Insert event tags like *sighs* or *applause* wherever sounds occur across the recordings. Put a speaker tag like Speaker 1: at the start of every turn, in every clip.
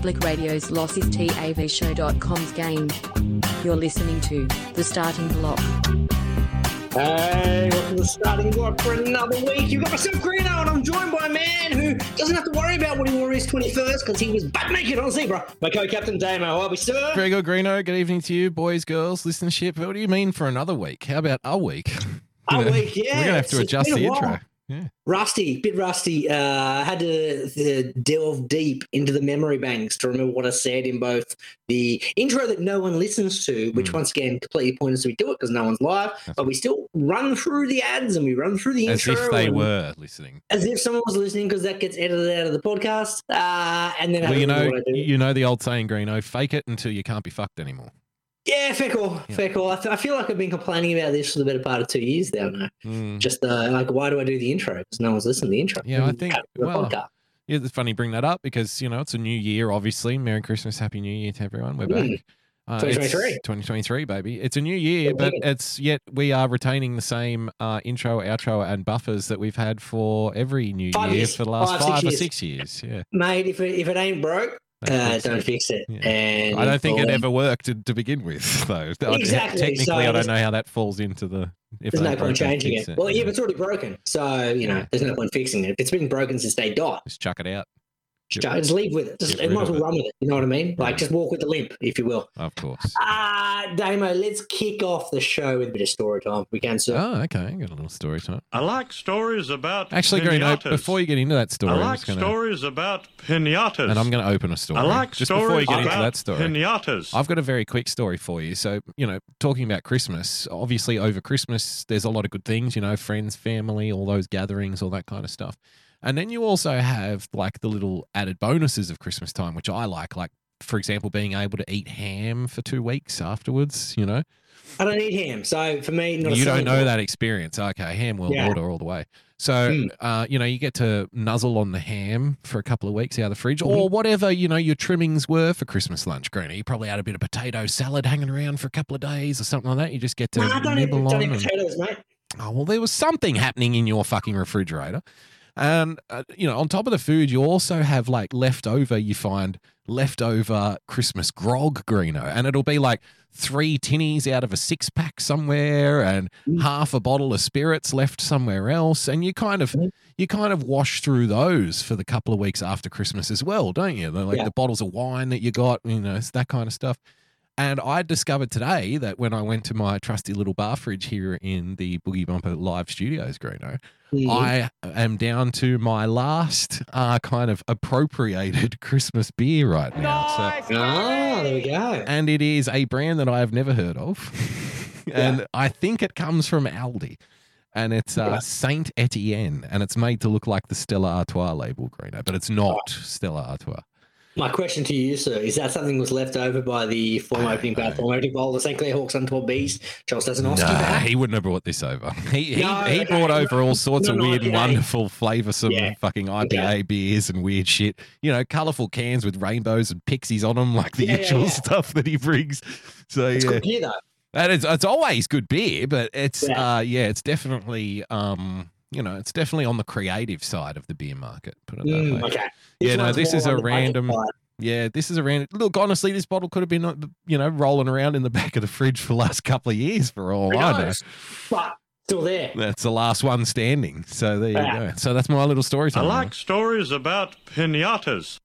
Speaker 1: Public Radio's LossisTAVShow.com's game. You're listening to The Starting Block.
Speaker 2: Hey, welcome to the starting block for another week. You've got myself, Greeno, and I'm joined by a man who doesn't have to worry about what he wore his 21st because he was butt naked on Zebra. My co-captain, Damo. How are we, sir?
Speaker 3: Very good, Greeno. Good evening to you, boys, girls, listenership. What do you mean for another week? How about a week?
Speaker 2: A *laughs* week, yeah.
Speaker 3: We're going to have to adjust
Speaker 2: been a
Speaker 3: the
Speaker 2: while.
Speaker 3: intro. Yeah.
Speaker 2: Rusty, bit rusty. Uh, I had to uh, delve deep into the memory banks to remember what I said in both the intro that no one listens to, which
Speaker 3: Mm.
Speaker 2: once again completely pointless we do it because no one's live,
Speaker 3: That's
Speaker 2: but we still run through the ads and we run through the
Speaker 3: As
Speaker 2: intro.
Speaker 3: if they were listening.
Speaker 2: As if someone was listening because that gets edited out of the podcast. Uh, and then I
Speaker 3: Well, you know,
Speaker 2: what I do.
Speaker 3: you know the old saying, Greeno, fake it until you can't be fucked anymore.
Speaker 2: Yeah, fair call,
Speaker 3: Yeah.
Speaker 2: fair call. I, th- I feel like I've been complaining about this for the better part of two years now. No?
Speaker 3: Mm.
Speaker 2: Just uh, like, why do I do the intro? Because no one's listening to the intro.
Speaker 3: Yeah, I think- well,
Speaker 2: podcast.
Speaker 3: Yeah, it's funny you bring that up because, you know, it's a new year, obviously. Merry Christmas, Happy New Year to everyone. We're
Speaker 2: Mm.
Speaker 3: back. Uh,
Speaker 2: 2023.
Speaker 3: 2023, baby. It's a new year, but it's yet we are retaining the same uh, intro, outro, and buffers that we've had for every new
Speaker 2: Five
Speaker 3: year
Speaker 2: years.
Speaker 3: for the last
Speaker 2: Five,
Speaker 3: five,
Speaker 2: six
Speaker 3: or
Speaker 2: years.
Speaker 3: six years. Yeah.
Speaker 2: mate. If it, if it ain't broke, uh, don't
Speaker 3: it.
Speaker 2: fix it.
Speaker 3: Yeah.
Speaker 2: And
Speaker 3: I don't think it ever worked to, to begin with, *laughs* though. I-
Speaker 2: Exactly,
Speaker 3: Technically,
Speaker 2: so
Speaker 3: I don't know how that falls into the. If
Speaker 2: There's no point changing
Speaker 3: fix
Speaker 2: it. Well, yeah, but it's already broken, so you know, there's no point fixing it. If it's been broken since day dot,
Speaker 3: just chuck it out. Get-
Speaker 2: just, just leave with it. Just it might as
Speaker 3: rid
Speaker 2: well run with it. You know what I mean? Like just walk with the limp, if you will.
Speaker 3: Of course.
Speaker 2: Ah, Damo, let's kick off the show with a bit of story time. We can, sir.
Speaker 3: Oh, okay. I Got a little story time.
Speaker 4: I like stories about
Speaker 3: Actually, Greeno,
Speaker 4: pinatas.
Speaker 3: before you get into that story,
Speaker 4: I
Speaker 3: I'm
Speaker 4: like
Speaker 3: just gonna,
Speaker 4: stories about pinatas.
Speaker 3: and I'm going to open a story.
Speaker 4: I like
Speaker 3: just
Speaker 4: stories
Speaker 3: before you get
Speaker 4: about
Speaker 3: into that story.
Speaker 4: pinatas.
Speaker 3: I've got a very quick story for you. So, you know, talking about Christmas, obviously over Christmas, there's a lot of good things, you know, friends, family, all those gatherings, all that kind of stuff. And then you also have like the little added bonuses of Christmas time, which I like, like, for example, being able to eat ham for two weeks afterwards, you know.
Speaker 2: I don't eat ham, so for me, not a
Speaker 3: you don't know that experience. Okay, ham world
Speaker 2: Yeah.
Speaker 3: order all the way. So,
Speaker 2: Mm.
Speaker 3: uh, you know, you get to nuzzle on the ham for a couple of weeks out of the fridge,
Speaker 2: Mm-hmm.
Speaker 3: or whatever you know your trimmings were for Christmas lunch. Granny, you probably had a bit of potato salad hanging around for a couple of days or something like that. You just get to
Speaker 2: Nah, eat,
Speaker 3: nibble
Speaker 2: don't
Speaker 3: on.
Speaker 2: eat
Speaker 3: and-
Speaker 2: mate.
Speaker 3: Oh, well, there was something happening in your fucking refrigerator. And, uh, you know, on top of the food, you also have like leftover, you find leftover Christmas grog, Greeno. And it'll be like three tinnies out of a six pack somewhere and
Speaker 2: Mm.
Speaker 3: half a bottle of spirits left somewhere else. And you kind of,
Speaker 2: Mm.
Speaker 3: you kind of wash through those for the couple of weeks after Christmas as well, don't you? The, like
Speaker 2: Yeah.
Speaker 3: the bottles of wine that you got, you know, it's that kind of stuff. And I discovered today that when I went to my trusty little bar fridge here in the Boogie Bumper live studios, Greeno,
Speaker 2: Mhm.
Speaker 3: I am down to my last uh, kind of appropriated *laughs* Christmas beer right now. So,
Speaker 2: Ah, there we go.
Speaker 3: and it is a brand that I have never heard of. *laughs* and I think it comes from Aldi. And it's uh,
Speaker 2: Yeah.
Speaker 3: Saint Etienne, and it's made to look like the Stella Artois label, Greeno, but it's not Stella Artois.
Speaker 2: My question to you, sir, is that something was left over by the former opening
Speaker 3: don't
Speaker 2: bat,
Speaker 3: know.
Speaker 2: former opening bowler, St. Clair Hawks, Untoured beast, Charles Stasinowski?
Speaker 3: Nah,
Speaker 2: perhaps?
Speaker 3: he wouldn't have brought this over. *laughs* He he,
Speaker 2: No,
Speaker 3: he brought over all sorts of weird,
Speaker 2: IPA.
Speaker 3: wonderful, flavoursome
Speaker 2: Yeah.
Speaker 3: fucking IPA beers and weird shit. You know, colourful cans with rainbows and pixies on them, like the
Speaker 2: Yeah,
Speaker 3: usual
Speaker 2: yeah.
Speaker 3: stuff that he brings. So
Speaker 2: It's
Speaker 3: yeah,
Speaker 2: good beer, though.
Speaker 3: and it's it's always good beer, but it's uh yeah, it's definitely um you know, it's definitely on the creative side of the beer market. Put it that
Speaker 2: Mm,
Speaker 3: way.
Speaker 2: okay.
Speaker 3: Yeah, no, this is a
Speaker 2: on the budget
Speaker 3: random- Yeah, this is a random. Look, honestly, this bottle could have been, uh, you know, rolling around in the back of the fridge for the last couple of years for all
Speaker 2: Who
Speaker 3: I know.
Speaker 2: But still there.
Speaker 3: That's the last one standing. So there you
Speaker 2: Yeah.
Speaker 3: go. So that's my little story time.
Speaker 4: I like stories about pinatas.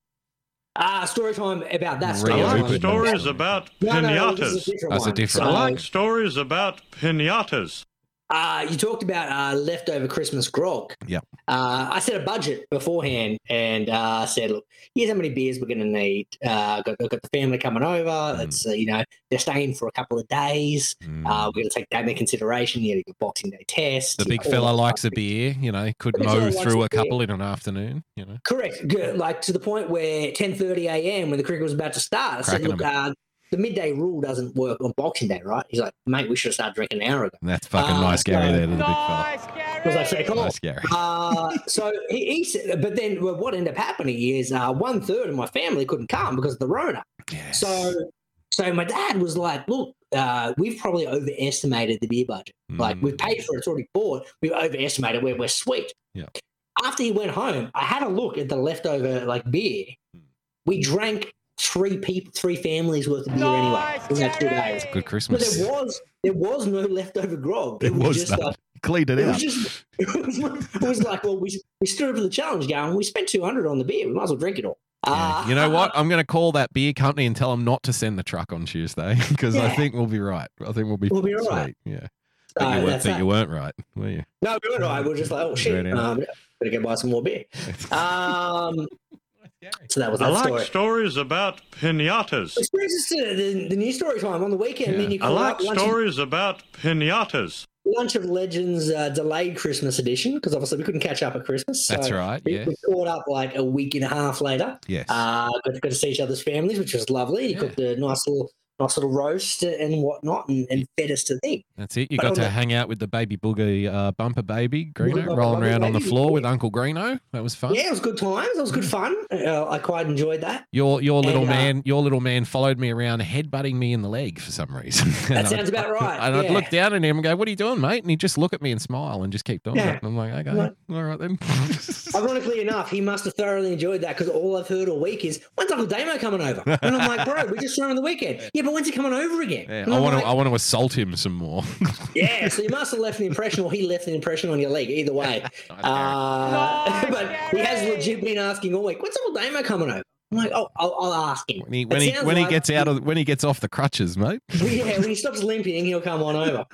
Speaker 2: Ah, story time about that story.
Speaker 3: Reopen
Speaker 4: like stories about
Speaker 2: no, no, different
Speaker 3: That's a
Speaker 2: one.
Speaker 3: different
Speaker 4: I like stories about pinatas.
Speaker 2: Uh, you talked about uh, leftover Christmas grog.
Speaker 3: Yep.
Speaker 2: Uh, I set a budget beforehand and uh, said, look, here's how many beers we're going to need. Uh, got, got the family coming over.
Speaker 3: Mm.
Speaker 2: It's, uh, you know, they're staying for a couple of days.
Speaker 3: Mm.
Speaker 2: Uh, we're going to take that into consideration. You know, your Boxing Day test.
Speaker 3: the big
Speaker 2: know,
Speaker 3: fella likes a beer. You know, could mow through
Speaker 2: a beer.
Speaker 3: couple in an afternoon. You know,
Speaker 2: Correct. Good. Like to the point where 10:30 a.m. when the cricket was about to start, I said,
Speaker 3: Cracking
Speaker 2: "Look, uh, the midday rule doesn't work on Boxing Day, right?" He's like, "Mate, we should have started drinking an hour ago."
Speaker 3: That's fucking
Speaker 2: Uh,
Speaker 3: nice, Gary.
Speaker 2: so-
Speaker 3: There to the big fella.
Speaker 2: I was like, "Fair call."
Speaker 3: Nice, Gary.
Speaker 2: Uh, so he, he said, but then well, what ended up happening is uh, one third of my family couldn't come because of the Rona.
Speaker 3: Yes.
Speaker 2: So, so my dad was like, "Look, uh, we've probably overestimated the beer budget. Like we've
Speaker 3: Mm.
Speaker 2: paid for it; it's already bought. We've overestimated where we're sweet."
Speaker 3: Yeah.
Speaker 2: After he went home, I had a look at the leftover like beer.
Speaker 3: Mm.
Speaker 2: We drank three people, three families worth of beer anyway in that two days.
Speaker 3: Good Christmas.
Speaker 2: But there was there was no leftover grog.
Speaker 3: There
Speaker 2: It was,
Speaker 3: was
Speaker 2: just
Speaker 3: none.
Speaker 2: like
Speaker 3: Cleaned it
Speaker 2: it was just *laughs* it was, it was like well we we stood up for the challenge going we spent two hundred on the beer we might as well drink it all.
Speaker 3: Yeah.
Speaker 2: Uh,
Speaker 3: You know what? I'm going to call that beer company and tell them not to send the truck on Tuesday *laughs* because I think we'll be right. I think we'll be,
Speaker 2: We'll be all right.
Speaker 3: sweet. Yeah.
Speaker 2: uh,
Speaker 3: But you, weren't,
Speaker 2: that's
Speaker 3: but you weren't right, were you?
Speaker 2: No, we weren't right. We were just like, oh shit,
Speaker 3: Right in.
Speaker 2: um, better go buy some more beer. *laughs* Um, so that was
Speaker 4: I like
Speaker 2: story.
Speaker 4: stories about pinatas.
Speaker 2: Which brings us to the, the news story time on the weekend.
Speaker 3: Yeah.
Speaker 2: Then
Speaker 4: I like
Speaker 2: up lunch,
Speaker 4: stories about pinatas.
Speaker 2: lunch of Legends uh, delayed Christmas edition because obviously we couldn't catch up at Christmas. So
Speaker 3: That's right.
Speaker 2: We,
Speaker 3: Yeah.
Speaker 2: we caught up like a week and a half later.
Speaker 3: Yes.
Speaker 2: Uh, got, to, got to see each other's families, which was lovely. You
Speaker 3: Yeah.
Speaker 2: cooked a nice little, nice little roast and whatnot, and, and fed us to thing.
Speaker 3: That's it. You
Speaker 2: but
Speaker 3: got to
Speaker 2: the-
Speaker 3: hang out with the baby boogie uh, bumper baby Greeno rolling around on the floor
Speaker 2: yeah.
Speaker 3: with Uncle Greeno. That was fun.
Speaker 2: Yeah, it was good times. It was good fun. Uh, I quite enjoyed that.
Speaker 3: Your your little
Speaker 2: And, uh,
Speaker 3: man, your little man followed me around, headbutting me in the leg for some reason. *laughs* I'd-
Speaker 2: sounds about right, *laughs*
Speaker 3: And I'd look down at him and go, "What are you doing, mate?" And he'd just look at me and smile and just keep doing
Speaker 2: Yeah.
Speaker 3: it. And I'm like, "Okay,
Speaker 2: Right.
Speaker 3: all right then." *laughs*
Speaker 2: Ironically enough, he must have thoroughly enjoyed that because all I've heard all week is, when's Uncle Damo coming over? And I'm like, bro, we just saw the weekend. Yeah, but when's he coming over again?
Speaker 3: Yeah, I
Speaker 2: I'm
Speaker 3: want to
Speaker 2: like,
Speaker 3: I want to assault him some more. *laughs*
Speaker 2: Yeah, so you must have left an impression, or he left an impression on your leg. Either way, *laughs* uh, *laughs* but he has legit been asking all week, "When's Uncle Damo coming over?" I'm like, "Oh, I'll, I'll ask him."
Speaker 3: when he when he
Speaker 2: sounds
Speaker 3: when he gets out of when he gets off the crutches, mate.
Speaker 2: yeah, when he stops limping, he'll come on over.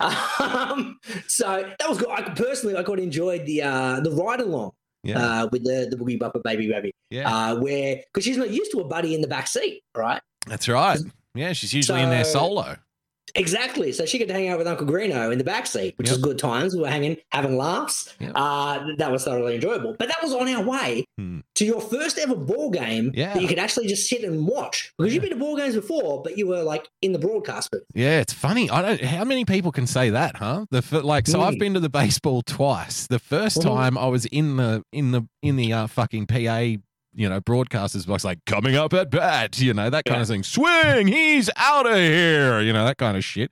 Speaker 2: Um, so that was good. I personally, I quite enjoyed the uh, the ride along
Speaker 3: Yeah,
Speaker 2: uh, with the the boogie bumper baby baby,
Speaker 3: yeah,
Speaker 2: uh, where because she's not used to a buddy in the back seat, right?
Speaker 3: that's right. Yeah, she's usually in there solo.
Speaker 2: Exactly. So she got to hang out with Uncle Greeno in the back seat, which
Speaker 3: Yep.
Speaker 2: was good times. We were hanging, having laughs.
Speaker 3: Yep.
Speaker 2: Uh, that was thoroughly enjoyable. But that was on our way
Speaker 3: Hmm.
Speaker 2: to your first ever ball game
Speaker 3: Yeah.
Speaker 2: that you could actually just sit and watch. Because you've been to ball games before, but you were like in the broadcast booth.
Speaker 3: Yeah, it's funny. I don't. How many people can say that, huh? The like, so I've
Speaker 2: Mm.
Speaker 3: been to the baseball twice. The 1st
Speaker 2: Mhm.
Speaker 3: time I was in the in the in the uh, fucking PA, you know, broadcasters box, like coming up at bat, you know, that kind
Speaker 2: Yeah.
Speaker 3: of thing. Swing, he's out of here, you know, that kind of shit.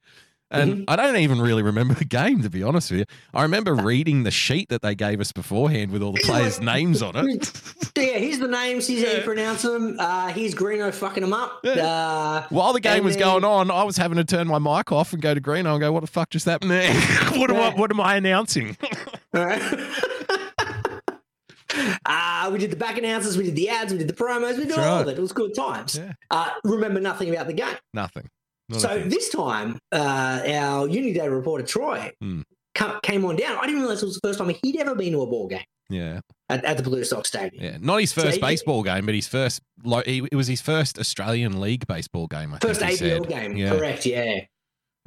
Speaker 3: And
Speaker 2: Mm-hmm.
Speaker 3: I don't even really remember the game, to be honest with you. I remember reading the sheet that they gave us beforehand with all the players' names on it. *laughs*
Speaker 2: Yeah, here's the names. Here's how you
Speaker 3: Yeah.
Speaker 2: pronounce them. Uh, here's Greeno fucking them up.
Speaker 3: Yeah.
Speaker 2: Uh,
Speaker 3: While the game was
Speaker 2: then-
Speaker 3: going on, I was having to turn my mic off and go to Greeno and go, "What the fuck just happened there? *laughs* what am I? What am I announcing?" *laughs*
Speaker 2: Uh, we did the back announcers, we did the ads, we did the promos, we did
Speaker 3: That's
Speaker 2: all
Speaker 3: right.
Speaker 2: of it. It was good times.
Speaker 3: Yeah.
Speaker 2: Uh, remember nothing about the game.
Speaker 3: Nothing. Not
Speaker 2: so this time, uh, our Uni Day reporter Troy
Speaker 3: Hmm.
Speaker 2: ca- came on down. I didn't realize it was the first time he'd ever been to a ball game
Speaker 3: yeah,
Speaker 2: at, at the Blue Sox Stadium.
Speaker 3: yeah. Not his
Speaker 2: So
Speaker 3: first
Speaker 2: he-
Speaker 3: baseball game, but his first. Like, he, it was his first Australian League baseball game. I
Speaker 2: First
Speaker 3: think he
Speaker 2: ABL game,
Speaker 3: Yeah.
Speaker 2: correct? Yeah.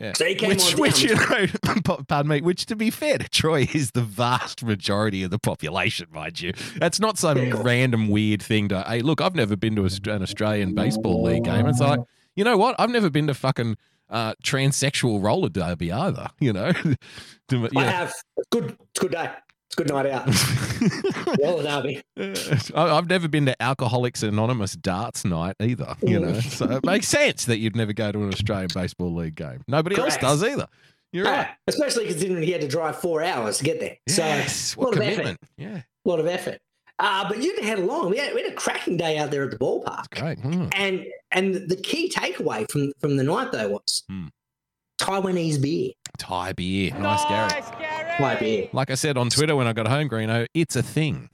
Speaker 3: Yeah.
Speaker 2: Came
Speaker 3: which, which you know, *laughs* pardon me, which to be fair to Troy is the vast majority of the population, mind you. That's not some
Speaker 2: Yeah,
Speaker 3: random weird thing to. Hey, look, I've never been to an Australian baseball league game. It's like, you know what? I've never been to fucking uh, transsexual roller derby either. You know, *laughs* To-
Speaker 2: I have. Good. Good day. It's a good night out. *laughs* Roller derby. *laughs*
Speaker 3: I- I've never been to Alcoholics Anonymous darts night either. You know, so it makes sense that you'd never go to an Australian baseball league game. Nobody
Speaker 2: Correct.
Speaker 3: else does either. You're right.
Speaker 2: Ah, especially considering he had to drive four hours to get there.
Speaker 3: Yes,
Speaker 2: So,
Speaker 3: what
Speaker 2: lot of effort.
Speaker 3: commitment? Yeah,
Speaker 2: a lot of effort. Uh, but you had along. We had, we had a cracking day out there at the ballpark.
Speaker 3: great. Hmm.
Speaker 2: And and the key takeaway from from the night though was
Speaker 3: Hmm.
Speaker 2: Taiwanese beer.
Speaker 3: Thai beer, nice Gary.
Speaker 2: Thai beer.
Speaker 3: Like I said on Twitter when I got home, Greeno, it's a thing.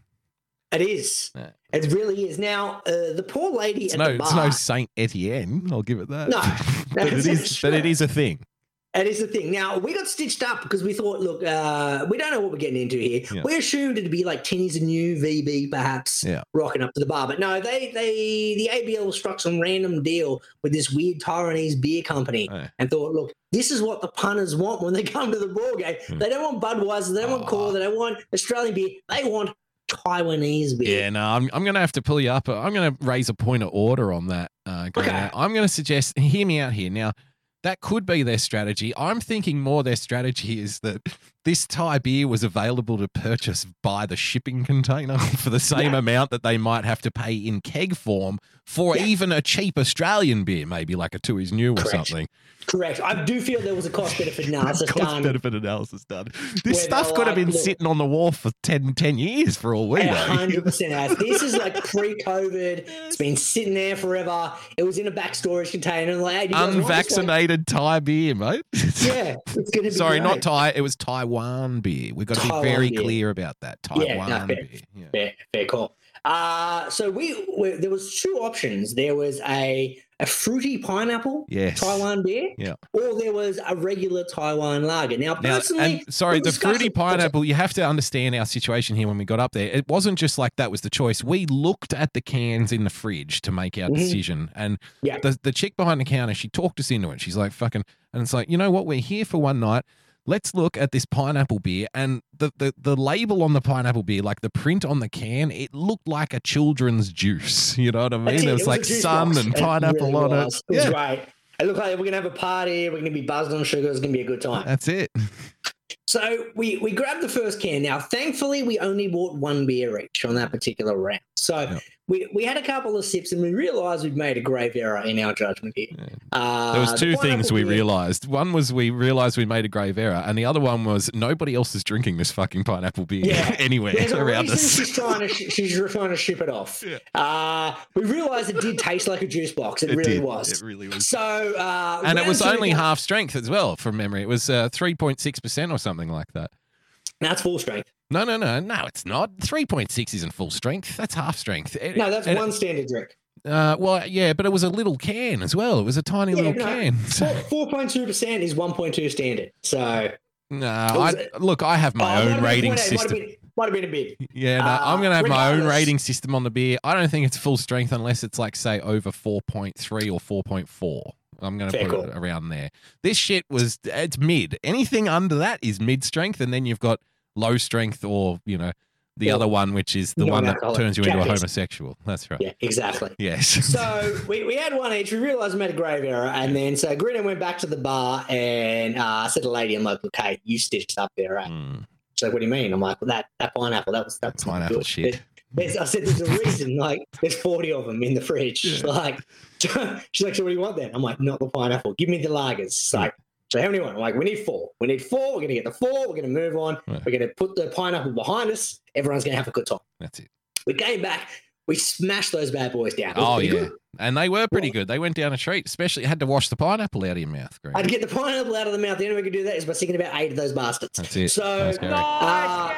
Speaker 2: It is.
Speaker 3: Yeah.
Speaker 2: It really is. Now uh, the poor lady
Speaker 3: It's
Speaker 2: at
Speaker 3: no,
Speaker 2: the
Speaker 3: it's no Saint Etienne. I'll give it that.
Speaker 2: No, *laughs*
Speaker 3: but it is. But it is a thing.
Speaker 2: That is the thing. Now we got stitched up because we thought, look, uh, we don't know what we're getting into here.
Speaker 3: Yeah.
Speaker 2: We assumed it'd be like Tinny's a new VB, perhaps,
Speaker 3: Yeah.
Speaker 2: rocking up to the bar. But no, they they the ABL struck some random deal with this weird Taiwanese beer company
Speaker 3: Yeah.
Speaker 2: and thought, look, this is what the punters want when they come to the ball game.
Speaker 3: Hmm.
Speaker 2: They don't want Budweiser, they don't want
Speaker 3: Oh.
Speaker 2: Core, they don't want Australian beer, they want Taiwanese beer.
Speaker 3: Yeah, no, I'm, I'm going to have to pull you up. I'm going to raise a point of order on that. Uh,
Speaker 2: Okay.
Speaker 3: I'm going to suggest, hear me out here. Now, that could be their strategy. I'm thinking more their strategy is that this Thai beer was available to purchase by the shipping container *laughs* for the same
Speaker 2: Yeah.
Speaker 3: amount that they might have to pay in keg form for
Speaker 2: Yeah.
Speaker 3: even a cheap Australian beer, maybe like a Tooheys New or something.
Speaker 2: Correct. I do feel there was a cost benefit *laughs* analysis
Speaker 3: Cost
Speaker 2: done.
Speaker 3: benefit analysis done. This stuff could have been
Speaker 2: look-
Speaker 3: sitting on the wall for 10, 10 years for all we know. *laughs*
Speaker 2: hundred percent has. This is like pre-COVID. It's been sitting there forever. It was in a back storage container. Like, hey, do you guys want this one?
Speaker 3: Unvaccinated Thai beer, mate.
Speaker 2: Yeah, it's gonna be
Speaker 3: Sorry, not. Thai. It was Taiwan beer. We've got to be very
Speaker 2: beer.
Speaker 3: clear about that.
Speaker 2: Yeah, no,
Speaker 3: Taiwan
Speaker 2: fair.
Speaker 3: beer. Yeah.
Speaker 2: Fair, fair call. Uh, so we, we there was two options. There was a a fruity pineapple
Speaker 3: Yes.
Speaker 2: Taiwan beer,
Speaker 3: Yeah.
Speaker 2: or there was a regular Taiwan lager. Now,
Speaker 3: Now,
Speaker 2: personally,
Speaker 3: and sorry, the fruity pineapple, you have to understand our situation here when we got up there. It wasn't just like that was the choice. We looked at the cans in the fridge to make our
Speaker 2: Mhm.
Speaker 3: decision. And
Speaker 2: Yeah.
Speaker 3: the, the chick behind the counter, she talked us into it. She's like, fucking, and it's like, you know what? We're here for one night. Let's look at this pineapple beer. And the, the, the label on the pineapple beer, like the print on the can, it looked like a children's juice. *laughs* You know what I mean?
Speaker 2: it,
Speaker 3: It was
Speaker 2: a
Speaker 3: like sun
Speaker 2: box.
Speaker 3: and
Speaker 2: It
Speaker 3: pineapple
Speaker 2: really
Speaker 3: on
Speaker 2: was.
Speaker 3: it.
Speaker 2: It was
Speaker 3: Yeah,
Speaker 2: great. It looked like we're gonna have a party. We're gonna be buzzed on sugar. It's gonna be a good time.
Speaker 3: that's it. *laughs*
Speaker 2: So we we grabbed the first can. Now, thankfully, we only bought one beer each on that particular round. So. We we had a couple of sips, and we realised we'd made a grave error in our judgment here.
Speaker 3: Yeah.
Speaker 2: Uh,
Speaker 3: There was
Speaker 2: the
Speaker 3: two things we
Speaker 2: beer-
Speaker 3: realized. One was we realized we made a grave error, and the other one was nobody else is drinking this fucking pineapple beer
Speaker 2: Yeah. *laughs*
Speaker 3: anywhere
Speaker 2: There's
Speaker 3: around us.
Speaker 2: she's trying to sh- she's trying to ship it off.
Speaker 3: Yeah.
Speaker 2: Uh, we realised it did taste like a juice box. It,
Speaker 3: It
Speaker 2: really
Speaker 3: did.
Speaker 2: was.
Speaker 3: It really was.
Speaker 2: So uh,
Speaker 3: and it was only half strength as well, from memory. It was uh, three point six percent or something like that.
Speaker 2: That's full strength.
Speaker 3: No, no, no, no. It's not. Three point six isn't full strength. That's half strength. It-
Speaker 2: No, that's
Speaker 3: it-
Speaker 2: one standard drink.
Speaker 3: Uh, well, yeah, but it was a little can as well. It was a tiny
Speaker 2: Yeah,
Speaker 3: little
Speaker 2: no,
Speaker 3: can. *laughs*
Speaker 2: Four point two percent is one point two standard. So
Speaker 3: no,
Speaker 2: was
Speaker 3: I, look, I have my
Speaker 2: Oh,
Speaker 3: own
Speaker 2: been
Speaker 3: rating
Speaker 2: 0.8, Might have,
Speaker 3: system.
Speaker 2: been, might have been a bit.
Speaker 3: Yeah, no,
Speaker 2: Uh,
Speaker 3: I'm going to have my own rating system on the beer. I don't think it's full strength unless it's like, say, over 4.3 or 4.4. I'm going to
Speaker 2: Fair
Speaker 3: put
Speaker 2: call.
Speaker 3: it around there. This shit was, it's mid. Anything under that is mid strength. And then you've got low strength or, you know, the
Speaker 2: Yeah.
Speaker 3: other one, which is the one that turns you into a homosexual. That's right.
Speaker 2: Yeah, exactly. *laughs*
Speaker 3: Yes.
Speaker 2: So we, we had one each. We realised we made a grave error, and then so Greta went back to the bar and uh, I said to the lady, "I'm like, okay, you stitched up there, right?"
Speaker 3: Mm,
Speaker 2: She's like, "What do you mean?" I'm like, well, "That that pineapple, that was that was not
Speaker 3: pineapple
Speaker 2: good."
Speaker 3: shit.
Speaker 2: There's- I said, "There's a reason. Like, there's 40 of them in the fridge.
Speaker 3: Yeah. *laughs*
Speaker 2: Like, *laughs* she's like, so what do you want then?" I'm like, "Not the pineapple. Give me the lagers." She's like, so how many want? I'm like, "We need four. We need four. We're gonna get the four. We're gonna move on.
Speaker 3: Yeah.
Speaker 2: We're gonna put the pineapple behind us. Everyone's gonna have a good time."
Speaker 3: That's it.
Speaker 2: We came back. We smashed those bad boys down.
Speaker 3: Oh, yeah.
Speaker 2: good.
Speaker 3: And they were pretty
Speaker 2: Well-
Speaker 3: good. They went down a treat, especially had to wash the pineapple out of your mouth. Greg.
Speaker 2: I'd get the pineapple out of the mouth. The only way we could do that is by sticking about eight of those bastards.
Speaker 3: That's it.
Speaker 2: So,
Speaker 3: Nice, Gary.
Speaker 2: uh,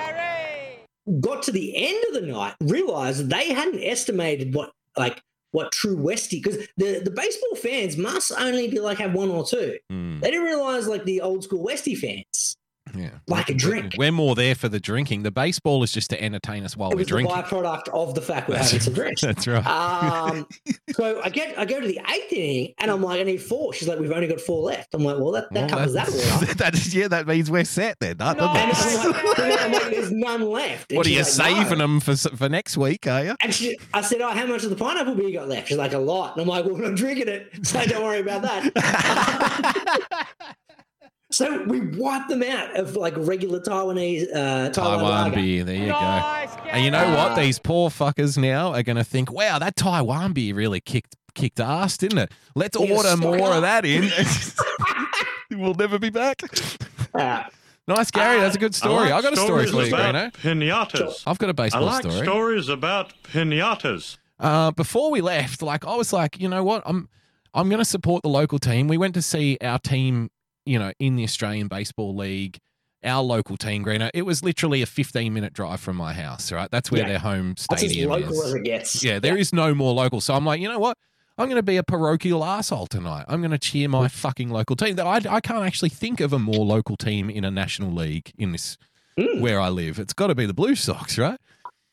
Speaker 2: got to the end of the night, realized they hadn't estimated what like what true Westie because the the baseball fans must only be like have one or two.
Speaker 3: Mm,
Speaker 2: They didn't realize like the old school Westie fans
Speaker 3: yeah.
Speaker 2: like a drink.
Speaker 3: We're more there for the drinking. The baseball is just to entertain us while
Speaker 2: it
Speaker 3: we're
Speaker 2: was the
Speaker 3: drinking.
Speaker 2: byproduct of the fact we're
Speaker 3: That's-
Speaker 2: having some drinks.
Speaker 3: That's right.
Speaker 2: Um, so I get I go to the eighth inning and I'm like I need four. She's like we've only got four left. I'm like well that, that
Speaker 3: Well,
Speaker 2: covers that order. *laughs*
Speaker 3: that is, yeah, that means we're set then, doesn't
Speaker 2: And? I'm like, I'm like, there's none left. And
Speaker 3: what are you
Speaker 2: she's like, "No."
Speaker 3: saving them for for next week? Are you?
Speaker 2: And she, I said, "Oh, how much of the pineapple beer you got left?" She's like, "A lot." And I'm like, "Well, I'm drinking it, *laughs* so don't worry about that." *laughs* so we wiped them out of like regular Taiwanese uh, Taiwan,
Speaker 3: Taiwan
Speaker 2: lager.
Speaker 3: beer. There you go. And you know what?
Speaker 2: Uh,
Speaker 3: These poor fuckers now are going to think, "Wow, that Taiwan beer really kicked kicked ass, didn't it? Let's
Speaker 2: Yeah,
Speaker 3: order more
Speaker 2: up."
Speaker 3: of that in." *laughs* *laughs* we'll never be back.
Speaker 2: Uh,
Speaker 3: Nice, Gary. That's a good story. I,
Speaker 4: like
Speaker 3: got a story
Speaker 4: stories
Speaker 3: for you,
Speaker 4: about
Speaker 3: Greeno.
Speaker 4: Pinatas.
Speaker 3: I've got a baseball
Speaker 4: like
Speaker 3: story.
Speaker 4: stories about pinatas.
Speaker 3: Uh, before we left, like I was like, you know what, I'm I'm going to support the local team. We went to see our team, you know, in the Australian Baseball League, our local team, Greeno. It was literally a 15 minute drive from my house. Right, that's where
Speaker 2: Yeah.
Speaker 3: their home
Speaker 2: that's as
Speaker 3: stadium
Speaker 2: local
Speaker 3: is.
Speaker 2: as it gets.
Speaker 3: Yeah, there is no more local. So I'm like, you know what? I'm going to be a parochial asshole tonight. I'm going to cheer my fucking local team. That I, I can't actually think of a more local team in a national league in this
Speaker 2: Mm.
Speaker 3: where I live. It's got to be the Blue Sox, right?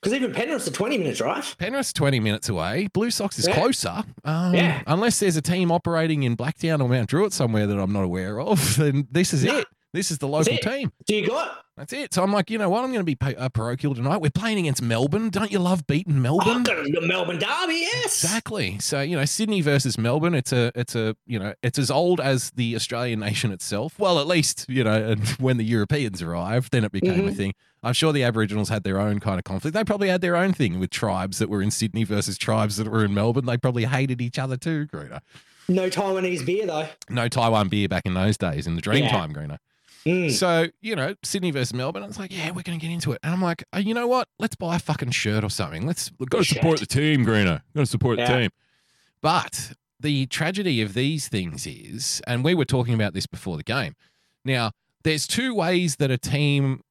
Speaker 2: Because even Penrith's a 20 minutes, drive.
Speaker 3: Penrith's 20 minutes away. Blue Sox is
Speaker 2: Yeah.
Speaker 3: closer. Um,
Speaker 2: Yeah.
Speaker 3: Unless there's a team operating in Blacktown or Mount Druitt somewhere that I'm not aware of, *laughs* then this is
Speaker 2: No.
Speaker 3: it. This is the local team.
Speaker 2: Do you got?
Speaker 3: That's it. So I'm like, you know what? I'm going to be pa- uh, parochial tonight. We're playing against Melbourne. Don't you love beating Melbourne?
Speaker 2: the Melbourne Derby, yes.
Speaker 3: Exactly. So you know, Sydney versus Melbourne. It's a, it's a, you know, it's as old as the Australian nation itself. Well, at least you know, and *laughs* when the Europeans arrived, then it became a
Speaker 2: Mhm.
Speaker 3: thing. I'm sure the Aboriginals had their own kind of conflict. They probably had their own thing with tribes that were in Sydney versus tribes that were in Melbourne. They probably hated each other too, Greener.
Speaker 2: No Taiwanese beer though.
Speaker 3: No Taiwan beer back in those days in the
Speaker 2: Yeah.
Speaker 3: Dreamtime, Greener.
Speaker 2: Mm.
Speaker 3: So, you know, Sydney versus Melbourne. I was like, yeah, we're going to get into it. And I'm like, oh, you know what? Let's buy a fucking shirt or something. Let's, we've got to
Speaker 2: Shirt.
Speaker 3: support the team, Greener. Got to support
Speaker 2: Yeah.
Speaker 3: the team. But the tragedy of these things is, and we were talking about this before the game. Now, there's two ways that a team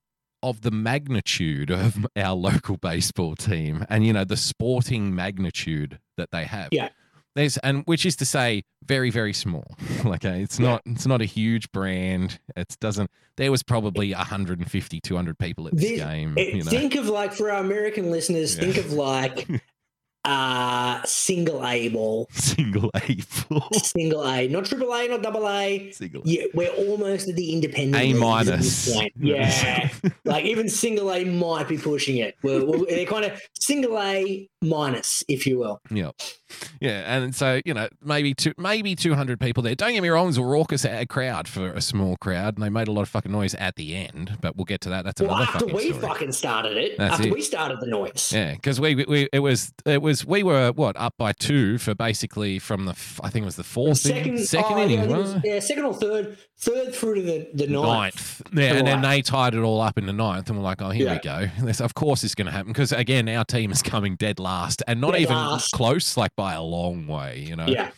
Speaker 3: of the magnitude of *laughs* our local baseball team and, you know, the sporting magnitude that they have.
Speaker 2: Yeah.
Speaker 3: There's, and which is to say, very, very small. *laughs* okay. It's
Speaker 2: Yeah.
Speaker 3: not, it's not a huge brand. It doesn't, there was probably 150, 200 people at this
Speaker 2: The-
Speaker 3: game.
Speaker 2: It-
Speaker 3: you know.
Speaker 2: Think of like for our American listeners,
Speaker 3: Yeah.
Speaker 2: think of like *laughs* uh single A ball.
Speaker 3: Single A full. *laughs*
Speaker 2: Single A, not triple A, not double A.
Speaker 3: Single a.
Speaker 2: Yeah, we're almost at the independent.
Speaker 3: A minus.
Speaker 2: point. Yeah, like even single A might be pushing it. We're, we're, they're kind of single A minus, if you will.
Speaker 3: Yeah, yeah, and so you know maybe two, maybe two hundred people there. Don't get me wrong, it was a raucous crowd for a small crowd, and they made a lot of fucking noise at the end. But we'll get to that. That's
Speaker 2: Well,
Speaker 3: another
Speaker 2: after
Speaker 3: fucking
Speaker 2: we
Speaker 3: story.
Speaker 2: fucking started it,
Speaker 3: That's
Speaker 2: after
Speaker 3: it.
Speaker 2: we started the noise.
Speaker 3: Yeah, because we, we it was it was we were what up by two for basically from the I think it was the fourth
Speaker 2: Second,
Speaker 3: inning, second
Speaker 2: oh,
Speaker 3: inning,
Speaker 2: it was- yeah, second or third, third through to the, the ninth.
Speaker 3: ninth. Yeah, and then they tied it all up in the ninth, and we're like, oh, here we go. *laughs* This, of course, it's going to happen because again, our team is coming dead last, and not even
Speaker 2: last.
Speaker 3: close, like by a long way. You know,
Speaker 2: Yeah,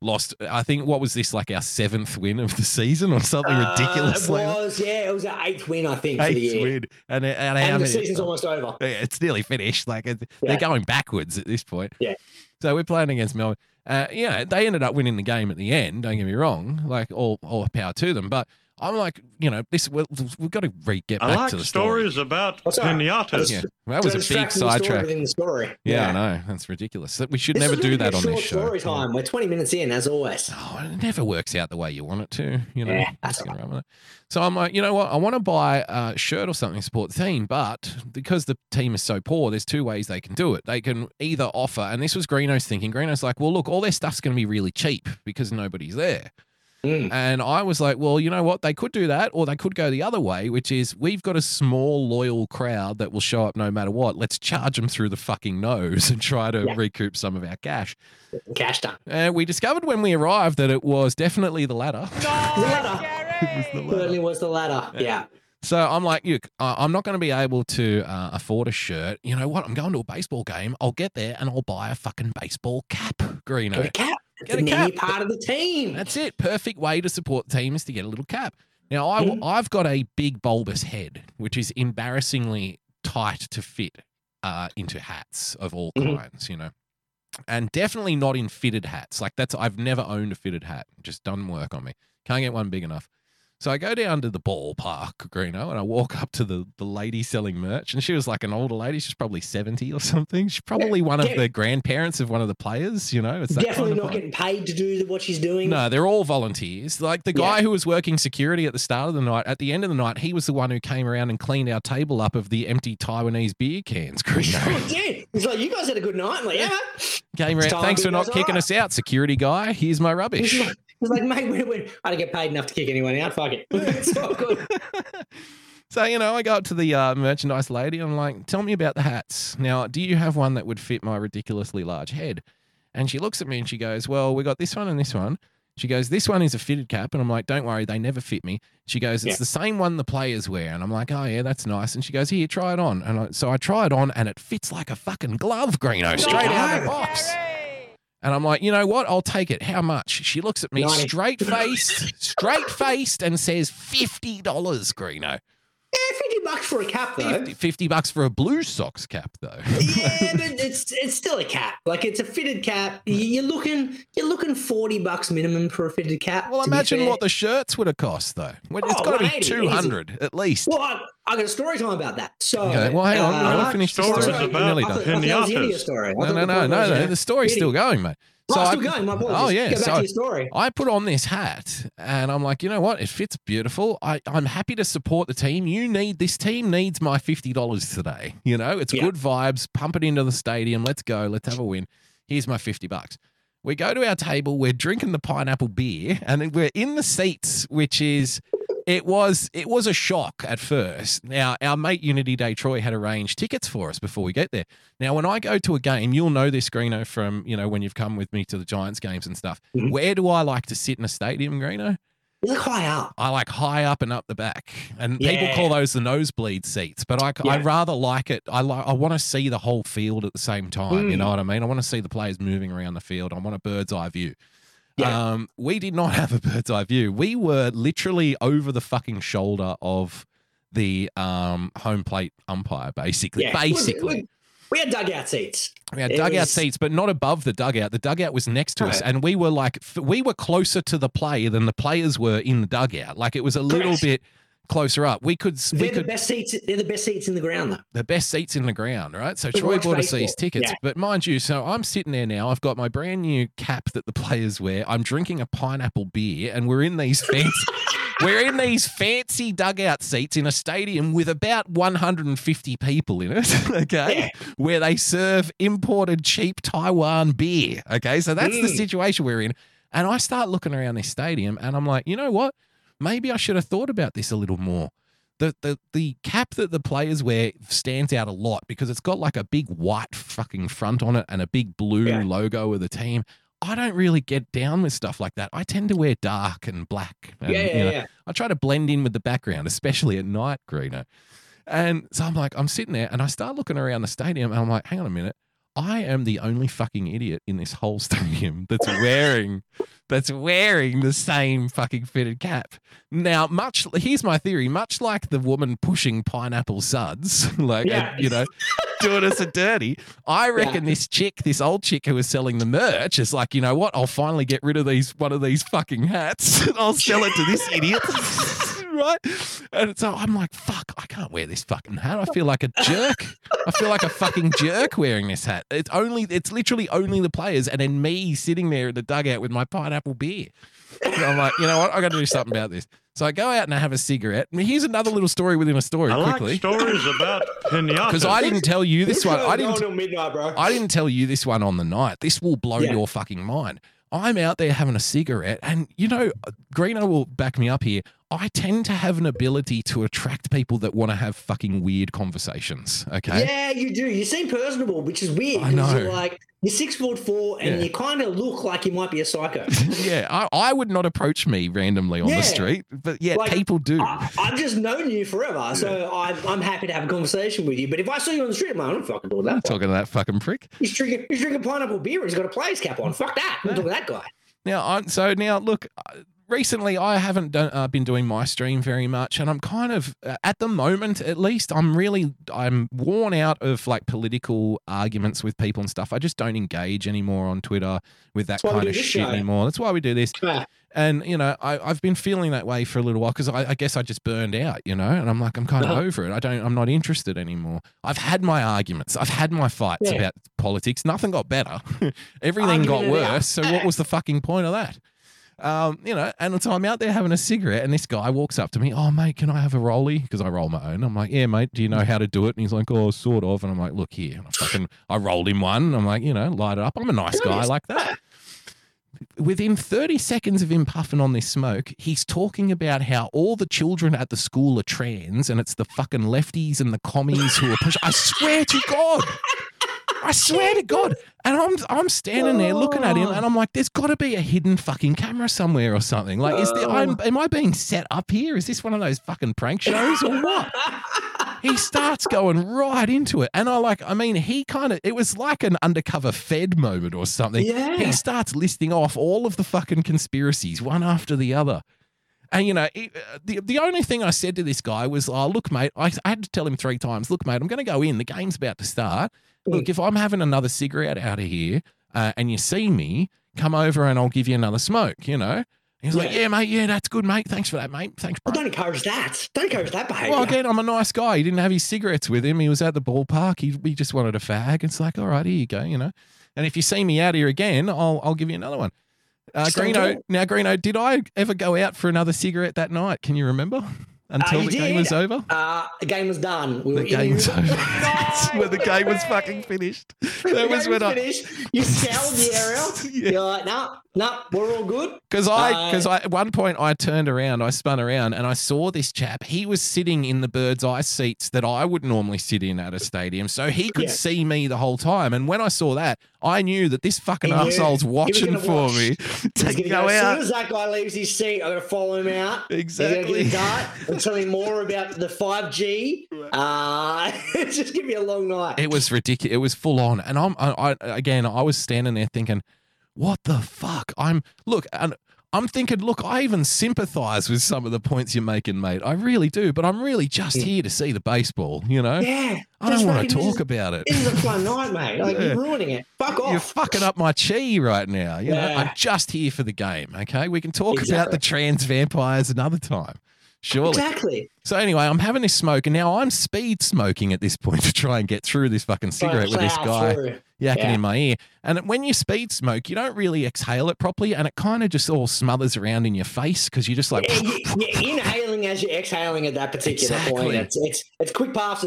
Speaker 3: lost. I think what was this like our seventh win of the season or something ridiculous?
Speaker 2: Uh,
Speaker 3: like
Speaker 2: it
Speaker 3: that?
Speaker 2: was, yeah, it was an eighth win, I think, for the
Speaker 3: Eighth
Speaker 2: year.
Speaker 3: win, and, and,
Speaker 2: And the season's almost over.
Speaker 3: Yeah, it's nearly finished. Like it,
Speaker 2: Yeah.
Speaker 3: they're going backwards at this point.
Speaker 2: Yeah.
Speaker 3: So we're playing against Melbourne. Uh, yeah, they ended up winning the game at the end. Don't get me wrong. Like all, all power to them. But I'm like, you know, this we we've got to re- get
Speaker 4: I
Speaker 3: back
Speaker 4: like
Speaker 3: to the story.
Speaker 4: stories about
Speaker 2: What's that?
Speaker 4: pinatas.
Speaker 3: Yeah, that was a big
Speaker 2: Distracting the story
Speaker 3: sidetrack.
Speaker 2: within the story.
Speaker 3: Yeah, I know. That's ridiculous. That- We should
Speaker 2: This
Speaker 3: never do that
Speaker 2: a
Speaker 3: on
Speaker 2: short
Speaker 3: this show.
Speaker 2: Story time. We're 20 minutes in, as always.
Speaker 3: Oh, it never works out the way you want it to. You know.
Speaker 2: Yeah, that's
Speaker 3: Just
Speaker 2: all
Speaker 3: get around with it. So I'm like, you know what? I want to buy a shirt or something to support the team, but because the team is so poor, there's two ways they can do it. They can either offer, and this was Greeno's thinking. Greeno's like, well, look, all their stuff's going to be really cheap because nobody's there.
Speaker 2: Mm.
Speaker 3: And I was like, well, you know what? They could do that, or they could go the other way, which is we've got a small, loyal crowd that will show up no matter what. Let's charge them through the fucking nose and try to
Speaker 2: Yeah.
Speaker 3: recoup some of our cash.
Speaker 2: Cash done.
Speaker 3: And we discovered when we arrived that it was definitely the latter. *laughs*
Speaker 2: The ladder. *laughs*
Speaker 3: It was the latter.
Speaker 2: Certainly was the ladder. Yeah.
Speaker 3: So I'm like, you, uh, I'm not going to be able to uh, afford a shirt. You know what? I'm going to a baseball game. I'll get there and I'll buy a fucking baseball cap, Greeno.
Speaker 2: Get a cap.
Speaker 3: Get a cap.
Speaker 2: part of the team.
Speaker 3: That's it. Perfect way to support the team is to get a little cap. Now, I,
Speaker 2: Mhm.
Speaker 3: I've got a big bulbous head, which is embarrassingly tight to fit uh, into hats of all
Speaker 2: Mhm.
Speaker 3: kinds, you know, and definitely not in fitted hats. Like that's, I've never owned a fitted hat. Just done work on me. Can't get one big enough. So I go down to the ballpark, Greeno, and I walk up to the, the lady selling merch, and she was like an older lady. She's probably 70 or something. She's probably one of the grandparents of one of the players, you know. It's
Speaker 2: Definitely not getting paid to do what she's doing.
Speaker 3: No, they're all volunteers. Like the guy who was working security at the start of the night, at the end of the night, he was the one who came around and cleaned our table up of the empty Taiwanese beer cans. *laughs* *laughs*
Speaker 2: Oh,
Speaker 3: Greeno.
Speaker 2: yeah. He's like, you guys had a good night. I'm like, yeah.
Speaker 3: came around. Thanks for not kicking
Speaker 2: right."
Speaker 3: us out, security guy. Here's my rubbish.
Speaker 2: He's like, mate, we, we, I don't get paid enough to kick anyone out. Fuck it. *laughs* *laughs* it's all good. *laughs*
Speaker 3: so you know, I go up to the uh, merchandise lady. I'm like, "Tell me about the hats. Now, do you have one that would fit my ridiculously large head?" And she looks at me and she goes, "Well, we got this one and this one." She goes, "This one is a fitted cap," and I'm like, "Don't worry, they never fit me." She goes, "It's
Speaker 2: Yeah.
Speaker 3: the same one the players wear," and I'm like, "Oh yeah, that's nice." And she goes, "Here, try it on." And I, so I try it on, and it fits like a fucking glove, Greeno, straight out of the box. And I'm like, you know what? I'll take it. How much? She looks at me straight faced, straight faced, and says fifty dollars, Greeno.
Speaker 2: Yeah, 50 bucks for a cap, though.
Speaker 3: 50, 50 bucks for a Blue Sox cap, though. *laughs*
Speaker 2: yeah, but it's it's still a cap. Like it's a fitted cap. You're looking you're looking forty bucks minimum for a fitted cap.
Speaker 3: Well, imagine what the shirts would have cost, though. Well, It's
Speaker 2: Oh,
Speaker 3: got to be
Speaker 2: 180, easy.
Speaker 3: two hundred at least.
Speaker 2: Well, I, I got a story time about that. So,
Speaker 3: Okay, well, hang on.
Speaker 2: uh,
Speaker 3: I want
Speaker 4: like
Speaker 3: to finish the
Speaker 4: stories
Speaker 3: story.
Speaker 2: sorry,
Speaker 3: We're
Speaker 4: about
Speaker 3: nearly
Speaker 2: I
Speaker 3: done.
Speaker 2: thought, I thought that was the end of your
Speaker 4: Pinatas.
Speaker 2: story.
Speaker 3: No, no, no, no, no. The story's still going, mate.
Speaker 2: Oh,
Speaker 3: I-
Speaker 2: still going. My apologies.
Speaker 3: Oh, yeah,
Speaker 2: Go back
Speaker 3: so-
Speaker 2: to your story.
Speaker 3: I put on this hat and I'm like, you know what? It fits beautiful. I, I'm happy to support the team. You need this team needs my fifty dollars today. You know, it's
Speaker 2: Yeah.
Speaker 3: good vibes. Pump it into the stadium. Let's go. Let's have a win. Here's my fifty bucks. We go to our table. We're drinking the pineapple beer, and then we're in the seats, which is. It was it was a shock at first. Now our mate Unity Day Troy had arranged tickets for us before we get there. Now when I go to a game, you'll know this Greeno from you know when you've come with me to the Giants games and stuff.
Speaker 2: Mhm.
Speaker 3: Where do I like to sit in a stadium, Greeno?
Speaker 2: You look high up.
Speaker 3: I like high up and up the back, and people call those the nosebleed seats. But I, I rather like it. I like I want to see the whole field at the same time. You
Speaker 2: Mm.
Speaker 3: know what I mean? I want to see the players moving around the field. I want a bird's eye view.
Speaker 2: Yeah.
Speaker 3: Um, we did not *laughs* have a bird's eye view. We were literally over the fucking shoulder of the um, home plate umpire, basically.
Speaker 2: Yeah.
Speaker 3: Basically.
Speaker 2: We, we had dugout seats.
Speaker 3: We had
Speaker 2: It
Speaker 3: dugout
Speaker 2: was-
Speaker 3: seats, but not above the dugout. The dugout was next to us, and we were like, we were closer to the play than the players were in the dugout. Like it was a little
Speaker 2: Correct.
Speaker 3: bit closer up. We could, we
Speaker 2: They're the
Speaker 3: could,
Speaker 2: best seats. They're the best seats in the ground, though.
Speaker 3: the best seats in the ground, right? So
Speaker 2: We
Speaker 3: Troy bought us these tickets,
Speaker 2: Yeah.
Speaker 3: but mind you, so I'm sitting there now. I've got my brand new cap that the players wear. I'm drinking a pineapple beer, and we're in these *laughs* fancy. We're in these fancy dugout seats in a stadium with about 150 people in it, *laughs* okay, where they serve imported cheap Taiwan beer, okay? So that's the
Speaker 2: Mm.
Speaker 3: situation we're in. And I start looking around this stadium and I'm like, you know what? Maybe I should have thought about this a little more. The, the the cap that the players wear stands out a lot because it's got like a big white fucking front on it and a big blue
Speaker 2: Yeah.
Speaker 3: logo of the team. I don't really get down with stuff like that. I tend to wear dark and black. And,
Speaker 2: yeah,
Speaker 3: you
Speaker 2: yeah,
Speaker 3: know,
Speaker 2: yeah.
Speaker 3: I try to blend in with the background, especially at night, Greeno. And so I'm like, I'm sitting there and I start looking around the stadium and I'm like, hang on a minute. I am the only fucking idiot in this whole *laughs* stadium that's wearing that's wearing the same fucking fitted cap. Now, much here's my theory, much like the woman pushing pineapple suds, *laughs* like
Speaker 2: Yeah.
Speaker 3: you know, doing us a dirty. I reckon this chick, this old chick who was selling the merch, is like, you know what? I'll finally get rid of these one of these fucking hats. I'll sell it to this idiot. *laughs* right? And so I'm like, fuck, I can't wear this fucking hat. I feel like a jerk. I feel like a fucking jerk wearing this hat. It's only it's literally only the players and then me sitting there in the dugout with my pineapple beer. So I'm like, you know what? I got to do something about this. So I go out and I have a cigarette. I mean, here's another little story within a story,
Speaker 4: I like stories about pinatas.
Speaker 3: Because I didn't tell you this one. I didn't.
Speaker 2: midnight, bro.
Speaker 3: I didn't tell you this one on the night. This will blow
Speaker 2: Yeah.
Speaker 3: your fucking mind. I'm out there having a cigarette, and you know, Greeno will back me up here. I tend to have an ability to attract people that want to have fucking weird conversations. Okay.
Speaker 2: Yeah, you do. You seem personable, which is weird.
Speaker 3: I know.
Speaker 2: You're like you're six foot four, and
Speaker 3: Yeah.
Speaker 2: you kind of look like you might be a psycho. *laughs*
Speaker 3: yeah, I, I would not approach me randomly on the street, but yeah,
Speaker 2: Like,
Speaker 3: people do.
Speaker 2: I, I've just known you forever, so I'm, I'm happy to have a conversation with you. But if I saw you on the street, I'm like, I'm not fucking doing that.
Speaker 3: Talking to that fucking prick.
Speaker 2: He's drinking, he's drinking pineapple beer. and He's got a player's cap on. Fuck that. I'm not talking to that guy.
Speaker 3: Now, I, so now look. Recently, I haven't done, uh, been doing my stream very much, and I'm kind of, uh, at the moment at least, I'm really, I'm worn out of like political arguments with people and stuff. I just don't engage anymore on Twitter with that kind of shit
Speaker 2: show.
Speaker 3: anymore. That's why we do this. And you know, I, I've been feeling that way for a little while because I, I guess I just burned out, you know, and I'm like, I'm kind of
Speaker 2: Uh-huh.
Speaker 3: over it. I don't, I'm not interested anymore. I've had my arguments, I've had my fights
Speaker 2: Yeah.
Speaker 3: about politics. Nothing got better. *laughs* Everything got worse. So what was the fucking point of that? Um, you know, and so I'm out there having a cigarette, and this guy walks up to me. Oh, mate, can I have a rollie? Because I roll my own. I'm like, yeah, mate. Do you know how to do it? And he's like, oh, sort of. And I'm like, look here. And I fucking, I rolled him one. I'm like, you know, light it up. I'm a nice guy like that. Within 30 seconds of him puffing on this smoke, he's talking about how all the children at the school are trans, and it's the fucking lefties and the commies who are pushing. I swear to God. I swear to God. And I'm I'm standing there looking at him oh. and I'm like, there's gotta be a hidden fucking camera somewhere or something. Like, is there I'm, am I being set up here? Is this one of those fucking prank shows or what? *laughs* he starts going right into it. And I like, I mean, he kind of it was like an undercover Fed moment or something.
Speaker 2: Yeah.
Speaker 3: He starts listing off all of the fucking conspiracies, one after the other. And you know, it- uh, the the only thing I said to this guy was, "Oh, look, mate." I, I had to tell him three times, "Look, mate, I'm going to go in. The game's about to start. Look, if I'm having another cigarette out of here, uh, and you see me, come over and I'll give you another smoke." You know. He's like,
Speaker 2: Yeah.
Speaker 3: "Yeah, mate. Yeah, that's good, mate. Thanks for that, mate. Thanks, bro."
Speaker 2: Well, don't encourage that. Don't encourage that behavior.
Speaker 3: Well, again, I'm a nice guy. He didn't have his cigarettes with him. He was at the ballpark. He, he just wanted a fag. It's like, all right, here you go, you know. And if you see me out here again, I'll I'll give you another one. Uh, Greeno, now Greeno, did I ever go out for another cigarette that night? Can you remember? *laughs* Until
Speaker 2: Uh,
Speaker 3: the game was over.
Speaker 2: Uh, the game was done. We
Speaker 3: The game was over. *laughs* *laughs*
Speaker 2: No!
Speaker 3: When the game was fucking finished. That was when I
Speaker 2: finished. You scoured the area.
Speaker 3: Yeah.
Speaker 2: You're like, no, no, we're all good.
Speaker 3: Because I,
Speaker 2: Uh,
Speaker 3: because I, at one point I turned around, I spun around, and I saw this chap. He was sitting in the bird's eye seats that I would normally sit in at a stadium, so he could
Speaker 2: Yeah.
Speaker 3: see me the whole time. And when I saw that, I knew that this fucking arsehole's watching for
Speaker 2: watch.
Speaker 3: me *laughs*
Speaker 2: He's
Speaker 3: go
Speaker 2: go, as soon as that guy leaves his seat, I'm gonna follow him out.
Speaker 3: Exactly.
Speaker 2: He's gonna get a *laughs* dart and tell him more about the 5G. Uh, it's *laughs* just give me a long night.
Speaker 3: It was ridiculous. It was full on, and I'm, I, I again, I was standing there thinking, what the fuck? I'm look, and I'm thinking, look, I even sympathise with some of the points you're making, mate. I really do, but I'm really just
Speaker 2: Yeah.
Speaker 3: here to see the baseball. You know,
Speaker 2: yeah.
Speaker 3: I don't want to talk about it.
Speaker 2: This is a fun night, mate. Like
Speaker 3: Yeah.
Speaker 2: you're ruining it. Fuck off.
Speaker 3: You're fucking up my chi right now. You know,
Speaker 2: Yeah.
Speaker 3: I'm just here for the game. Okay, we can talk about the trans vampires another time. Surely.
Speaker 2: Exactly.
Speaker 3: So anyway, I'm having this smoke, and now I'm speed smoking at this point *laughs* to try and get through this fucking cigarette with this guy
Speaker 2: through.
Speaker 3: yakking
Speaker 2: Yeah.
Speaker 3: in my ear. And when you speed smoke, you don't really exhale it properly, and it kind of just all smothers around in your face because you're just like,
Speaker 2: Yeah, you- *laughs* you're inhaling as you're exhaling at that particular
Speaker 3: Exactly.
Speaker 2: point. It's, it's it's quick puffs.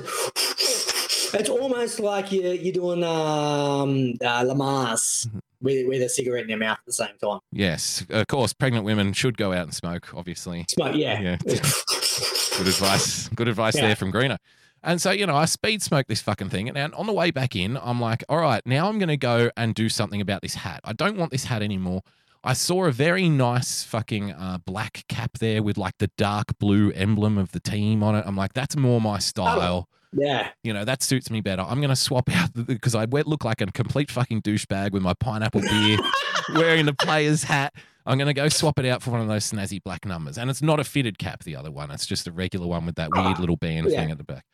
Speaker 2: It's almost like you're you're doing um, uh,
Speaker 3: Lamaze.
Speaker 2: With with a cigarette in their mouth at the same time.
Speaker 3: yes, of course, pregnant women should go out and smoke. Obviously,
Speaker 2: Smoke, yeah.
Speaker 3: Yeah. *laughs* good advice. Good advice
Speaker 2: Yeah.
Speaker 3: there from Greener. And so, you know, I speed smoke this fucking thing. And on the way back in, I'm like, all right, now I'm going to go and do something about this hat. I don't want this hat anymore. I saw a very nice fucking uh, black cap there with like the dark blue emblem of the team on it. I'm like, that's more my style.
Speaker 2: Yeah.
Speaker 3: You know, that suits me better. I'm going to swap out because I look like a complete fucking douchebag with my pineapple beer, *laughs* wearing the player's hat. I'm going to go swap it out for one of those snazzy black numbers. And it's not a fitted cap, the other one. It's just a regular one with that weird
Speaker 2: Ah,
Speaker 3: little band
Speaker 2: yeah.
Speaker 3: thing at the back.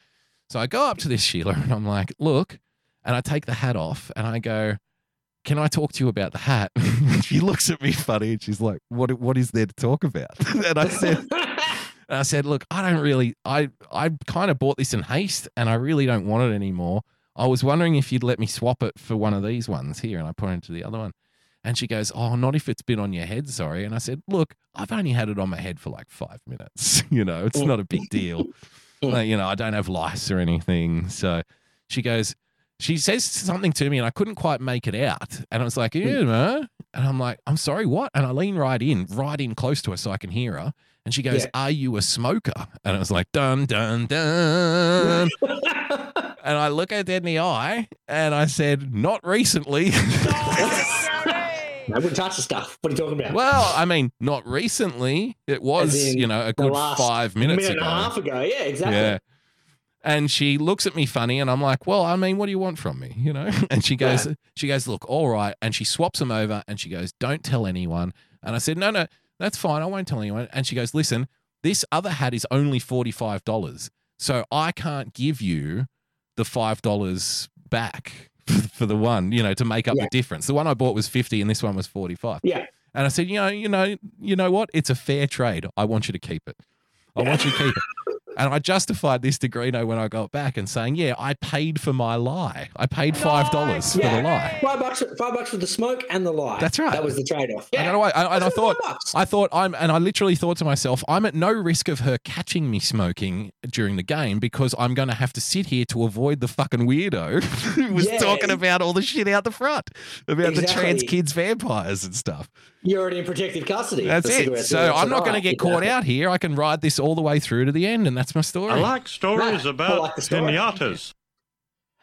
Speaker 3: So I go up to this Sheila and I'm like, look, and I take the hat off and I go, can I talk to you about the hat? *laughs* she looks at me funny and she's like, what, what is there to talk about? *laughs* and I said, and I said, "Look, I don't really. I I kind of bought this in haste, and I really don't want it anymore. I was wondering if you'd let me swap it for one of these ones here." And I pointed to the other one, and she goes, "Oh, not if it's been on your head, sorry." And I said, "Look, I've only had it on my head for like five minutes. *laughs* you know, it's not a big deal. *laughs* Like, you know, I don't have lice or anything." So she goes. She says something to me and I couldn't quite make it out. And I was like, you know, hmm. and I'm like, I'm sorry, what? And I lean right in, right in close to her so I can hear her. And she goes,
Speaker 2: Yeah.
Speaker 3: Are you a smoker? And I was like, Dun, dun, dun. *laughs* and I look her dead in the eye and I said, Not recently.
Speaker 2: I wouldn't touch the stuff. What are you talking about?
Speaker 3: well, I mean, not recently. It was, you know, a good five minutes
Speaker 2: minute
Speaker 3: ago.
Speaker 2: and a half ago. Yeah, exactly.
Speaker 3: Yeah. And she looks at me funny, and I'm like, "Well, I mean, what do you want from me?" You know. *laughs* And she goes, "She goes, look, all right." And she swaps them over, and she goes, "Don't tell anyone." And I said, "No, no, that's fine. I won't tell anyone." And she goes, "Listen, this other hat is only forty five dollars, so I can't give you the five dollars back *laughs* for the one, you know, to make up
Speaker 2: Yeah.
Speaker 3: the difference. The one I bought was fifty, and this one was forty five.
Speaker 2: Yeah.
Speaker 3: And I said, you know, you know, you know what? It's a fair trade. I want you to keep it. I want you to keep it. *laughs* And I justified this to Greeno when I got back and saying, yeah, I paid for my lie. I paid five dollars for
Speaker 2: Yeah.
Speaker 3: the lie.
Speaker 2: Five bucks, five bucks for the smoke and the lie.
Speaker 3: That's right.
Speaker 2: That was the trade-off.
Speaker 3: I
Speaker 2: Yeah.
Speaker 3: don't know why. I, and I thought. I thought I'm, and I literally thought to myself, I'm at no risk of her catching me smoking during the game because I'm going to have to sit here to avoid the fucking weirdo *laughs* who was
Speaker 2: Yeah.
Speaker 3: talking about all the shit out the front about the trans kids vampires and stuff.
Speaker 2: You're already in protective custody.
Speaker 3: That's it. So I'm not going to get caught *laughs* out here. I can ride this all the way through to the end, and that's my story.
Speaker 4: I like stories
Speaker 2: Nah,
Speaker 4: about
Speaker 2: like the story.
Speaker 4: pinatas.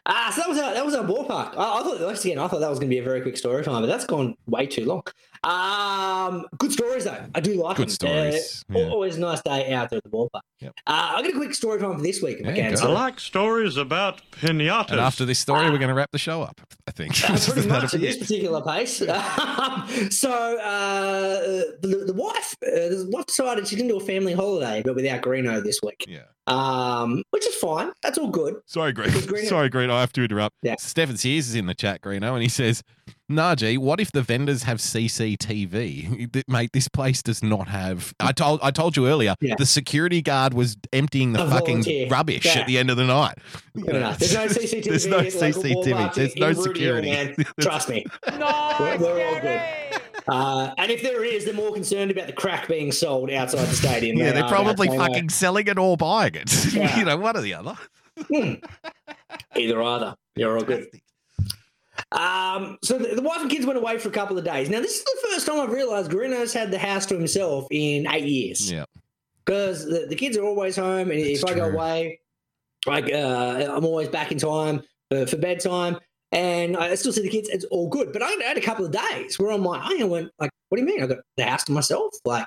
Speaker 2: Ah, so that was our, that was our ballpark. I, I thought once again, I thought that was going to be a very quick story time, but that's gone way too long. Um, good stories though. I do like
Speaker 3: Good
Speaker 2: them.
Speaker 3: stories,
Speaker 2: Uh,
Speaker 3: yeah.
Speaker 2: Always a nice day out there at the ballpark.
Speaker 3: Yep.
Speaker 2: Uh, I got a quick story time for this week if I can.
Speaker 4: I like stories about pinatas.
Speaker 3: and after this story, we're going to wrap the show up. I think.
Speaker 2: Uh, *laughs* pretty much at this particular pace. *laughs* so uh, the, the wife, uh, the wife decided she's going to do a family holiday, but without Greeno this week.
Speaker 3: Yeah.
Speaker 2: um, which is fine. That's all good.
Speaker 3: Sorry, Green.
Speaker 2: Greeno- *laughs*
Speaker 3: Sorry, Green. I have to interrupt.
Speaker 2: Yeah.
Speaker 3: Stefan Sears is in the chat, Greeno, and he says, Najee, what if the vendors have CCTV? *laughs* Mate, this place does not have. I told I told you earlier,
Speaker 2: Yeah.
Speaker 3: the security guard was emptying the
Speaker 2: A
Speaker 3: fucking
Speaker 2: volunteer.
Speaker 3: rubbish
Speaker 2: Yeah.
Speaker 3: at the end of the night. You
Speaker 2: Fair
Speaker 3: know,
Speaker 2: enough. There's no CCTV. *laughs*
Speaker 3: There's no CCTV.
Speaker 2: ballparks
Speaker 3: There's no
Speaker 2: Rudy Hill,
Speaker 3: security.
Speaker 2: man. *laughs* Trust me. We're, we're all good. Uh, and if there is, they're more concerned about the crack being sold outside the stadium.
Speaker 3: yeah, they're probably
Speaker 2: about saying,
Speaker 3: fucking selling it or buying it.
Speaker 2: Yeah.
Speaker 3: you know, one or the other.
Speaker 2: "Hmm, Either either. You're all good. Um, so the, the wife and kids went away for a couple of days. Now, this is the first time I've realized Greeno's had the house to himself in eight years.
Speaker 3: Yeah.
Speaker 2: because the, the kids are always home, and if
Speaker 3: That's
Speaker 2: I go away, like uh, I'm always back in time for, for bedtime, and I still see the kids. It's all good, but I had a couple of days where I'm like, I went like, what do you mean? I got the house to myself. Like,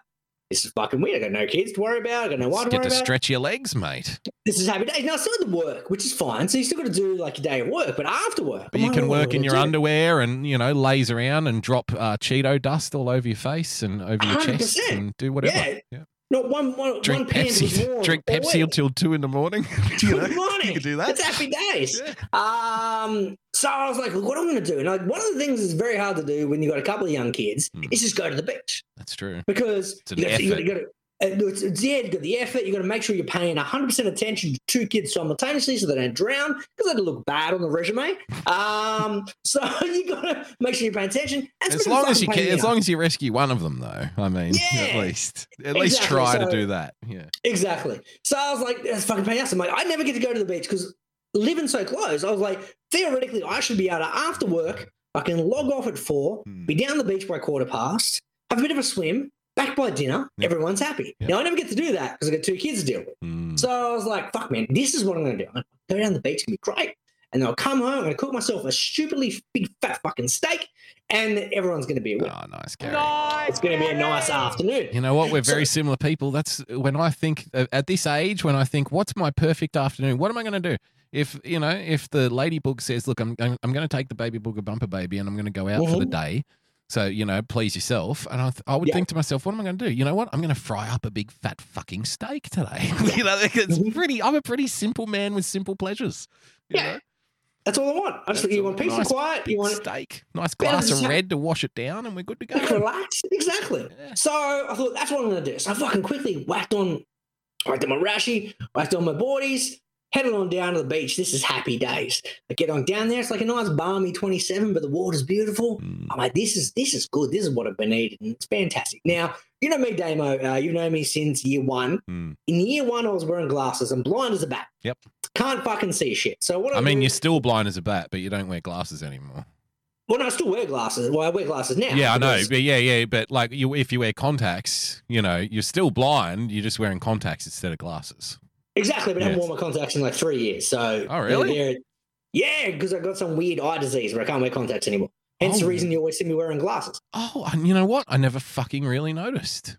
Speaker 2: this is fucking weird. I got no kids to worry about. I got no wife to
Speaker 3: Get to
Speaker 2: about.
Speaker 3: stretch your legs, mate.
Speaker 2: This is happy days. Now I still had to work, which is fine. So you still got to do like your day of work, but after work,
Speaker 3: But
Speaker 2: I'm
Speaker 3: you can work in your
Speaker 2: do?
Speaker 3: underwear and, you know, laze around and drop uh, Cheeto dust all over your face and over your chest
Speaker 2: 100%.
Speaker 3: and do whatever.
Speaker 2: Yeah.
Speaker 3: Yeah.
Speaker 2: Not one, one,
Speaker 3: Drink
Speaker 2: one
Speaker 3: Pepsi. Drink Pepsi until two in the morning. *laughs* you know,
Speaker 2: Good morning.
Speaker 3: you can do that.
Speaker 2: It's happy days.
Speaker 3: Yeah.
Speaker 2: Um, so I was like, what am I going to do? And like, one of the things that's very hard to do when you've got a couple of young kids
Speaker 3: Hmm.
Speaker 2: is just go to the beach
Speaker 3: That's true.
Speaker 2: because
Speaker 3: It's an
Speaker 2: you got,
Speaker 3: effort.
Speaker 2: you got to. Uh, It's, it's, yeah, you've got the effort. You've got to make sure you're paying 100% attention to two kids simultaneously so they don't drown because that'd look bad on the resume. Um, *laughs* so *laughs* you've got to make sure you're paying attention. And
Speaker 3: As long as you can, as long as you rescue one of them, though. I mean, *laughs*
Speaker 2: Yeah.
Speaker 3: at least, at least
Speaker 2: Exactly,
Speaker 3: try to do that. Yeah.
Speaker 2: Exactly. So I was like, that's fucking the ass. I'm like, I never get to go to the beach because living so close, I was like, theoretically, I should be able to, after work, I can log off at four,
Speaker 3: Hmm.
Speaker 2: be down the beach by quarter past, have a bit of a swim, back by dinner,
Speaker 3: Yeah.
Speaker 2: everyone's happy.
Speaker 3: Yeah.
Speaker 2: Now, I never get to do that because I've got two kids to deal with.
Speaker 3: Mm.
Speaker 2: So I was like, fuck, man, this is what I'm going to do. I'm going to go down the beach, it's going to be great. And then I'll come home, I'm going to cook myself a stupidly big fat fucking steak, and everyone's going to be a.
Speaker 3: Oh, nice, Gary.
Speaker 2: It's going to be a nice afternoon.
Speaker 3: You know what? We're very
Speaker 2: So-
Speaker 3: similar people. That's when I think uh, at this age, when I think, what's my perfect afternoon? What am I going to do? If you know, if the ladybug says, "Look, I'm I'm, I'm going to take the baby boogie bumper baby, and I'm going to go out for the
Speaker 2: Mhm.
Speaker 3: day," so you know, please yourself. And I, th- I would
Speaker 2: Yeah.
Speaker 3: think to myself, what am I going to do? You know what? I'm going to fry up a big fat fucking steak today. *laughs* you know, it's
Speaker 2: Mhm.
Speaker 3: pretty. I'm a pretty simple man with simple pleasures. you
Speaker 2: Yeah.
Speaker 3: know?
Speaker 2: That's all I want. I just
Speaker 3: That's
Speaker 2: you want peace
Speaker 3: nice
Speaker 2: and quiet. You want
Speaker 3: steak, nice glass of red to wash it down, and we're good to go. *laughs*
Speaker 2: Relax. Exactly.
Speaker 3: Yeah.
Speaker 2: So I thought that's what I'm going to do. So I fucking quickly whacked on, whacked on my rashi, whacked on my boardies, headed on down to the beach. This is happy days. I get on down there. It's like a nice balmy 27, but the water's beautiful.
Speaker 3: Mm.
Speaker 2: I'm like, this is this is good. This is what I've been needing. It's fantastic. Now you know me, Damo. Uh, you've known me since year one.
Speaker 3: Mm.
Speaker 2: In year one, I was wearing glasses and blind as a bat.
Speaker 3: Yep.
Speaker 2: Can't fucking see shit. So what
Speaker 3: I
Speaker 2: I
Speaker 3: mean,
Speaker 2: do-
Speaker 3: you're still blind as a bat, but you don't wear glasses anymore.
Speaker 2: well, no, I still wear glasses. Well, I wear glasses now.
Speaker 3: Yeah, I know. But yeah, yeah. But like, you, if you wear contacts, you know, you're still blind. You're just wearing contacts instead of glasses.
Speaker 2: Exactly, but I haven't worn my contacts in like three years. So
Speaker 3: Oh, really?
Speaker 2: yeah, because I've got some weird eye disease where I can't wear contacts anymore. Hence the
Speaker 3: Oh.
Speaker 2: reason you always see me wearing glasses.
Speaker 3: Oh, and you know what? I never fucking really noticed.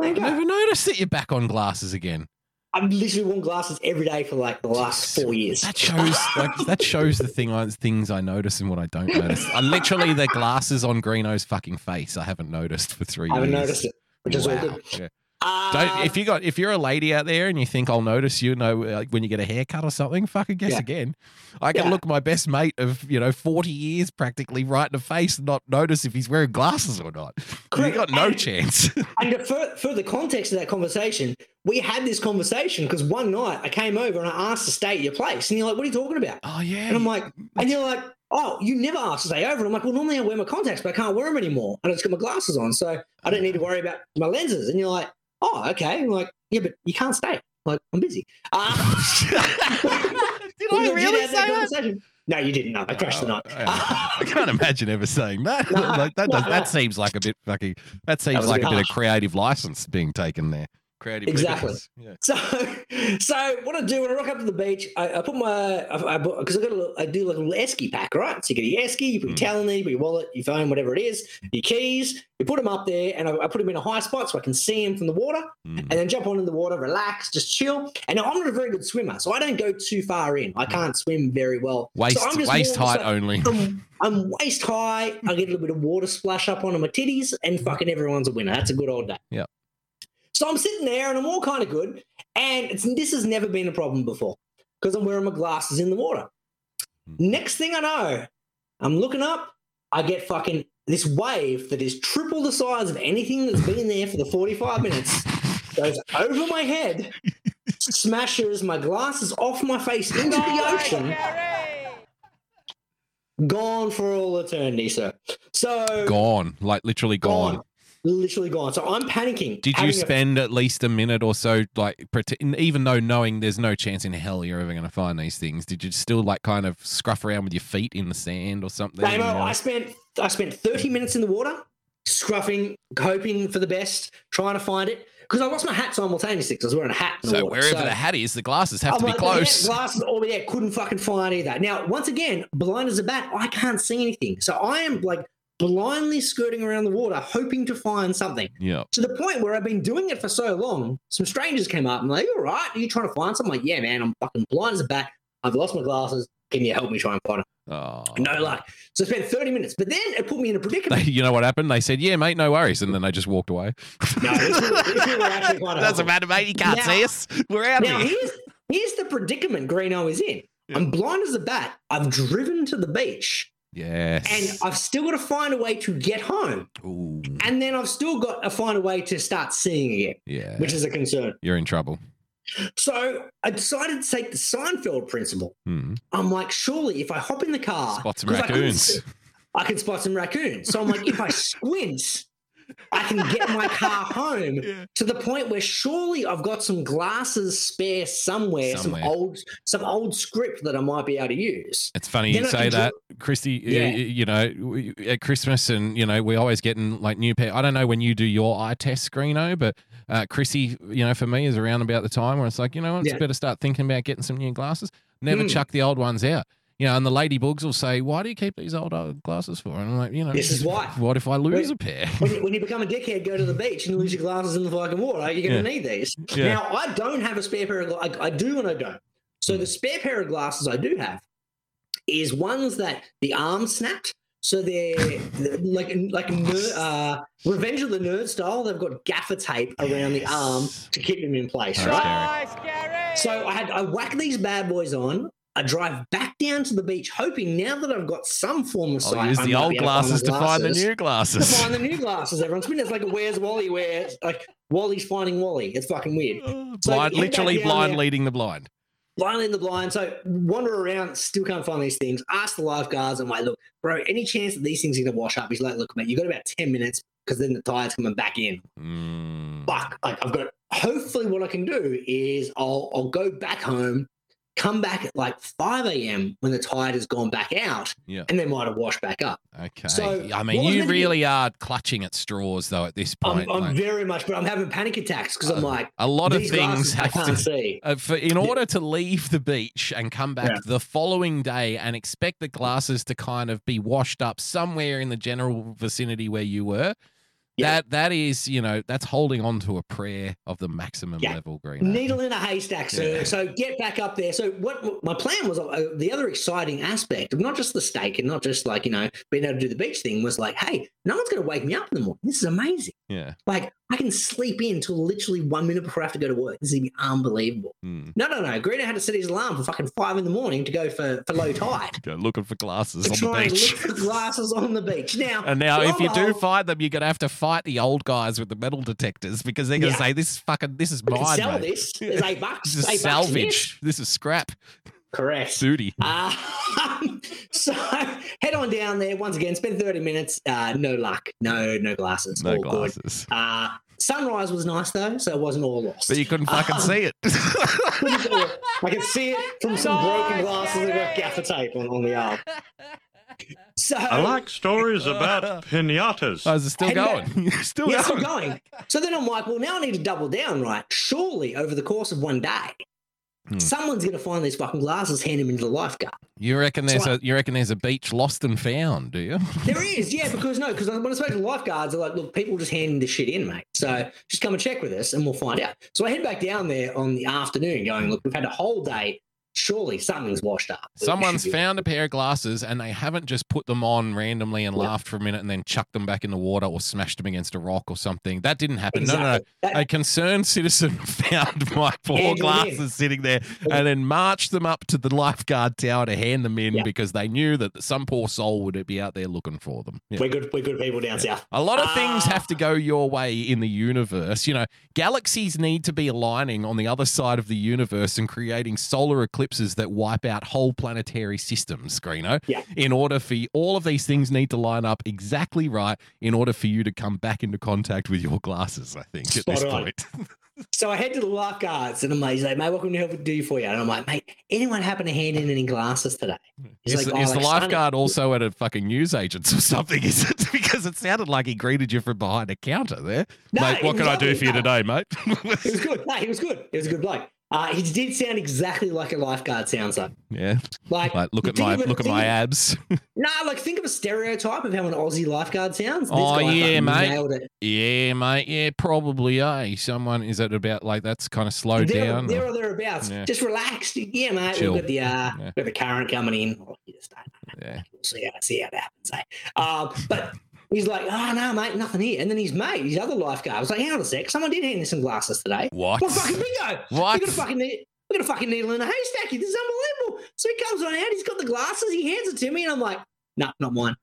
Speaker 3: I never noticed that you're back on glasses again.
Speaker 2: I've literally worn glasses every day for like the last four years.
Speaker 3: That shows like that shows the thing I, things I notice and what I don't notice. I literally the glasses on Greeno's fucking face. I haven't noticed for three
Speaker 2: I haven't
Speaker 3: years.
Speaker 2: noticed it, which is all good.
Speaker 3: Yeah.
Speaker 2: Uh,
Speaker 3: Don't, if you got if you're a lady out there and you think I'll notice you know like when you get a haircut or something, fucking guess
Speaker 2: Yeah.
Speaker 3: again. I can
Speaker 2: Yeah.
Speaker 3: look my best mate of you know forty years practically right in the face and not notice if he's wearing glasses or not. You got no
Speaker 2: And-
Speaker 3: chance. *laughs*
Speaker 2: and to fur- further context of that conversation, we had this conversation because one night I came over and I asked to stay at your place, and you're like, "What are you talking about?"
Speaker 3: oh yeah.
Speaker 2: And I'm like, and you're like, oh, you never asked to stay over. And I'm like, well, normally I wear my contacts, but I can't wear them anymore. And I just got my glasses on. So I don't need to worry about my lenses. And you're like, oh, okay. I'm like, yeah, but you can't stay. I'm like, I'm busy. Uh, *laughs*
Speaker 3: Did I really say
Speaker 2: that
Speaker 3: that?
Speaker 2: No, you didn't. No, I crashed the
Speaker 3: Oh,
Speaker 2: night. *laughs*
Speaker 3: I, can't imagine ever saying that.
Speaker 2: No, *laughs*
Speaker 3: like, that, does,
Speaker 2: no.
Speaker 3: that seems like a bit fucking. That seems
Speaker 2: a
Speaker 3: like a bit of creative license being taken there. Creative.
Speaker 2: Exactly.
Speaker 3: Yeah.
Speaker 2: So, *laughs* so what I do when I rock up to the beach, I, I put my, I, I because I got a little, I do like a little esky pack, right? So you get your esky, you put your
Speaker 3: Mm.
Speaker 2: towel in there, you put your wallet, your phone, whatever it is, your keys, you put them up there, and I, I put them in a high spot so I can see them from the water,
Speaker 3: Mm.
Speaker 2: and then jump on in the water, relax, just chill. And I'm not a very good swimmer, so I don't go too far in. I can't swim very well.
Speaker 3: Waist
Speaker 2: so I'm just
Speaker 3: waist height
Speaker 2: so-
Speaker 3: only.
Speaker 2: I'm, I'm waist high. I get a little bit of water splash up onto my titties, and fucking everyone's a winner. That's a good old day.
Speaker 3: Yep.
Speaker 2: So I'm sitting there and I'm all kind of good. And it's, this has never been a problem before because I'm wearing my glasses in the water. Hmm. Next thing I know, I'm looking up. I get fucking this wave that is triple the size of anything that's been there for the 45 minutes goes over my head, smashes my glasses off my face into the ocean. Gone for all eternity, sir. So
Speaker 3: Gone, like literally gone.
Speaker 2: gone. Literally gone. So I'm panicking.
Speaker 3: Did you
Speaker 2: having a-
Speaker 3: spend at least a minute or so, like, prete- even though knowing there's no chance in hell you're ever going to find these things, did you still like kind of scruff around with your feet in the sand or something?
Speaker 2: Damo,
Speaker 3: you know?
Speaker 2: I spent I spent 30 minutes in the water, scruffing, hoping for the best, trying to find it. Because I lost my hat simultaneously because I was wearing a hat. The
Speaker 3: so
Speaker 2: water.
Speaker 3: wherever
Speaker 2: So-
Speaker 3: the hat is, the glasses have
Speaker 2: I'm
Speaker 3: to be
Speaker 2: like,
Speaker 3: close.
Speaker 2: Yeah, glasses, oh yeah, couldn't fucking find either. Now, once again, blind as a bat, I can't see anything. So I am like blindly skirting around the water, hoping to find something.
Speaker 3: Yeah.
Speaker 2: To the point where I've been doing it for so long, some strangers came up and like, all right, are you trying to find something? I'm like, yeah, man, I'm fucking blind as a bat. I've lost my glasses. Can you help me try and find it?
Speaker 3: Oh.
Speaker 2: No luck. So I spent 30 minutes, but then it put me in a predicament. *laughs*
Speaker 3: you know what happened? They said, "Yeah, mate, no worries," and then they just walked away.
Speaker 2: No, this was- this quite *laughs*
Speaker 3: Doesn't matter, mate. You can't
Speaker 2: Now-
Speaker 3: see us. We're out
Speaker 2: Now
Speaker 3: here.
Speaker 2: here's here's the predicament Greeno is in. I'm blind as a bat. I've driven to the beach,
Speaker 3: Yes.
Speaker 2: and I've still got to find a way to get home,
Speaker 3: Ooh.
Speaker 2: and then I've still got to find a way to start seeing again,
Speaker 3: Yeah.
Speaker 2: which is a concern.
Speaker 3: You're in trouble.
Speaker 2: So I decided to take the Seinfeld principle.
Speaker 3: Hmm.
Speaker 2: I'm like, surely if I hop in the car,
Speaker 3: Spot some
Speaker 2: 'cause I
Speaker 3: raccoons.
Speaker 2: I can spot some raccoons. So I'm like, if I *laughs* squint, I can get my car *laughs* home to the point where surely I've got some glasses spare somewhere,
Speaker 3: Somewhere.
Speaker 2: some old some old script that I might be able to use.
Speaker 3: It's funny
Speaker 2: Then
Speaker 3: you
Speaker 2: I
Speaker 3: say
Speaker 2: can
Speaker 3: that, Christy.
Speaker 2: Yeah.
Speaker 3: You know, at Christmas, and you know, we're always getting like new pair. I don't know when you do your eye test, Greeno, but uh, Chrissy, you know, for me is around about the time where it's like, you know, what, it's
Speaker 2: Yeah.
Speaker 3: better start thinking about getting some new glasses. Never
Speaker 2: Mm.
Speaker 3: chuck the old ones out. You know, and the ladybugs will say, "Why do you keep these old glasses for?" And I'm like, you know,
Speaker 2: This is *laughs* why.
Speaker 3: What if I lose
Speaker 2: Wait.
Speaker 3: a pair? *laughs*
Speaker 2: When you, when you become a dickhead, go to the beach and lose your glasses in the fucking water. You're going to need these.
Speaker 3: Yeah.
Speaker 2: Now, I don't have a spare pair of glasses. I, I do and I don't. So the spare pair of glasses I do have is ones that the arm snapped. So they're like like ner- *laughs* uh, Revenge of the Nerd style. They've got gaffer tape around the arm to keep them in place,
Speaker 3: Oh,
Speaker 2: right?
Speaker 3: scary.
Speaker 2: So I had I whack these bad boys on. I drive back down to the beach, hoping now that I've got some form of sight,
Speaker 3: I'll use the old
Speaker 2: be able to find my
Speaker 3: glasses to find the new glasses to
Speaker 2: find the new glasses. Everyone's been it's like a Where's Wally? Where it's like Wally's finding Wally. It's fucking weird.
Speaker 3: blind,
Speaker 2: head
Speaker 3: literally blind
Speaker 2: there.
Speaker 3: leading the blind.
Speaker 2: Blind in the blind. So wander around, still can't find these things. Ask the lifeguards. I'm like, look, bro, any chance that these things are gonna wash up? He's like, look, mate, you got about ten minutes because then the tide's coming back in.
Speaker 3: Mm.
Speaker 2: Fuck. Like I've got. Hopefully, what I can do is I'll I'll go back home, come back at like five a.m. when the tide has gone back out,
Speaker 3: Yeah.
Speaker 2: and then might have washed back up.
Speaker 3: Okay.
Speaker 2: So,
Speaker 3: I mean, you
Speaker 2: to be-
Speaker 3: really are clutching at straws, though, at this
Speaker 2: I'm,
Speaker 3: point.
Speaker 2: I'm
Speaker 3: like,
Speaker 2: very much, but I'm having panic attacks because I'm
Speaker 3: Uh,
Speaker 2: like,
Speaker 3: a lot of things have to.
Speaker 2: see.
Speaker 3: Uh, for, in order to leave the beach and come back
Speaker 2: Yeah.
Speaker 3: the following day and expect the glasses to kind of be washed up somewhere in the general vicinity where you were,
Speaker 2: Yeah.
Speaker 3: that that is, you know, that's holding on to a prayer of the maximum
Speaker 2: Yeah.
Speaker 3: level, Green.
Speaker 2: Needle in a haystack, sir.
Speaker 3: Yeah.
Speaker 2: So get back up there. So what what my plan was, uh, the other exciting aspect of not just the steak and not just like you know being able to do the beach thing was like, hey, no one's going to wake me up in the morning. This is amazing.
Speaker 3: Yeah.
Speaker 2: Like I can sleep in till literally one minute before I have to go to work. This is gonna be unbelievable.
Speaker 3: Mm.
Speaker 2: No, no, no. Greeno had to set his alarm for fucking five in the morning to go for for low tide. *laughs*
Speaker 3: Go looking for glasses
Speaker 2: to
Speaker 3: on
Speaker 2: try
Speaker 3: the
Speaker 2: and
Speaker 3: beach.
Speaker 2: look for glasses on the beach. Now,
Speaker 3: And now, if you do
Speaker 2: behold,
Speaker 3: find them, you're gonna have to fight the old guys with the metal detectors because they're gonna
Speaker 2: Yeah.
Speaker 3: say, "This is fucking, this is mine,
Speaker 2: sell
Speaker 3: mate.
Speaker 2: this. Eight bucks.
Speaker 3: This is
Speaker 2: eight bucks this.
Speaker 3: salvage. This is scrap
Speaker 2: Correct.
Speaker 3: duty."
Speaker 2: Uh, *laughs* so head on down there once again. Spend thirty minutes. Uh, no luck. No, no glasses.
Speaker 3: No
Speaker 2: all good.
Speaker 3: glasses,
Speaker 2: Uh, sunrise was nice though, so it wasn't all lost.
Speaker 3: but you couldn't fucking
Speaker 2: Um,
Speaker 3: see it. *laughs*
Speaker 2: I can see it from some broken glasses that got gaffer tape on, on the arm. *laughs* *laughs* So
Speaker 4: I like stories about *laughs* pinatas.
Speaker 3: Oh, is it still
Speaker 2: Head
Speaker 3: going? *laughs* still
Speaker 2: yeah,
Speaker 3: going.
Speaker 2: still going. So then I'm like, well, now I need to double down, right? Surely over the course of one day,
Speaker 3: Hmm.
Speaker 2: someone's going to find these fucking glasses, hand them into the lifeguard.
Speaker 3: You reckon
Speaker 2: So
Speaker 3: there's
Speaker 2: I-
Speaker 3: a you reckon there's a beach lost and found? Do you?
Speaker 2: There is, yeah, because no, because when I spoke to lifeguards, they're like, look, people just handing this shit in, mate. So just come and check with us and we'll find out. So I head back down there on the afternoon going, look, we've had a whole day surely something's washed up.
Speaker 3: Someone's found a pair of glasses and they haven't just put them on randomly and
Speaker 2: Yeah.
Speaker 3: laughed for a minute and then chucked them back in the water or smashed them against a rock or something. That didn't happen. No, no, no.
Speaker 2: That-
Speaker 3: A concerned citizen *laughs* found my four
Speaker 2: Hand them in.
Speaker 3: glasses sitting there and then marched them up to the lifeguard tower to hand them in
Speaker 2: Yeah.
Speaker 3: because they knew that some poor soul would be out there looking for them. Yeah.
Speaker 2: We're good. We're good people down south.
Speaker 3: A lot of things
Speaker 2: Ah.
Speaker 3: have to go your way in the universe. You know, galaxies need to be aligning on the other side of the universe and creating solar eclipses that wipe out whole planetary systems, Greeno.
Speaker 2: Yeah.
Speaker 3: In order for y- all of these things need to line up exactly right in order for you to come back into contact with your glasses, I think, at this
Speaker 2: Spot on.
Speaker 3: point. *laughs*
Speaker 2: So I head to the lifeguards and I'm like, he's like, mate, what can we help do for you? And I'm like, mate, anyone happen to hand in any glasses today? He's
Speaker 3: Is,
Speaker 2: like, oh,
Speaker 3: the-
Speaker 2: "Oh,
Speaker 3: is the
Speaker 2: like,
Speaker 3: lifeguard also at a fucking newsagent's or something? *laughs* Is it? Because it sounded like he greeted you from behind a counter there.
Speaker 2: No,
Speaker 3: mate, what can I do for you today, mate?
Speaker 2: It was *laughs* good. No, he was good. It was a good bloke. Uh, he did sound exactly like a lifeguard sounds like.
Speaker 3: yeah.
Speaker 2: Like,
Speaker 3: Like, look at my look at my abs. *laughs*
Speaker 2: Nah, like think of a stereotype of how an Aussie lifeguard sounds. This
Speaker 3: Oh, yeah, mate. Yeah, mate. Yeah, probably. Eh? Someone is it about like that's kind of slowed
Speaker 2: there,
Speaker 3: down?
Speaker 2: there
Speaker 3: or-
Speaker 2: or thereabouts.
Speaker 3: Yeah.
Speaker 2: Just relax. Yeah, mate.
Speaker 3: Chill.
Speaker 2: We've got the uh,
Speaker 3: Yeah.
Speaker 2: we've got the current coming in. Oh, you just don't know.
Speaker 3: Yeah.
Speaker 2: We'll see how see how that happens. Eh? Um, but he's like, oh no, mate, nothing here. And then his mate, his other lifeguard, was like, hang on a sec, someone did hand me some glasses today.
Speaker 3: What?
Speaker 2: What fucking bingo? *laughs*
Speaker 3: What?
Speaker 2: We got a fucking we got a fucking needle in a haystack. This is unbelievable. So he comes on out, he's got the glasses, he hands it to me, and I'm like, no, not mine.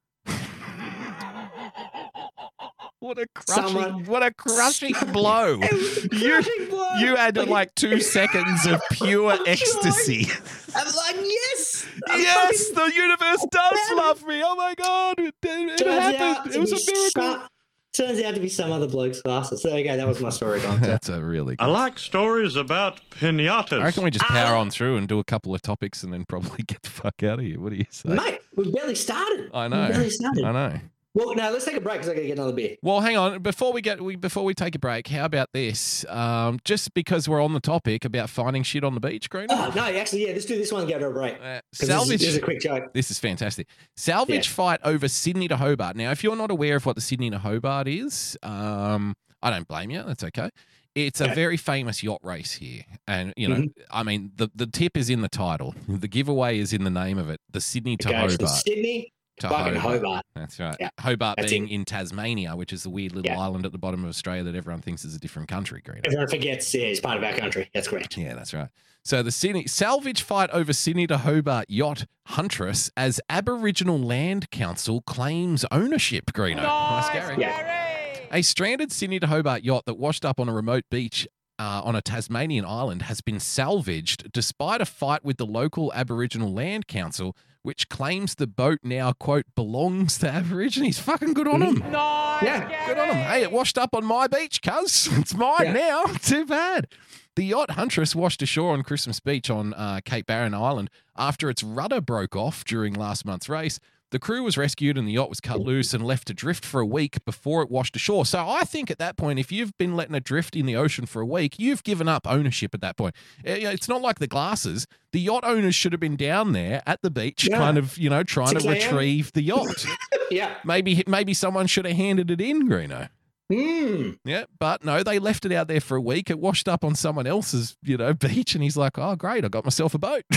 Speaker 3: What a crushing!
Speaker 2: Someone-
Speaker 3: what a crushing blow! *laughs*
Speaker 2: It was
Speaker 3: You-
Speaker 2: blow.
Speaker 3: You had
Speaker 2: Like,
Speaker 3: like two *laughs* seconds of pure *laughs*
Speaker 2: Joy.
Speaker 3: ecstasy.
Speaker 2: I'm like, yes, I'm
Speaker 3: yes,
Speaker 2: fucking-
Speaker 3: the universe does
Speaker 2: Man.
Speaker 3: love me. Oh my god, it, it, it
Speaker 2: Turns out
Speaker 3: happened.
Speaker 2: to
Speaker 3: It was
Speaker 2: be
Speaker 3: a miracle.
Speaker 2: some- turns out to be some other bloke's glasses. So there you go. That was my story, Don.
Speaker 3: That's a really.
Speaker 4: I like stories about pinatas.
Speaker 3: I reckon we just power
Speaker 2: Ah.
Speaker 3: on through and do a couple of topics and then probably get the fuck out of here. What do you say?
Speaker 2: Mate, we barely started.
Speaker 3: I
Speaker 2: We
Speaker 3: know.
Speaker 2: barely started.
Speaker 3: I know.
Speaker 2: Well, no, let's take a break because I got to get another beer.
Speaker 3: Well, hang on. Before we get we before we take a break, how about this? Um, just because we're on the topic about finding shit on the beach, Green.
Speaker 2: Oh, no, actually, yeah, let's do this one and go to a break.
Speaker 3: Uh,
Speaker 2: 'Cause This is, this is a quick joke.
Speaker 3: This is fantastic. Salvage
Speaker 2: Yeah.
Speaker 3: fight over Sydney to Hobart. Now, if you're not aware of what the Sydney to Hobart is, um, I don't blame you. That's okay. It's a very famous yacht race here, and you know,
Speaker 2: Mhm.
Speaker 3: I mean, the the tip is in the title. The giveaway is in the name of it. The Sydney to
Speaker 2: from
Speaker 3: Hobart.
Speaker 2: Sydney
Speaker 3: To
Speaker 2: fucking
Speaker 3: Hobart.
Speaker 2: Hobart.
Speaker 3: That's right.
Speaker 2: Yeah,
Speaker 3: Hobart
Speaker 2: that's
Speaker 3: being
Speaker 2: it.
Speaker 3: in Tasmania, which is the weird little
Speaker 2: Yeah.
Speaker 3: island at the bottom of Australia that everyone thinks is a different country. Green.
Speaker 2: Everyone forgets, yeah, it's part of our country. That's correct.
Speaker 3: Yeah, that's right. So the Sydney salvage fight over Sydney to Hobart yacht Huntress as Aboriginal Land Council claims ownership. Greeno, nice, Gary.
Speaker 2: Yeah.
Speaker 3: A stranded Sydney to Hobart yacht that washed up on a remote beach. Uh, on a Tasmanian island has been salvaged despite a fight with the local Aboriginal Land Council, which claims the boat now, quote, belongs to Aborigines. Fucking good on them.
Speaker 2: Yeah.
Speaker 3: Good on them. Hey, it washed up on my beach, cuz. *laughs* It's mine
Speaker 2: Yeah.
Speaker 3: now. *laughs* Too bad. The yacht Huntress washed ashore on Christmas Beach on uh, Cape Barren Island after its rudder broke off during last month's race. The crew was rescued and the yacht was cut loose and left to drift for a week before it washed ashore. So I think at that point, if you've been letting it drift in the ocean for a week, you've given up ownership at that point. Eh, know, It's not like the glasses. The yacht owners should have been down there at the beach,
Speaker 2: Yeah.
Speaker 3: kind of, you know, trying to
Speaker 2: 6
Speaker 3: retrieve the yacht. *laughs*
Speaker 2: Yeah.
Speaker 3: maybe maybe someone should have handed it in, Greeno.
Speaker 2: Mm.
Speaker 3: Yeah, but no, they left it out there for a week. It washed up on someone else's, you know, *laughs* beach, and he's like, "Oh, great, I got myself a boat." *laughs*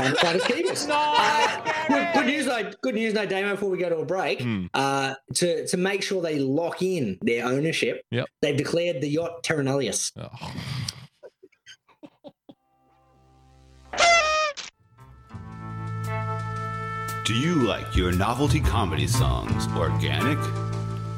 Speaker 2: And trying to keep us. *laughs* Uh, good, good news, though. Good news, though, Damo. Before we go to a break,
Speaker 3: Hmm.
Speaker 2: uh, to to make sure they lock in their ownership,
Speaker 3: Yep.
Speaker 2: they've declared the yacht terra nullius.
Speaker 3: Oh.
Speaker 5: Do you like your novelty comedy songs organic?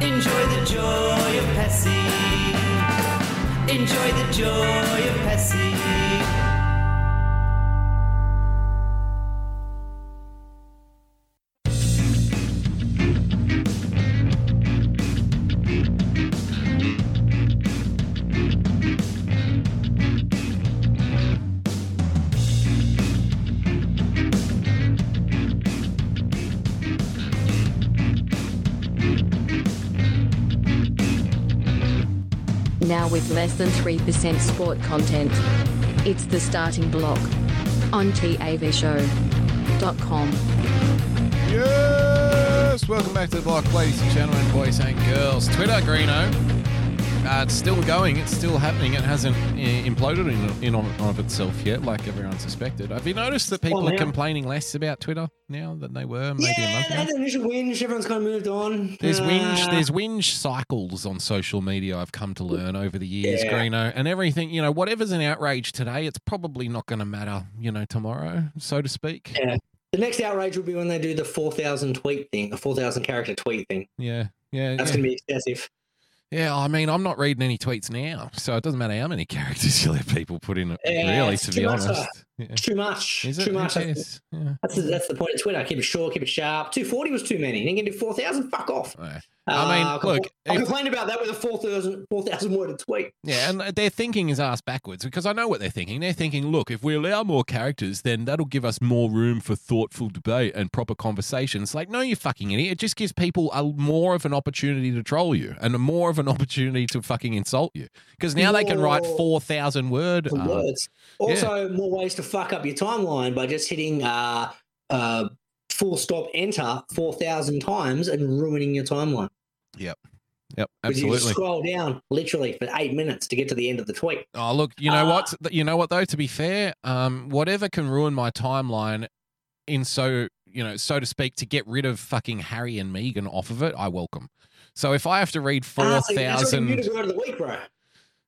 Speaker 6: Enjoy the joy of Pessy. Enjoy the joy of Pessy.
Speaker 1: Less than 3% sport content. It's the starting block on TAVShow.com.
Speaker 3: Yes! Welcome back to the block, ladies and gentlemen, boys and girls. Twitter, Greeno. Uh, it's still going. It's still happening. It hasn't uh, imploded in, in on, of itself yet, like everyone suspected. Have you noticed that people
Speaker 2: Oh,
Speaker 3: are complaining less about Twitter now than they were maybe a
Speaker 2: yeah,
Speaker 3: month
Speaker 2: they
Speaker 3: ago?
Speaker 2: had the initial whinge. Everyone's kind of moved on.
Speaker 3: There's whinge,
Speaker 2: Uh,
Speaker 3: there's whinge cycles on social media. I've come to learn over the years,
Speaker 2: Yeah.
Speaker 3: Greeno, and everything. You know, whatever's an outrage today, it's probably not going to matter. You know, tomorrow, so to speak.
Speaker 2: Yeah. The next outrage will be when they do the 4,000 tweet thing, the 4,000 character tweet thing.
Speaker 3: Yeah, yeah,
Speaker 2: That's
Speaker 3: yeah.
Speaker 2: going to be excessive.
Speaker 3: Yeah, I mean, I'm not reading any tweets now, so it doesn't matter how many *laughs* characters you let people put in it.
Speaker 2: Yeah,
Speaker 3: really, to be honest,
Speaker 2: uh,
Speaker 3: yeah.
Speaker 2: Too much.
Speaker 3: is it?
Speaker 2: Too much. That's.
Speaker 3: Yeah.
Speaker 2: that's, the, that's the point of Twitter. Keep it short, keep it sharp. 240 was too many. You can do 4,000? Fuck off.
Speaker 3: Yeah. I mean,
Speaker 2: Uh,
Speaker 3: look,
Speaker 2: I complained about that with a 4,000 4,000 word tweet.
Speaker 3: Yeah, and their thinking is ass backwards because I know what they're thinking. They're thinking, look, if we allow more characters, then that'll give us more room for thoughtful debate and proper conversations. Like, no, you fucking idiot. It just gives people a more of an opportunity to troll you and a more of an *laughs* opportunity to fucking insult you because now they can write 4,000 word. Uh,
Speaker 2: words. Also, more ways to fuck up your timeline by just hitting uh, uh, full stop enter 4,000 times and ruining your timeline.
Speaker 3: Yep, Yep,
Speaker 2: Because you
Speaker 3: absolutely.
Speaker 2: scroll down literally for eight minutes to get to the end of the tweet.
Speaker 3: Oh, look, you know
Speaker 2: Uh,
Speaker 3: what? You know what though? To be fair, um, whatever can ruin my timeline, in so you know, so to speak, to get rid of fucking Harry and Meghan off of it, I welcome. So if I have to read four
Speaker 2: Ah, so
Speaker 3: thousand,
Speaker 2: muted word of the week, bro.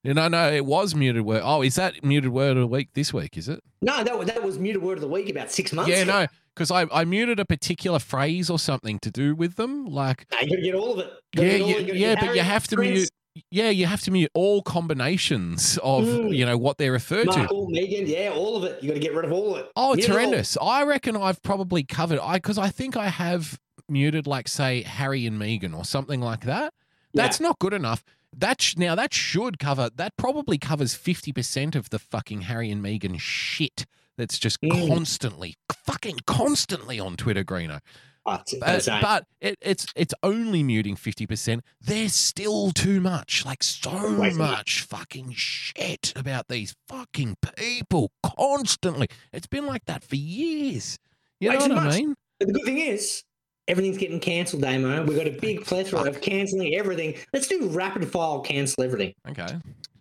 Speaker 3: you know, no, it was muted word. Oh, is that muted word of the week this week? Is it?
Speaker 2: No, that was, that was muted word of the week about six months
Speaker 3: yeah,
Speaker 2: ago.
Speaker 3: no, because I I muted a particular phrase or something to do with them, like
Speaker 2: No, you got to get all of it. Gotta
Speaker 3: yeah, you,
Speaker 2: it.
Speaker 3: yeah, but
Speaker 2: Harry,
Speaker 3: you have to mute. Yeah, you have to mute all combinations of
Speaker 2: Mm.
Speaker 3: you know what they refer to.
Speaker 2: Michael, Meghan, yeah, all of it. You got to get rid of all of it.
Speaker 3: Oh, it's
Speaker 2: Mute it
Speaker 3: horrendous. I reckon I've probably covered I because I think I have muted like say Harry and Meghan or something like that.
Speaker 2: Yeah.
Speaker 3: That's not good enough. That sh- now that should cover that probably covers fifty percent of the fucking Harry and Meghan shit that's just
Speaker 2: Mm.
Speaker 3: constantly, fucking constantly on Twitter, Greeno.
Speaker 2: Oh,
Speaker 3: But, but it, it's it's only muting fifty percent. There's still too much, like so
Speaker 2: Way too much.
Speaker 3: fucking shit about these fucking people constantly. It's been like that for years. You
Speaker 2: Way
Speaker 3: know what I
Speaker 2: much.
Speaker 3: mean?
Speaker 2: But the good thing is, everything's getting cancelled, Damo. We've got a big plethora of cancelling everything. Let's do rapid file cancel everything.
Speaker 3: Okay.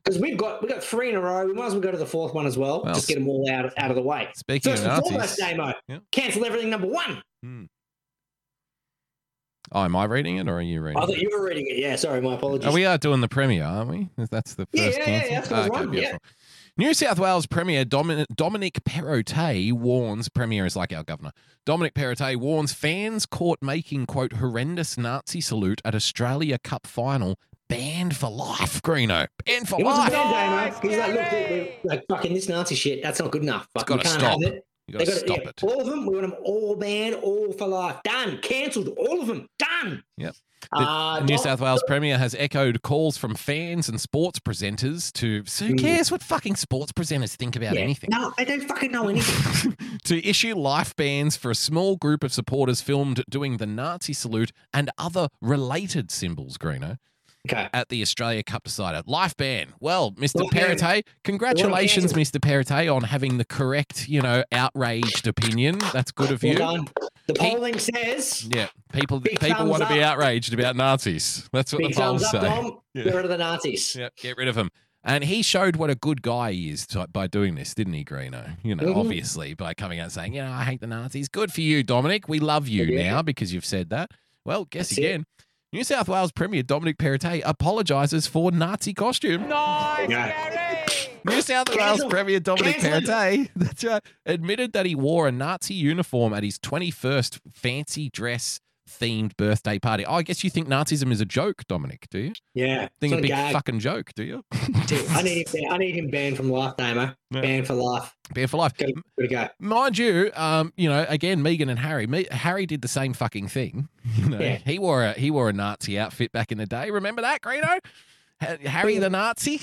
Speaker 2: Because we've got we've got three in a row. We might as well go to the fourth one as well.
Speaker 3: Well,
Speaker 2: Just get them all out out of the way.
Speaker 3: Speaking
Speaker 2: First
Speaker 3: of
Speaker 2: and foremost, Damo.
Speaker 3: Yeah.
Speaker 2: Cancel everything number one. Hmm.
Speaker 3: oh, am I reading it or are you reading?
Speaker 2: I
Speaker 3: it?
Speaker 2: thought you were reading it. Yeah, sorry, my apologies.
Speaker 3: Oh, we are doing the premiere, aren't we? That's the
Speaker 2: Yeah,
Speaker 3: first
Speaker 2: yeah, yeah,
Speaker 3: cancel.
Speaker 2: that's what's wrong, yeah.
Speaker 3: beautiful. New South Wales Premier Domin- Dominic Perrottet warns, Premier is like our governor, Dominic Perrottet warns fans caught making, quote, horrendous Nazi salute at Australia Cup final banned for life, Greeno. Banned for
Speaker 2: It wasn't
Speaker 3: life.
Speaker 2: bad, Damo. He's like, look, look, look, like fucking this Nazi shit. That's not good enough. Fuck, we
Speaker 3: gotta
Speaker 2: can't
Speaker 3: stop.
Speaker 2: it.
Speaker 3: You got to
Speaker 2: got
Speaker 3: stop
Speaker 2: yeah,
Speaker 3: it.
Speaker 2: All of them. We want them all banned, all for life. Done. Cancelled. All of them. Done.
Speaker 3: Yep. The
Speaker 2: Uh,
Speaker 3: New South Wales Premier has echoed calls from fans and sports presenters to. So who
Speaker 2: Mm.
Speaker 3: cares what fucking sports presenters think about
Speaker 2: yeah.
Speaker 3: anything?
Speaker 2: No, they don't fucking know anything. *laughs*
Speaker 3: to issue life bans for a small group of supporters filmed doing the Nazi salute and other related symbols, Greeno,
Speaker 2: okay.
Speaker 3: at the Australia Cup decider. Life ban. Well, Mr. Perrottet, congratulations, Mr. Perrottet, on having the correct, you know, outraged opinion. That's good of
Speaker 2: Well
Speaker 3: you.
Speaker 2: done. The
Speaker 3: He-
Speaker 2: polling says
Speaker 3: Yeah, people people want to be outraged about Nazis. That's what
Speaker 2: big
Speaker 3: the polls
Speaker 2: up,
Speaker 3: say.
Speaker 2: Dom.
Speaker 3: Yeah.
Speaker 2: Get rid of the Nazis.
Speaker 3: Yeah, get rid of him. And he showed what a good guy he is to, by doing this, didn't he, Greeno? You know,
Speaker 2: Mhm.
Speaker 3: obviously, by coming out and saying, you know, I hate the Nazis. Good for you, Dominic. We love you
Speaker 2: Yeah.
Speaker 3: now because you've said that. Well, guess
Speaker 2: That's it.
Speaker 3: Again. New South Wales Premier Dominic Perrottet apologises for Nazi costume.
Speaker 2: Yeah.
Speaker 3: New South Wales
Speaker 2: Cancel.
Speaker 3: Premier Dominic Perrottet that's right, admitted that he wore a Nazi uniform at his 21st fancy dress themed birthday party. Oh, I guess you think Nazism is a joke, Dominic, do you?
Speaker 2: Yeah.
Speaker 3: Think
Speaker 2: It's
Speaker 3: a big
Speaker 2: gag.
Speaker 3: fucking joke, do you? *laughs*
Speaker 2: I need him. I need him banned from life, Damo.
Speaker 3: Yeah.
Speaker 2: Banned for life.
Speaker 3: Bear for life.
Speaker 2: Gotta, gotta go.
Speaker 3: Mind you, um, you know, again, Meghan and Harry. Me, Harry did the same fucking thing. *laughs* You know,
Speaker 2: Yeah.
Speaker 3: he wore a he wore a Nazi outfit back in the day. Remember that, Greeno? Ha- Harry the Nazi.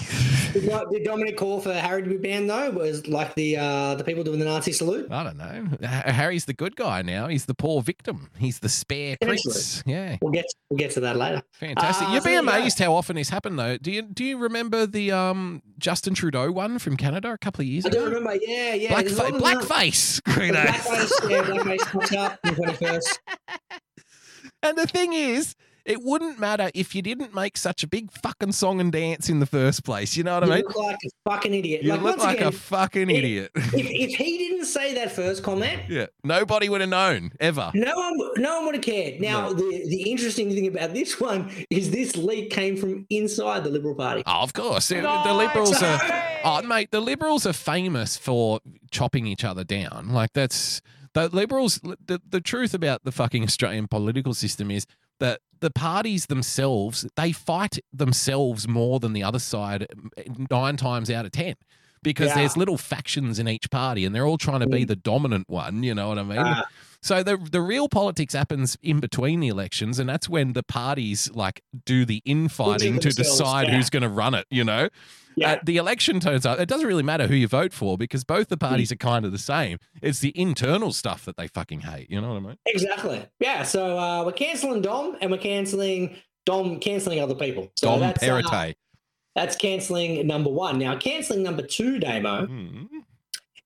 Speaker 2: Did, did Dominic call for Harry to be banned though? Was like the uh, the people doing the Nazi salute?
Speaker 3: I don't know. Harry's the good guy now. He's the poor victim. He's the spare prince. Yeah,
Speaker 2: We'll get we'll get to that later.
Speaker 3: fantastic.
Speaker 2: Uh,
Speaker 3: You'd
Speaker 2: so
Speaker 3: be
Speaker 2: there you go.
Speaker 3: amazed how often this happened, though. Do you do you remember the um Justin Trudeau one from Canada a couple of years
Speaker 2: I
Speaker 3: ago?
Speaker 2: I do remember. Yeah, yeah.
Speaker 3: Black
Speaker 2: there's a lot of them.
Speaker 3: blackface.
Speaker 2: Blackface, yeah, blackface up the twenty first. *laughs*
Speaker 3: And the thing is, it wouldn't matter if you didn't make such a big fucking song and dance in the first place. You know what I mean?
Speaker 2: You look like a fucking idiot.
Speaker 3: You
Speaker 2: like,
Speaker 3: look like
Speaker 2: again,
Speaker 3: a fucking
Speaker 2: it-
Speaker 3: idiot.
Speaker 2: if, if he didn't say that first comment,
Speaker 3: yeah, nobody would have known ever.
Speaker 2: no one no one would have cared. Now the the interesting thing about this one is this leak came from inside the Liberal Party.
Speaker 3: Oh, of course, the the Liberals are. Oh, mate, the Liberals are famous for chopping each other down. Like that's the Liberals. The the truth about the fucking Australian political system is that the parties themselves they fight themselves more than the other side nine times out of ten. Because
Speaker 2: Yeah.
Speaker 3: there's little factions in each party, and they're all trying to be the dominant one. You know what I mean?
Speaker 2: Ah.
Speaker 3: So the the real politics happens in between the elections, and that's when the parties like do the infighting to decide
Speaker 2: yeah.
Speaker 3: who's going to run it. You know,
Speaker 2: Yeah.
Speaker 3: uh, the election turns out it doesn't really matter who you vote for because both
Speaker 2: Hmm.
Speaker 3: the parties are kind of the same. It's the internal stuff that they fucking hate. You know what I mean?
Speaker 2: Exactly. Yeah. So uh, we're canceling Dom and we're canceling Dom canceling other people. So
Speaker 3: Dom
Speaker 2: that's, uh, that's canceling number one. Now canceling number two, Damo,
Speaker 3: Mm.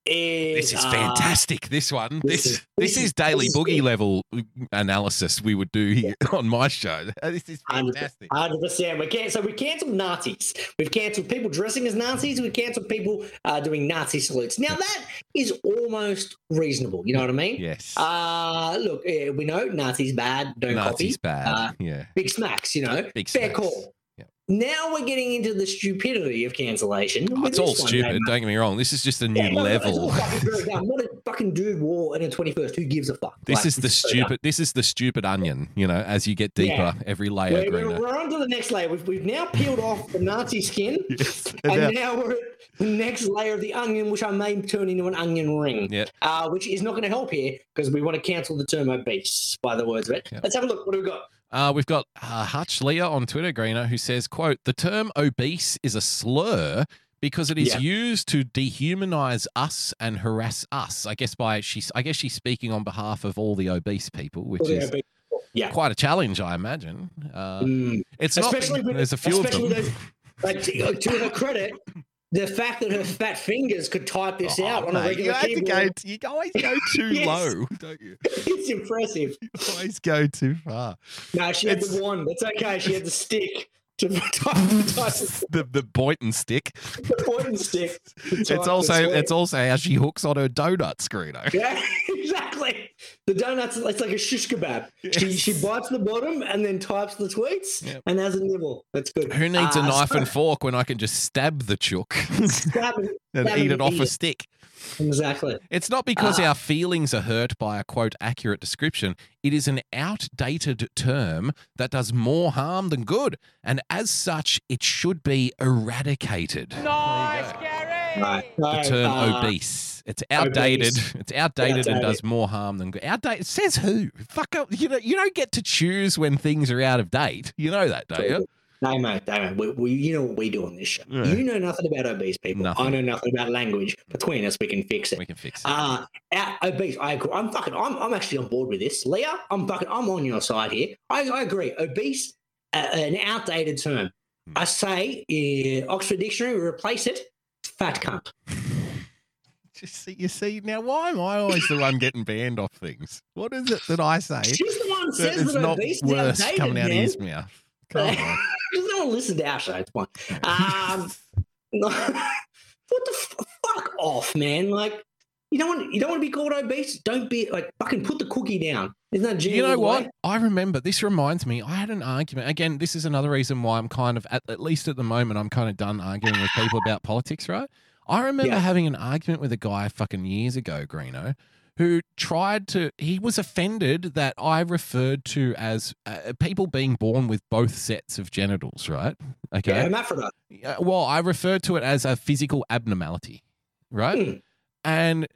Speaker 2: Is
Speaker 3: This is
Speaker 2: uh,
Speaker 3: fantastic. This one.
Speaker 2: this
Speaker 3: This
Speaker 2: is-
Speaker 3: this, is
Speaker 2: is-
Speaker 3: daily
Speaker 2: this
Speaker 3: boogie
Speaker 2: good.
Speaker 3: level analysis we would do here *laughs* on my show. *laughs* This is
Speaker 2: Hundred
Speaker 3: fantastic.
Speaker 2: percent. We can so we cancelled Nazis. We've cancelled people dressing as Nazis. We've cancelled people uh, doing Nazi salutes. Now that is almost reasonable. You know what I mean?
Speaker 3: Yes.
Speaker 2: Uh look, eh, we know Nazis bad. Don't copy.
Speaker 3: Nazis
Speaker 2: copy.
Speaker 3: bad.
Speaker 2: Uh,
Speaker 3: yeah.
Speaker 2: big smacks. You know,
Speaker 3: Big
Speaker 2: fair
Speaker 3: smacks.
Speaker 2: call.
Speaker 3: Yep.
Speaker 2: Now we're getting into the stupidity of cancellation.
Speaker 3: Oh, it's all stupid. Don't get me wrong. This is just a new
Speaker 2: Yeah, no, no, it's all
Speaker 3: level. *laughs*
Speaker 2: fucking very dumb. What a fucking dude war in a twenty first. Who gives a fuck?
Speaker 3: This
Speaker 2: Like,
Speaker 3: is the stupid. This is the stupid onion. You know, as you get deeper,
Speaker 2: Yeah.
Speaker 3: every layer
Speaker 2: We're,
Speaker 3: Greeno.
Speaker 2: we're, we're on to the next layer. We've, we've now peeled *laughs* off the Nazi skin,
Speaker 3: Yes.
Speaker 2: and
Speaker 3: And
Speaker 2: now we're at the next layer of the onion, which I may turn into an onion ring.
Speaker 3: Yeah.
Speaker 2: Uh, which is not going to help here because we want to cancel the term obese by the words of it.
Speaker 3: Yeah.
Speaker 2: Let's have a look. What do we got?
Speaker 3: Uh, we've got uh, Hutch Leah on Twitter, Greeno, who says, "quote The term obese is a slur because it is
Speaker 2: Yeah.
Speaker 3: used to dehumanize us and harass us. I guess by she's, I guess she's speaking on behalf of all the obese people, which
Speaker 2: What do we
Speaker 3: is
Speaker 2: have? Yeah.
Speaker 3: quite a challenge, I imagine. Uh,
Speaker 2: Mm.
Speaker 3: it's
Speaker 2: Especially
Speaker 3: not.
Speaker 2: with,
Speaker 3: there's a few of them.
Speaker 2: those, like, to, to her credit, the fact that her fat fingers could type this
Speaker 3: Oh,
Speaker 2: out on a
Speaker 3: mate, you
Speaker 2: regular
Speaker 3: to
Speaker 2: keyboard,
Speaker 3: go. You always go too *laughs*
Speaker 2: Yes.
Speaker 3: low, don't you? *laughs*
Speaker 2: it's impressive.
Speaker 3: You always go too far.
Speaker 2: No, she had
Speaker 3: It's-
Speaker 2: the wand. That's okay. She had the stick to *laughs* type
Speaker 3: The the Boynton stick.
Speaker 2: the pointing stick.
Speaker 3: It's also it's also how she hooks on her donut screener.
Speaker 2: Yeah, *laughs* exactly. The donuts, it's like a shish kebab. She, she bites the bottom and then types the tweets
Speaker 3: Yep.
Speaker 2: and has a nibble. That's good.
Speaker 3: Who needs a
Speaker 2: Uh,
Speaker 3: knife
Speaker 2: so-
Speaker 3: and fork when I can just stab the chook *laughs*
Speaker 2: Stab it.
Speaker 3: And
Speaker 2: stab
Speaker 3: eat
Speaker 2: it
Speaker 3: it off
Speaker 2: eat
Speaker 3: a stick?
Speaker 2: Exactly.
Speaker 3: It's not because
Speaker 2: Uh,
Speaker 3: our feelings are hurt by a quote accurate description. It is an outdated term that does more harm than good, and as such, it should be eradicated.
Speaker 2: Nice, Right.
Speaker 3: The term
Speaker 2: uh,
Speaker 3: obese. obese. It's outdated.
Speaker 2: Obese. *laughs*
Speaker 3: It's outdated and does more harm than good. Outdated says who? Fuck up. You know, you don't get to choose when things are out of date. You know that, don't you?
Speaker 2: No, mate, no, mate. We, we, you know what we do on this show.
Speaker 3: Yeah.
Speaker 2: You know nothing about obese people.
Speaker 3: Nothing.
Speaker 2: I know nothing about language. Between us, we can fix it.
Speaker 3: We can fix it.
Speaker 2: Uh, obese. I agree. I'm fucking. I'm, I'm actually on board with this, Leah. I'm fucking. I'm on your side here. I, I agree. Obese, uh, an outdated term.
Speaker 3: Hmm.
Speaker 2: I say, uh, Oxford Dictionary, replace it. Fat cunt. *laughs*
Speaker 3: Just see, you see now. Why am I always the one getting banned off things? What is it that I say
Speaker 2: She's the one who
Speaker 3: that
Speaker 2: says that obese is
Speaker 3: worse
Speaker 2: outdated,
Speaker 3: coming out of his mouth? Come on. *laughs*
Speaker 2: Just don't listen to show. It's fine. Um, *laughs* what the f- fuck off, man? Like, you don't want you don't want to be called obese. Don't be like fucking put the cookie down. Isn't that
Speaker 3: You
Speaker 2: Gina
Speaker 3: know
Speaker 2: Way?
Speaker 3: what? I remember. This reminds me. I had an argument. Again, this is another reason why I'm kind of at, at least at the moment I'm kind of done arguing with people about politics. Right? I remember
Speaker 2: Yeah.
Speaker 3: having an argument with a guy fucking years ago, Greeno, who tried to. He was offended that I referred to as uh, people being born with both sets of genitals. Right? Okay.
Speaker 2: Yeah, hermaphrodite.
Speaker 3: Uh, well, I referred to it as a physical abnormality, right?
Speaker 2: Hmm.
Speaker 3: And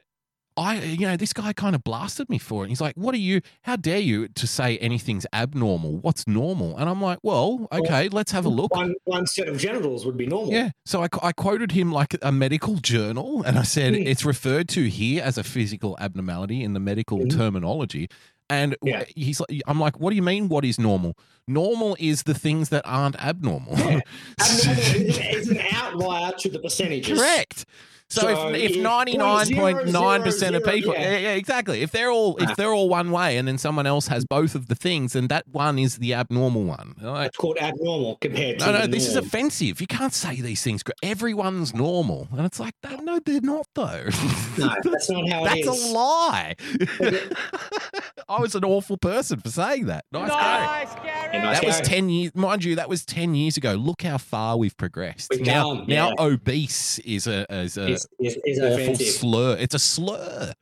Speaker 3: I, you know, this guy kind of blasted me for it. He's like, "What are you? How dare you to say anything's abnormal? What's normal?" And I'm like, "Well, okay, let's have a look."
Speaker 2: One one set of genitals would be normal.
Speaker 3: Yeah. So I, I quoted him like a medical journal, and I said
Speaker 2: Hmm.
Speaker 3: it's referred to here as a physical abnormality in the medical
Speaker 2: Mhm.
Speaker 3: terminology. And
Speaker 2: Yeah.
Speaker 3: he's like, I'm like, what do you mean? What is normal? Normal is the things that aren't abnormal.
Speaker 2: Yeah. *laughs* Abnormal is, is an outlier to the percentages.
Speaker 3: Correct. So,
Speaker 2: So
Speaker 3: if, if
Speaker 2: if
Speaker 3: ninety nine point nine percent of people,
Speaker 2: yeah.
Speaker 3: yeah. yeah, exactly. If they're all if they're all one way, and then someone else has both of the things, then that one is the abnormal one. Like,
Speaker 2: It's called abnormal compared to
Speaker 3: no, no,
Speaker 2: the
Speaker 3: this is offensive. You can't say these things. Everyone's normal, and it's like, no, they're not though.
Speaker 2: No, that's not how it
Speaker 3: That's a lie. *laughs* I was an awful person for saying that. Nice, Gary.
Speaker 2: Yeah, nice
Speaker 3: That was ten years, mind you. That was ten years ago. Look how far we've progressed.
Speaker 2: We've
Speaker 3: now,
Speaker 2: come,
Speaker 3: now
Speaker 2: yeah.
Speaker 3: obese is a is a
Speaker 2: Is, is, is offensive.
Speaker 3: slur. It's a slur.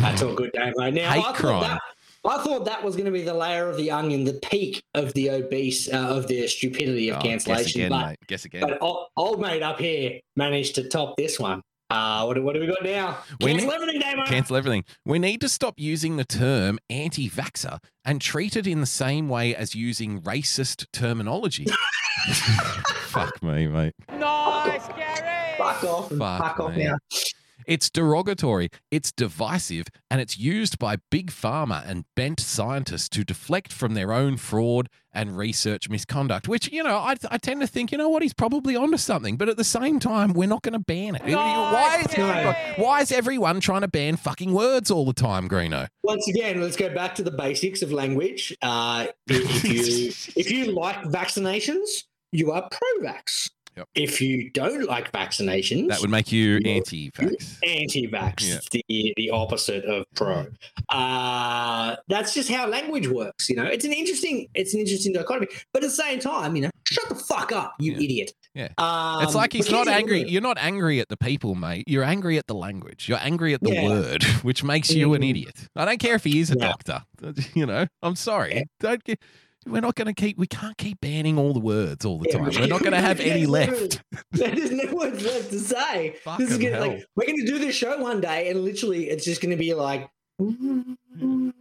Speaker 2: That's all good, Dave. Now,
Speaker 3: Hate
Speaker 2: I thought,
Speaker 3: crime.
Speaker 2: that, I thought that was going to be the layer of the onion, the peak of the obese, uh, of the stupidity of
Speaker 3: Oh, guess
Speaker 2: cancellation.
Speaker 3: again,
Speaker 2: but
Speaker 3: mate. Guess again.
Speaker 2: but old, old mate up here managed to top this one. Uh, what, do- what do we got now?
Speaker 3: We
Speaker 2: Cancel
Speaker 3: need-
Speaker 2: everything, Damo.
Speaker 3: Cancel everything. We need to stop using the term anti vaxxer and treat it in the same way as using racist terminology. *laughs* Fuck me, mate.
Speaker 2: Fuck off and
Speaker 3: Fuck
Speaker 2: fuck, off now.
Speaker 3: It's derogatory, it's divisive, and it's used by big pharma and bent scientists to deflect from their own fraud and research misconduct. Which, you know, I, I tend to think, you know what, he's probably onto something. But at the same time, we're not going to ban it. why, is everyone, why is everyone trying to ban fucking words all the time, Greeno?
Speaker 2: Once again, let's go back to the basics of language. Uh, if you *laughs* if you like vaccinations, you are pro-vax.
Speaker 3: Yep.
Speaker 2: If you don't like vaccinations,
Speaker 3: That would make you anti vax.
Speaker 2: anti-vax,
Speaker 3: Yeah.
Speaker 2: The the opposite of pro. Uh, that's just how language works. You know, it's an interesting it's an interesting dichotomy. But at the same time, you know, shut the fuck up, you
Speaker 3: Yeah.
Speaker 2: idiot.
Speaker 3: Yeah.
Speaker 2: Um,
Speaker 3: It's like he's not angry. You're not angry at the people, mate. You're angry at the language. You're angry at the
Speaker 2: Yeah.
Speaker 3: word, *laughs* which makes you an
Speaker 2: Mm.
Speaker 3: idiot. I don't care if he is a doctor. *laughs* You know, I'm sorry. Don't get. We're not going to keep. We can't keep banning all the words all the
Speaker 2: Yeah,
Speaker 3: time.
Speaker 2: we-
Speaker 3: We're not going to have any left.
Speaker 2: There's no words left to say. this is gonna, like we're gonna do this show one day, and literally, it's just gonna be like. *laughs*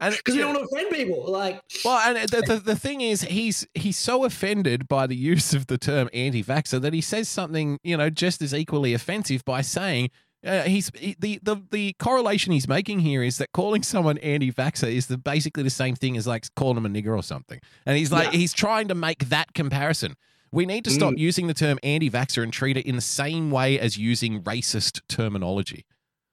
Speaker 3: And
Speaker 2: Because we don't want to offend people. Like,
Speaker 3: Well, and the, the, the thing is, he's he's so offended by the use of the term anti-vaxxer that he says something, you know, just as equally offensive by saying uh, he's he, the, the the correlation he's making here is that calling someone anti-vaxxer is the, basically the same thing as like calling him a nigger or something, and he's like
Speaker 2: Yeah.
Speaker 3: he's trying to make that comparison. We need to stop using the term anti-vaxxer and treat it in the same way as using racist terminology.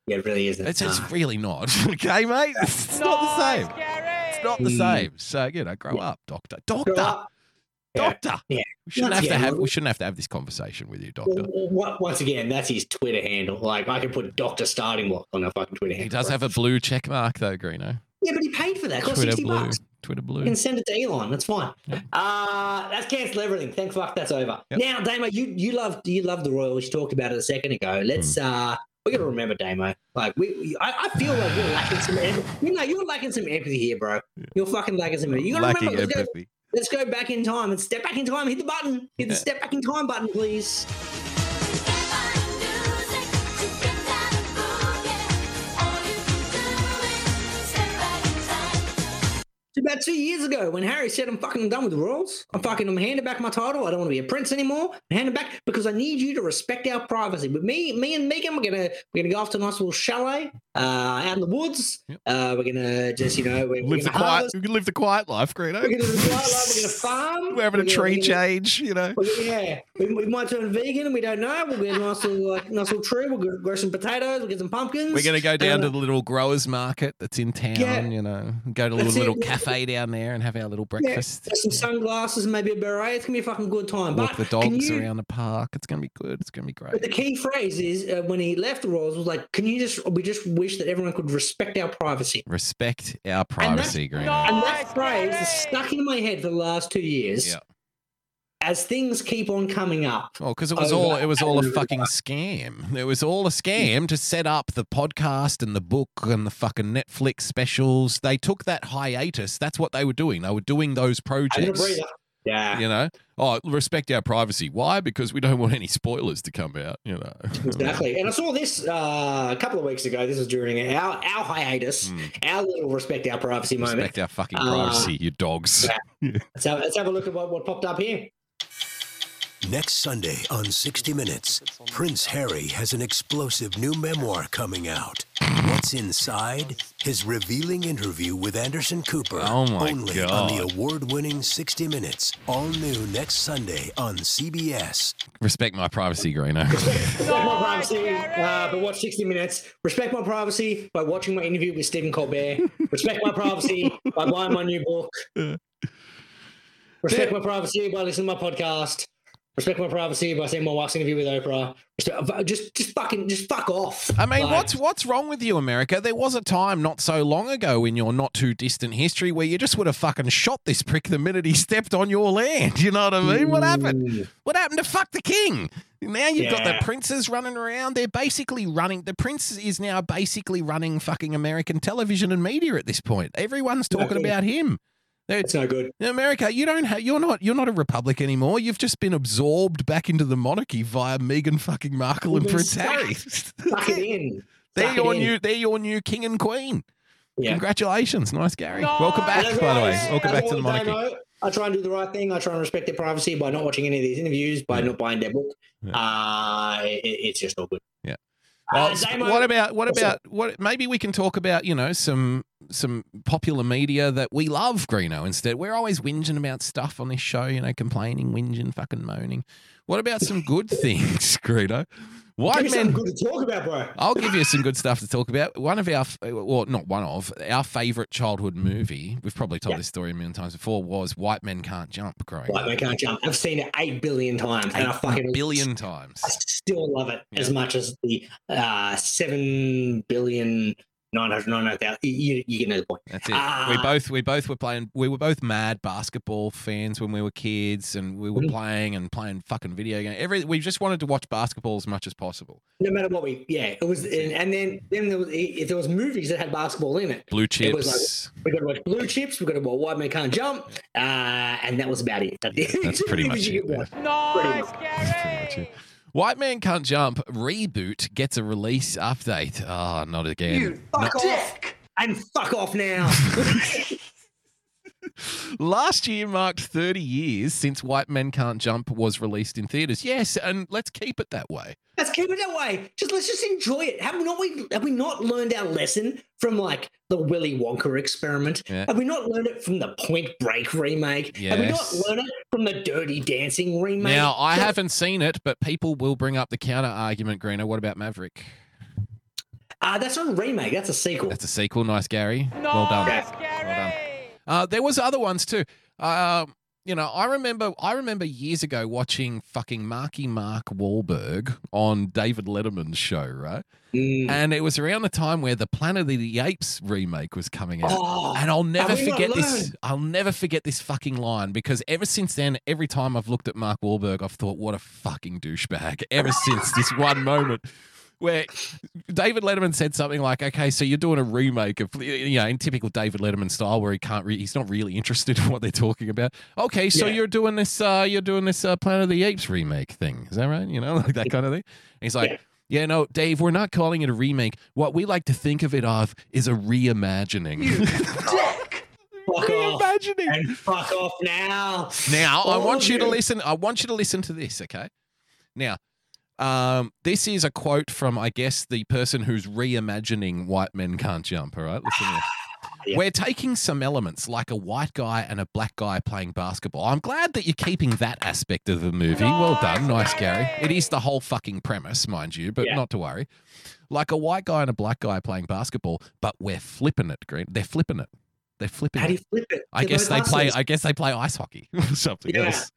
Speaker 2: yeah, it really isn't.
Speaker 3: It's, it's really not, *laughs* okay, mate. It's not the same. It's not the
Speaker 2: Mm.
Speaker 3: same. So you know, grow up, doctor.
Speaker 2: grow
Speaker 3: Doctor.
Speaker 2: Yeah.
Speaker 3: Doctor.
Speaker 2: Yeah.
Speaker 3: We shouldn't
Speaker 2: Once
Speaker 3: have to have
Speaker 2: we-
Speaker 3: shouldn't have to have this conversation with you, doctor.
Speaker 2: Once again, that's his Twitter handle. Like, I can put Doctor Starting Block on a fucking Twitter handle.
Speaker 3: He does have a blue check mark though, Greeno.
Speaker 2: Yeah, but he paid for that. It cost
Speaker 3: Twitter
Speaker 2: 60
Speaker 3: blue.
Speaker 2: bucks.
Speaker 3: Twitter blue.
Speaker 2: You can send it to Elon. That's fine.
Speaker 3: Yeah.
Speaker 2: Uh that's cancel everything. Thank fuck that's over.
Speaker 3: Yep.
Speaker 2: Now, Damo, you you love you love the Royals. You talked about it a second ago. Let's
Speaker 3: Hmm.
Speaker 2: uh we gotta remember Damo. Like we, we- I, I feel like you're lacking some empathy. You know, you're lacking some empathy here, bro. You're fucking lacking some empathy. You gotta
Speaker 3: Lacking
Speaker 2: remember,
Speaker 3: empathy.
Speaker 2: Let's go back in time and step back in time. Hit the button. Hit the step back in time button, please. About two years ago when Harry said, I'm fucking done with the rules. I'm fucking, I'm handing back my title. I don't want to be a prince anymore. I'm handing back because I need you to respect our privacy. But me, me and Meghan, we're gonna we're gonna go off to a nice little chalet uh, out in the woods.
Speaker 3: Yep.
Speaker 2: Uh, we're gonna just, you know, we're, we're
Speaker 3: live the
Speaker 2: gonna
Speaker 3: quiet. You can live the quiet life, Greeno.
Speaker 2: We're gonna live the quiet life. We're gonna *laughs* farm.
Speaker 3: We're having a
Speaker 2: We're gonna-
Speaker 3: tree
Speaker 2: gonna-
Speaker 3: change. You know.
Speaker 2: yeah, we, we might turn vegan. and We don't know. We'll get a nice little, like, nice little tree. We'll grow, some potatoes. We'll get some pumpkins.
Speaker 3: We're gonna go down
Speaker 2: Uh,
Speaker 3: to the little growers market that's in town.
Speaker 2: Yeah.
Speaker 3: You know, go to a little, little cafe down there and have our little breakfast.
Speaker 2: get some sunglasses, and maybe a beret. It's gonna be a fucking good time.
Speaker 3: Walk
Speaker 2: but
Speaker 3: the dogs
Speaker 2: you-
Speaker 3: around the park. It's gonna be good. It's gonna be
Speaker 2: But
Speaker 3: great.
Speaker 2: the key phrase is uh, when he left the Royals was like, "Can you just? We just wish that everyone could respect our privacy."
Speaker 3: Respect our privacy, Greeno.
Speaker 2: And that phrase is stuck in my head for the last two years.
Speaker 3: Yeah.
Speaker 2: As things keep on coming up,
Speaker 3: Oh, because it was all it was all a fucking scam. It was all a scam to set up the podcast and the book and the fucking Netflix specials. They took that hiatus. That's what they were doing. They were doing those projects.
Speaker 2: Yeah,
Speaker 3: You know, oh, respect our privacy. Why? Because we don't want any spoilers to come out. You know, *laughs*
Speaker 2: exactly. And I saw this uh, a couple of weeks ago. This was during our our hiatus, our little respect our privacy moment.
Speaker 3: Hmm. respect our fucking
Speaker 2: Uh,
Speaker 3: privacy, you dogs. *laughs*
Speaker 2: Let's have, let's have a look at what, what popped up here.
Speaker 7: Next Sunday on 60 Minutes, Prince Harry has an explosive new memoir coming out. What's inside? His revealing interview with Anderson Cooper.
Speaker 3: Oh my
Speaker 7: only on the award-winning 60 Minutes, all new next Sunday on CBS.
Speaker 3: Respect my privacy, Greeno.
Speaker 2: Respect my *laughs* privacy, uh, but watch 60 Minutes. Respect my privacy by watching my interview with Stephen Colbert. Respect my privacy by buying my new book. *laughs* Respect my privacy by listening to my podcast. Respect my privacy by seeing my wife's interview with Oprah. Respect, uh, just, just fucking, just fuck off.
Speaker 3: I mean,
Speaker 2: Like,
Speaker 3: what's what's wrong with you, America? There was a time not so long ago in your not too distant history where you just would have fucking shot this prick the minute he *laughs* stepped on your land. You know what I mean? What happened? What happened to fuck the king? Now you've got the princes running around. They're basically running. The prince is now basically running fucking American television and media at this point. Everyone's talking about him. They're-
Speaker 2: It's no good.
Speaker 3: in America, you don't have. You're not. You're not a republic anymore. You've just been absorbed back into the monarchy via Meghan fucking Markle and
Speaker 2: We've
Speaker 3: Prince. Harry. *laughs*
Speaker 2: Suck it in.
Speaker 3: they're
Speaker 2: Suck
Speaker 3: your
Speaker 2: it in.
Speaker 3: new. They're your new king and queen.
Speaker 2: Yeah.
Speaker 3: Congratulations, nice Gary. Welcome back,
Speaker 2: And as
Speaker 3: by the way.
Speaker 2: always-
Speaker 3: Welcome
Speaker 2: as
Speaker 3: back to the monarchy.
Speaker 2: I try and do the right thing. I try and respect their privacy by not watching any of these interviews, by not buying their book.
Speaker 3: Yeah.
Speaker 2: Uh, it, it's just all good. Uh,
Speaker 3: Well,
Speaker 2: Damo-
Speaker 3: what about what about what? Maybe we can talk about you know some some popular media that we love, Greeno. Instead, we're always whinging about stuff on this show. You know, complaining, whinging, fucking moaning. What about some good *laughs* things, Greeno?
Speaker 2: Give
Speaker 3: White men.
Speaker 2: good to talk about, bro.
Speaker 3: I'll give you some good stuff to talk about. One of our, well, not one of our favorite childhood movie. We've probably told
Speaker 2: Yeah.
Speaker 3: this story a million times before. Was White Men Can't Jump? Growing
Speaker 2: White Men can't jump. I've seen it eight billion times, and I
Speaker 3: Eight
Speaker 2: fucking
Speaker 3: billion times.
Speaker 2: I still love it as much as the uh, seven billion nine hundred ninety nine thousand. You, you get know the point.
Speaker 3: That's it. we
Speaker 2: Ah.
Speaker 3: both we both were playing. We were both mad basketball fans when we were kids, and we were
Speaker 2: Mhm.
Speaker 3: playing and playing fucking video games. Every we just wanted to watch basketball as much as possible.
Speaker 2: No matter what we, yeah, it was, and, and then then there was if there was movies that had basketball in it.
Speaker 3: Blue
Speaker 2: It was
Speaker 3: chips.
Speaker 2: We got to watch Blue Chips. We got to watch White Man Can't Jump, uh, and that was about it. *laughs*
Speaker 3: That's pretty much
Speaker 2: You
Speaker 3: it,
Speaker 2: could
Speaker 3: yeah.
Speaker 2: watch.
Speaker 6: Nice,
Speaker 3: Pretty much it. White Man Can't Jump reboot gets a release update. Oh, not again.
Speaker 2: You fuck off and fuck off now. *laughs*
Speaker 3: Last year marked 30 years since White Men Can't Jump was released in theaters. Yes, and let's keep it that way.
Speaker 2: let's keep it that way. Just let's just enjoy it. Have we not we have we not learned our lesson from like the Willy Wonka experiment?
Speaker 3: Yeah.
Speaker 2: Have we not learned it from the Point Break remake? Yes. Have we not learned it from the Dirty Dancing remake?
Speaker 3: Now, I
Speaker 2: Just-
Speaker 3: haven't seen it, but people will bring up the counter argument, Greeno. What about Maverick?
Speaker 2: Uh, that's not a remake. That's a sequel.
Speaker 3: That's a sequel. Nice, Gary. well done.
Speaker 6: Nice,
Speaker 3: Well
Speaker 6: Gary.
Speaker 3: done. Uh, there was other ones too. Um, you know, I remember. I remember years ago watching fucking Marky Mark Wahlberg on David Letterman's show, right?
Speaker 2: Mm.
Speaker 3: And it was around the time where the Planet of the Apes remake was coming out.
Speaker 2: Oh,
Speaker 3: And I'll never
Speaker 2: have we not
Speaker 3: forget this. I'll never forget this fucking line because ever since then, every time I've looked at Mark Wahlberg, I've thought, what a fucking douchebag. Ever since this one moment where David Letterman said something like, okay, so you're doing a remake of, you know, in typical David Letterman style where he can't, re- he's not really interested in what they're talking about. Okay, so
Speaker 2: Yeah.
Speaker 3: you're doing this, uh, you're doing this uh, Planet of the Apes remake thing. Is that right? You know, *laughs* like that kind of thing. And he's like,
Speaker 2: Yeah.
Speaker 3: yeah, no, Dave, we're not calling it a remake. What we like to think of it of is a reimagining. *laughs*
Speaker 2: fuck off.
Speaker 3: reimagining.
Speaker 2: And fuck off now.
Speaker 3: Now, I want you to listen. I want you to listen to this, okay? Now, um, this is a quote from, I guess, the person who's reimagining White Men Can't Jump. All right, listen. to. *sighs*
Speaker 2: Yeah.
Speaker 3: We're taking some elements like a white guy and a black guy playing basketball. I'm glad that you're keeping that aspect of the movie. Well done. Nice, Gary. It is the whole fucking premise, mind you, but
Speaker 2: Yeah.
Speaker 3: not to worry. Like a white guy and a black guy playing basketball, but we're flipping it, Green. They're flipping it. They're flipping it.
Speaker 2: How do you flip it?
Speaker 3: I
Speaker 2: They're
Speaker 3: guess
Speaker 2: both
Speaker 3: they play. I guess they play ice hockey *laughs* or something
Speaker 2: Yeah.
Speaker 3: else.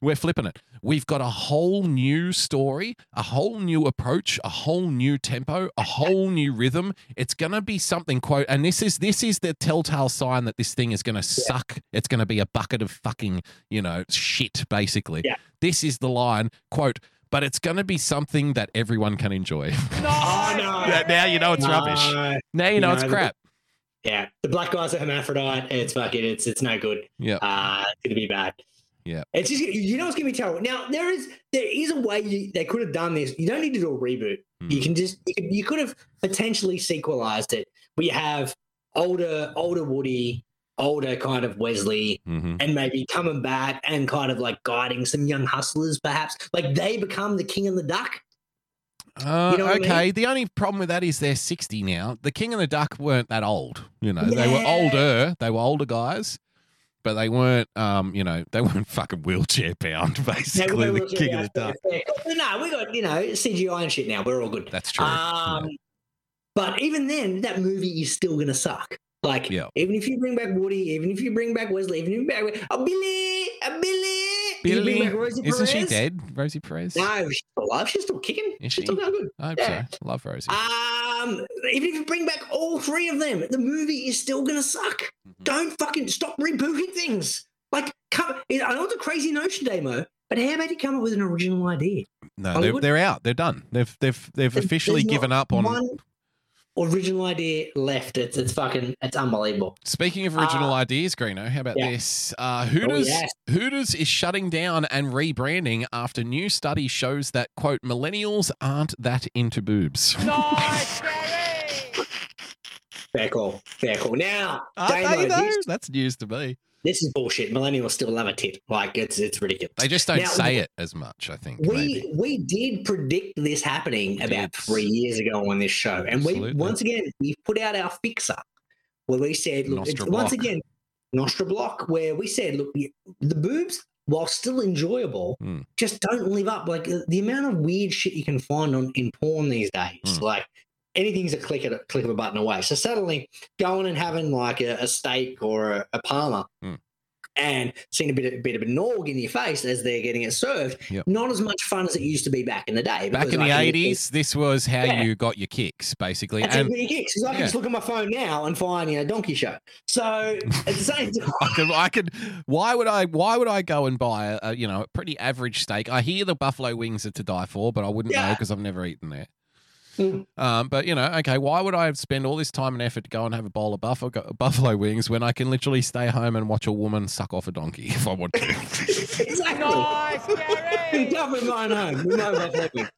Speaker 3: We're flipping it. We've got a whole new story, a whole new approach, a whole new tempo, a whole new rhythm. It's gonna be something quote, and this is this is the telltale sign that this thing is gonna suck. It's gonna be a bucket of fucking you know shit. Basically,
Speaker 2: Yeah.
Speaker 3: this is the line quote. But it's going to be something that everyone can enjoy. *laughs*
Speaker 2: Oh no!
Speaker 3: Yeah, now you know it's rubbish. Now you know
Speaker 2: No,
Speaker 3: it's
Speaker 2: the-
Speaker 3: crap.
Speaker 2: Yeah, the black guy's a hermaphrodite. It's fucking. It's it's no good.
Speaker 3: Yeah.
Speaker 2: Uh, it's gonna be bad.
Speaker 3: Yeah.
Speaker 2: It's just you know it's gonna be terrible. Now there is there is a way you, they could have done this. You don't need to do a reboot.
Speaker 3: Hmm.
Speaker 2: You can just you could, you could have potentially sequelized it. We have older older Woody, older kind of Wesley,
Speaker 3: hmm
Speaker 2: and maybe coming back and kind of like guiding some young hustlers, perhaps. Like they become the king and the duck.
Speaker 3: Uh,
Speaker 2: You know what I mean?
Speaker 3: okay. The only problem with that is they're 60 now. The King and the Duck weren't that old. You know, they were older. They were older guys, but they weren't, um, you know, they *laughs* weren't fucking wheelchair bound, basically. the King and the Duck.
Speaker 2: No, we got you know CGI and shit now. We're all good.
Speaker 3: That's true.
Speaker 2: Um, But even then, that movie is still gonna suck. Like,
Speaker 3: Yeah.
Speaker 2: even if you bring back Woody, even if you bring back Wesley, even if you bring back a Billy, a Billy,
Speaker 3: Billy,
Speaker 2: Rosie
Speaker 3: isn't she dead? Rosie Perez?
Speaker 2: No, she's still alive. She's still kicking.
Speaker 3: Is
Speaker 2: she's
Speaker 3: she?
Speaker 2: still going good.
Speaker 3: I hope
Speaker 2: yeah.
Speaker 3: so. Love Rosie.
Speaker 2: Um, even if you bring back all three of them, the movie is still gonna suck.
Speaker 3: Mhm.
Speaker 2: Don't fucking stop rebooting things. Like, come, I know it's a crazy notion, Damo, but how about you come up with an original idea?
Speaker 3: no, they're, they're out. They're done. They've they've they've
Speaker 2: There's-
Speaker 3: officially given up on.
Speaker 2: one original idea left. It's it's fucking it's unbelievable.
Speaker 3: Speaking of original
Speaker 2: Uh,
Speaker 3: ideas, Greeno, how about
Speaker 2: yeah.
Speaker 3: this? Uh, Hooters,
Speaker 2: yes.
Speaker 3: Hooters is shutting down and rebranding after new study shows that quote millennials aren't that into boobs.
Speaker 2: Fair call. Fair call. Now,
Speaker 3: Aren't
Speaker 2: Damo,
Speaker 3: they though?
Speaker 2: this,
Speaker 3: That's news to me.
Speaker 2: this is bullshit. Millennials still love a tit. Like it's it's ridiculous.
Speaker 3: They just don't
Speaker 2: Now,
Speaker 3: say it as much. I think.
Speaker 2: we
Speaker 3: maybe.
Speaker 2: we did predict this happening
Speaker 3: We
Speaker 2: about
Speaker 3: did.
Speaker 2: three years ago on this show, and we once again we put out our fixer where we said, look, once again, Nostra Block, where we said, look, the- the boobs, while still enjoyable,
Speaker 3: Hmm.
Speaker 2: just don't live up. Like the amount of weird shit you can find on in porn these days,
Speaker 3: Hmm.
Speaker 2: like. Anything's a click of a click of a button away. So suddenly, going and having like a, a steak or a, a parma,
Speaker 3: Hmm.
Speaker 2: and seeing a bit of, bit of a nog in your face as they're getting it served,
Speaker 3: Yep.
Speaker 2: not as much fun as it used to be back in the day.
Speaker 3: Back in
Speaker 2: I
Speaker 3: the eighties, this was how
Speaker 2: Yeah.
Speaker 3: you got your kicks, basically.
Speaker 2: That's
Speaker 3: And
Speaker 2: it kicks. I can just look at my phone now and find you know Donkey Show. So at the same *laughs* time,
Speaker 3: I could, I could. Why would I? Why would I go and buy a, a you know a pretty average steak? I hear the buffalo wings are to die for, but I wouldn't know because I've never eaten there.
Speaker 2: Mm.
Speaker 3: Um, but you know, okay, why would I spend all this time and effort to go and have a bowl of buffalo buffalo wings when I can literally stay home and watch a woman suck off a donkey *laughs* if I want to? *laughs*
Speaker 2: exactly. You *laughs* come with mine home. We know about that.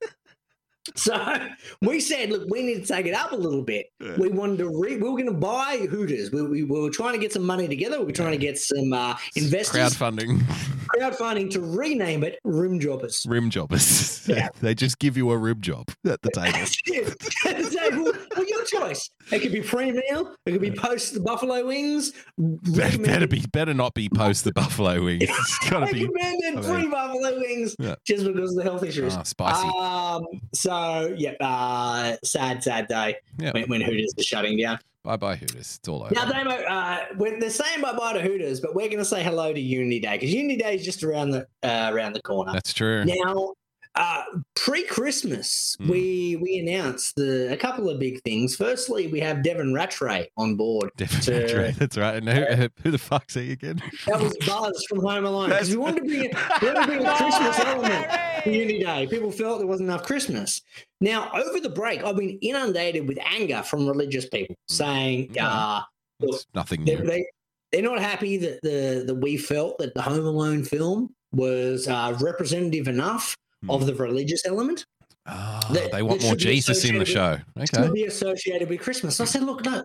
Speaker 2: *laughs* So we said, look, we need to take it up a little bit. We wanted to re- we were going to buy Hooters. We, we, we were trying to get some money together. We were trying to get some uh, investors,
Speaker 3: Crowdfunding, *laughs*
Speaker 2: crowdfunding to rename it Rim Jobbers.
Speaker 3: rim jobbers.
Speaker 2: Yeah. *laughs*
Speaker 3: they just give you a rib job at the table.
Speaker 2: That's it. So, well, your choice. It could be pre-meal. It could be post the buffalo wings.
Speaker 3: Better, better be, better not be post the buffalo wings. It's gotta be
Speaker 2: recommended
Speaker 3: I mean-
Speaker 2: pre-buffalo wings
Speaker 3: Yeah.
Speaker 2: just because of the health issues.
Speaker 3: ah, spicy.
Speaker 2: Um. So yeah, uh, sad, sad day
Speaker 3: Yeah.
Speaker 2: when, when Hooters is shutting down.
Speaker 3: bye bye Hooters. It's all over.
Speaker 2: Now, Damo, uh, when they're saying bye bye to Hooters, but we're going to say hello to Unity Day because Unity Day is just around the uh, around the corner.
Speaker 3: That's true.
Speaker 2: Now, uh, pre-Christmas,
Speaker 3: Mm.
Speaker 2: we we announced the, a couple of big things. Firstly, we have Devin Ratray on board.
Speaker 3: Definitely,
Speaker 2: to-
Speaker 3: right. That's right. And *laughs* who, who the fuck's he again?
Speaker 2: That was Buzz from Home Alone because we wanted to bring a, *laughs* wanted to bring a Christmas element to Unity Day. People felt there wasn't enough Christmas. Now, over the break, I've been inundated with anger from religious people saying,
Speaker 3: Yeah.
Speaker 2: uh,
Speaker 3: It's nothing new.
Speaker 2: they, they're not happy that the that we felt that the Home Alone film was uh, representative enough
Speaker 3: Hmm.
Speaker 2: of the religious element that-
Speaker 3: they want more Jesus in the show.
Speaker 2: associated to be associated with Christmas. So I said, look, no,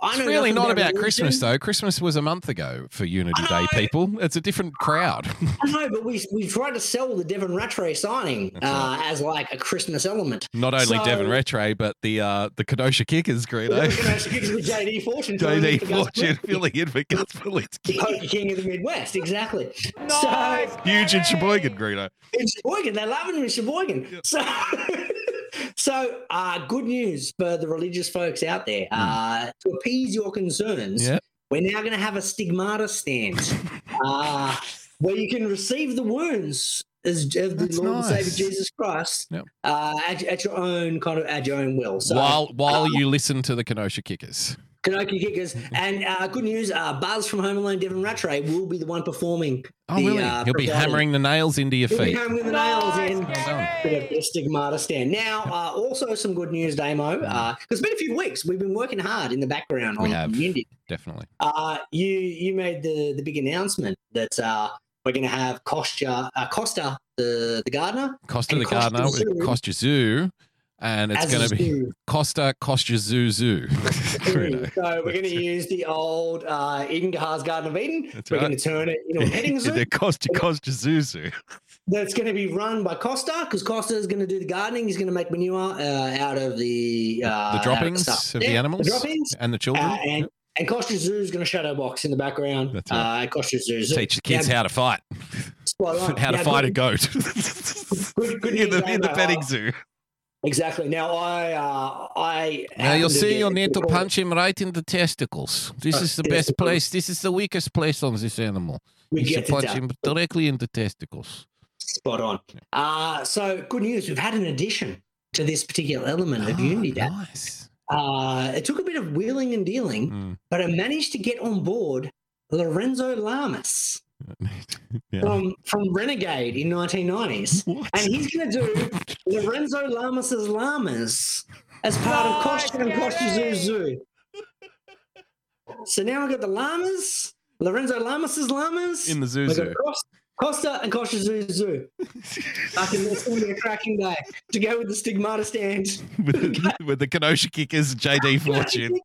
Speaker 3: It's really not about
Speaker 2: religion.
Speaker 3: Christmas though. Christmas was a month ago for Unity Day people. It's a different crowd.
Speaker 2: I know, but we we tried to sell the Devin Ratray signing uh, as like a Christmas element.
Speaker 3: Not only
Speaker 2: So-
Speaker 3: Devin Ratray, but the uh, the Kenosha Kickers,
Speaker 2: We're
Speaker 3: Greeno.
Speaker 2: looking at JD Fortune. *laughs*
Speaker 3: JD Fortune filling in for Gus
Speaker 2: the
Speaker 3: Polinski.
Speaker 2: Polka King of the Midwest, exactly.
Speaker 3: So Huge in Sheboygan, Greeno.
Speaker 2: In Sheboygan, they love him in Sheboygan. So, *laughs* so uh, good news for the religious folks out there. Uh, to appease your concerns,
Speaker 3: Hmm. Yeah.
Speaker 2: we're now going to have a stigmata stand *laughs* uh, where you can receive the wounds as of the Lord and. Savior Jesus Christ
Speaker 3: Yep.
Speaker 2: uh, at, at your own kind of at your own will. So
Speaker 3: while while
Speaker 2: uh,
Speaker 3: you listen to the Kenosha Kickers.
Speaker 2: Kanoki Kickers and uh, good news, uh, Buzz from Home Alone, Devin Ratray will be the one performing.
Speaker 3: Oh,
Speaker 2: the,
Speaker 3: really?
Speaker 2: uh,
Speaker 3: He'll be hammering the nails into your
Speaker 2: He'll be
Speaker 3: feet.
Speaker 2: hammering the nails in. Bit of a stigmata stand. Now, uh, also some good news, Damo. Uh, 'cause it's been a few weeks. We've been working hard in the background
Speaker 3: We
Speaker 2: on
Speaker 3: have.
Speaker 2: community.
Speaker 3: Definitely.
Speaker 2: Uh, you you made the the big announcement that uh, we're going to have Costa uh, Costa the the gardener
Speaker 3: Costa the
Speaker 2: Costa
Speaker 3: Gardener
Speaker 2: Zoo.
Speaker 3: with Costa Zoo. And it's going to be. *laughs* Costa Costa Zoo Zoo.
Speaker 2: So we're going to use the old uh, Eden Gahar's Garden of Eden.
Speaker 3: That's
Speaker 2: we're
Speaker 3: right.
Speaker 2: going to turn it into a petting *laughs* zoo.
Speaker 3: the Costa Costa Zoo Zoo.
Speaker 2: that's going to be run by Costa because Costa is going to do the gardening. He's going to make manure uh, out of the uh,
Speaker 3: The droppings of the
Speaker 2: Yeah,
Speaker 3: animals
Speaker 2: The droppings.
Speaker 3: and the children.
Speaker 2: Uh, and and Costa Zoo is going to shadow box in the background.
Speaker 3: That's right.
Speaker 2: Uh, Costa Zoo.
Speaker 3: Teach the kids
Speaker 2: Now,
Speaker 3: how to fight, *laughs* how to
Speaker 2: Now,
Speaker 3: fight a goat
Speaker 2: Good, good
Speaker 3: in the in the petting zoo.
Speaker 2: Exactly. Now I uh, I
Speaker 3: Now you'll see you'll need to punch him right in the testicles. This
Speaker 2: Uh,
Speaker 3: is the best place. This is the weakest place on this animal.
Speaker 2: We
Speaker 3: You
Speaker 2: get
Speaker 3: should
Speaker 2: to
Speaker 3: punch him directly in the testicles.
Speaker 2: Spot on. Uh, so good news. We've had an addition to this particular element of
Speaker 3: Oh,
Speaker 2: Unity Day.
Speaker 3: nice.
Speaker 2: Uh, it took a bit of wheeling and dealing,
Speaker 3: Mm.
Speaker 2: but I managed to get on board Lorenzo Lamas *laughs*
Speaker 3: yeah.
Speaker 2: from, from Renegade in 1990s.
Speaker 3: What?
Speaker 2: And he's going to do Lorenzo Lamas's Llamas as part of oh, Costa and Costa Zoo Zoo. So now we've got the Llamas, Lorenzo Lamas's Llamas.
Speaker 3: in the zoo zoo.
Speaker 2: Cos- Costa and Costa. I can it's going to be a cracking day to go with the stigmata stand.
Speaker 3: with, *laughs* with the Kenosha Kickers, JD *laughs* Fortune.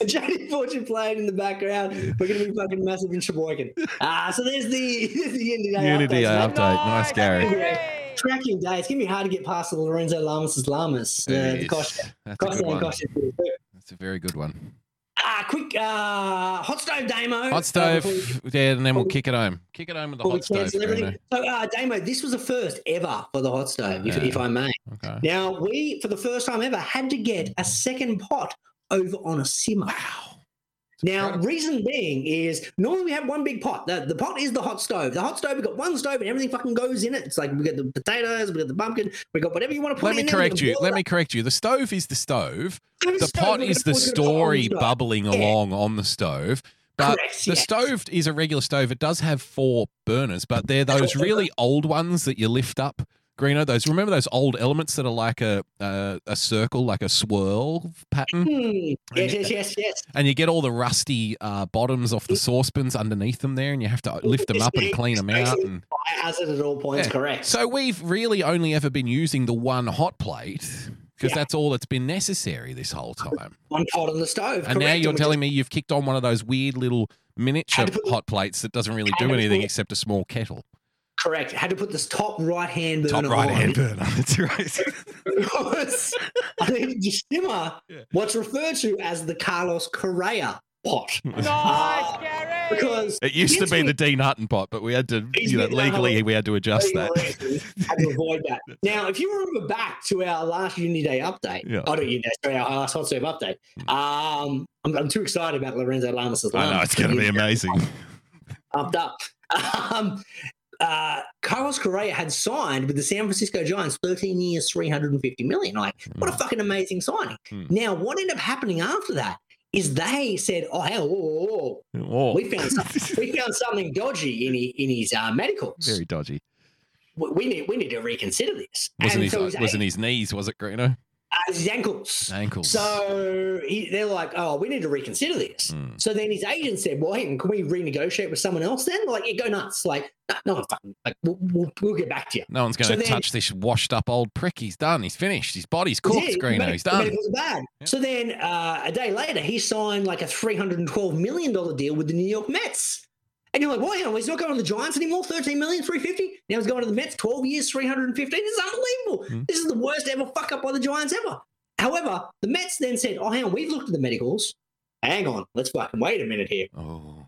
Speaker 2: A JD Fortune playing in the background. We're going to be fucking massive in Sheboygan. Ah, so there's the, there's *laughs* the Unity Day
Speaker 3: Unity update.
Speaker 2: mate.
Speaker 3: Nice, Gary.
Speaker 2: Yeah, Cracking day. It's going to be hard to get past the Lorenzo Lamas' Llamas. Uh, the. Costa,
Speaker 3: That's a
Speaker 2: Costa
Speaker 3: good
Speaker 2: and
Speaker 3: one.
Speaker 2: Costa.
Speaker 3: That's a very good one.
Speaker 2: Ah, quick uh, hot stove demo.
Speaker 3: Hot
Speaker 2: Uh,
Speaker 3: stove,
Speaker 2: before we-
Speaker 3: yeah, and then we'll kick it home. Kick it home with the hot stove.
Speaker 2: everything. So, uh, Damo, this was the first ever for the hot stove, if, if I may.
Speaker 3: Okay.
Speaker 2: Now, we, for the first time ever, had to get a second pot over on a simmer.
Speaker 3: Wow.
Speaker 2: Now, reason being is normally we have one big pot. The, the pot is the hot stove. The hot stove, we've got one stove and everything fucking goes in it. It's like we got the potatoes, we got the pumpkin, we got whatever you want to put
Speaker 3: in it
Speaker 2: Let me
Speaker 3: correct you. Let me correct you. The stove is the stove. The
Speaker 2: stove,
Speaker 3: pot is the
Speaker 2: on the
Speaker 3: story bubbling
Speaker 2: Yeah.
Speaker 3: along on the stove. But
Speaker 2: Correct,
Speaker 3: the stove is a regular stove. It does have four burners, but they're those really old ones that you lift up. Greeno, those remember those old elements that are like a a, a circle, like a swirl pattern,
Speaker 2: Hmm. Yes, yes, yes, yes.
Speaker 3: and you get all the rusty uh, bottoms off the saucepans underneath them there, and you have to lift them up and clean them out. And
Speaker 2: Hazard at all points,
Speaker 3: Yeah.
Speaker 2: correct.
Speaker 3: so we've really only ever been using the one hot plate because
Speaker 2: Yeah.
Speaker 3: that's all that's been necessary this whole time. *laughs*
Speaker 2: One pot on the stove.
Speaker 3: And now you're
Speaker 2: we
Speaker 3: telling me you've kicked on one of those weird little miniature
Speaker 2: put-
Speaker 3: hot plates that doesn't really do anything
Speaker 2: put-
Speaker 3: except a small kettle.
Speaker 2: Correct. Had to put this top right hand burner on.
Speaker 3: Top right hand
Speaker 2: on
Speaker 3: burner. *laughs* That's right. *laughs*
Speaker 2: because I needed to simmer
Speaker 3: Yeah.
Speaker 2: what's referred to as the Carlos Correa pot. *laughs* Uh, because
Speaker 3: It used to be the Dean Hutton pot, but we had to, you know, legally we had to adjust that.
Speaker 2: had to avoid that. Now, if you remember back to our last Unity Day update,
Speaker 3: Yeah.
Speaker 2: oh, not Unity Day, sorry, our last Hot Stove update. Um, I'm, I'm too excited about Lorenzo Lamas'
Speaker 3: I know it's going to be amazing.
Speaker 2: pumped up. Um, uh, Carlos Correa had signed with the San Francisco Giants 13 years, 350 million. Like, what a fucking amazing signing.
Speaker 3: Hmm.
Speaker 2: Now, what ended up happening after that is they said, oh, hell, whoa, whoa, whoa. We found something, *laughs* we found something dodgy in, he, in his uh, medicals.
Speaker 3: very dodgy.
Speaker 2: we, we need we need to reconsider this.
Speaker 3: Wasn't
Speaker 2: And
Speaker 3: his
Speaker 2: so
Speaker 3: wasn't his knees? Was it Greeno?
Speaker 2: Uh, his ankles.
Speaker 3: Ankles.
Speaker 2: So he, they're like, oh, we need to reconsider this.
Speaker 3: Mm.
Speaker 2: So then his agent said, well, hey, can we renegotiate with someone else then? Like, yeah, go nuts. Like, no, no one fucking, like, we'll, we'll, we'll get back to you.
Speaker 3: No one's going
Speaker 2: So
Speaker 3: to
Speaker 2: then-
Speaker 3: touch this washed up old prick. He's done. He's finished. His body's cooked,
Speaker 2: Yeah,
Speaker 3: Greeno. He's done.
Speaker 2: medicals bad.
Speaker 3: Yeah.
Speaker 2: So then uh, a day later, he signed like a $312 million deal with the New York Mets. And you're like, well, you know, he's not going to the Giants anymore. 13 million, 350. Now he's going to the Mets, 12 years, 315. This is unbelievable.
Speaker 3: Hmm.
Speaker 2: This is the worst ever fuck up by the Giants ever. However, the Mets then said, oh, hang on, we've looked at the medicals. Hang on, let's fucking wait a minute here.
Speaker 3: Oh.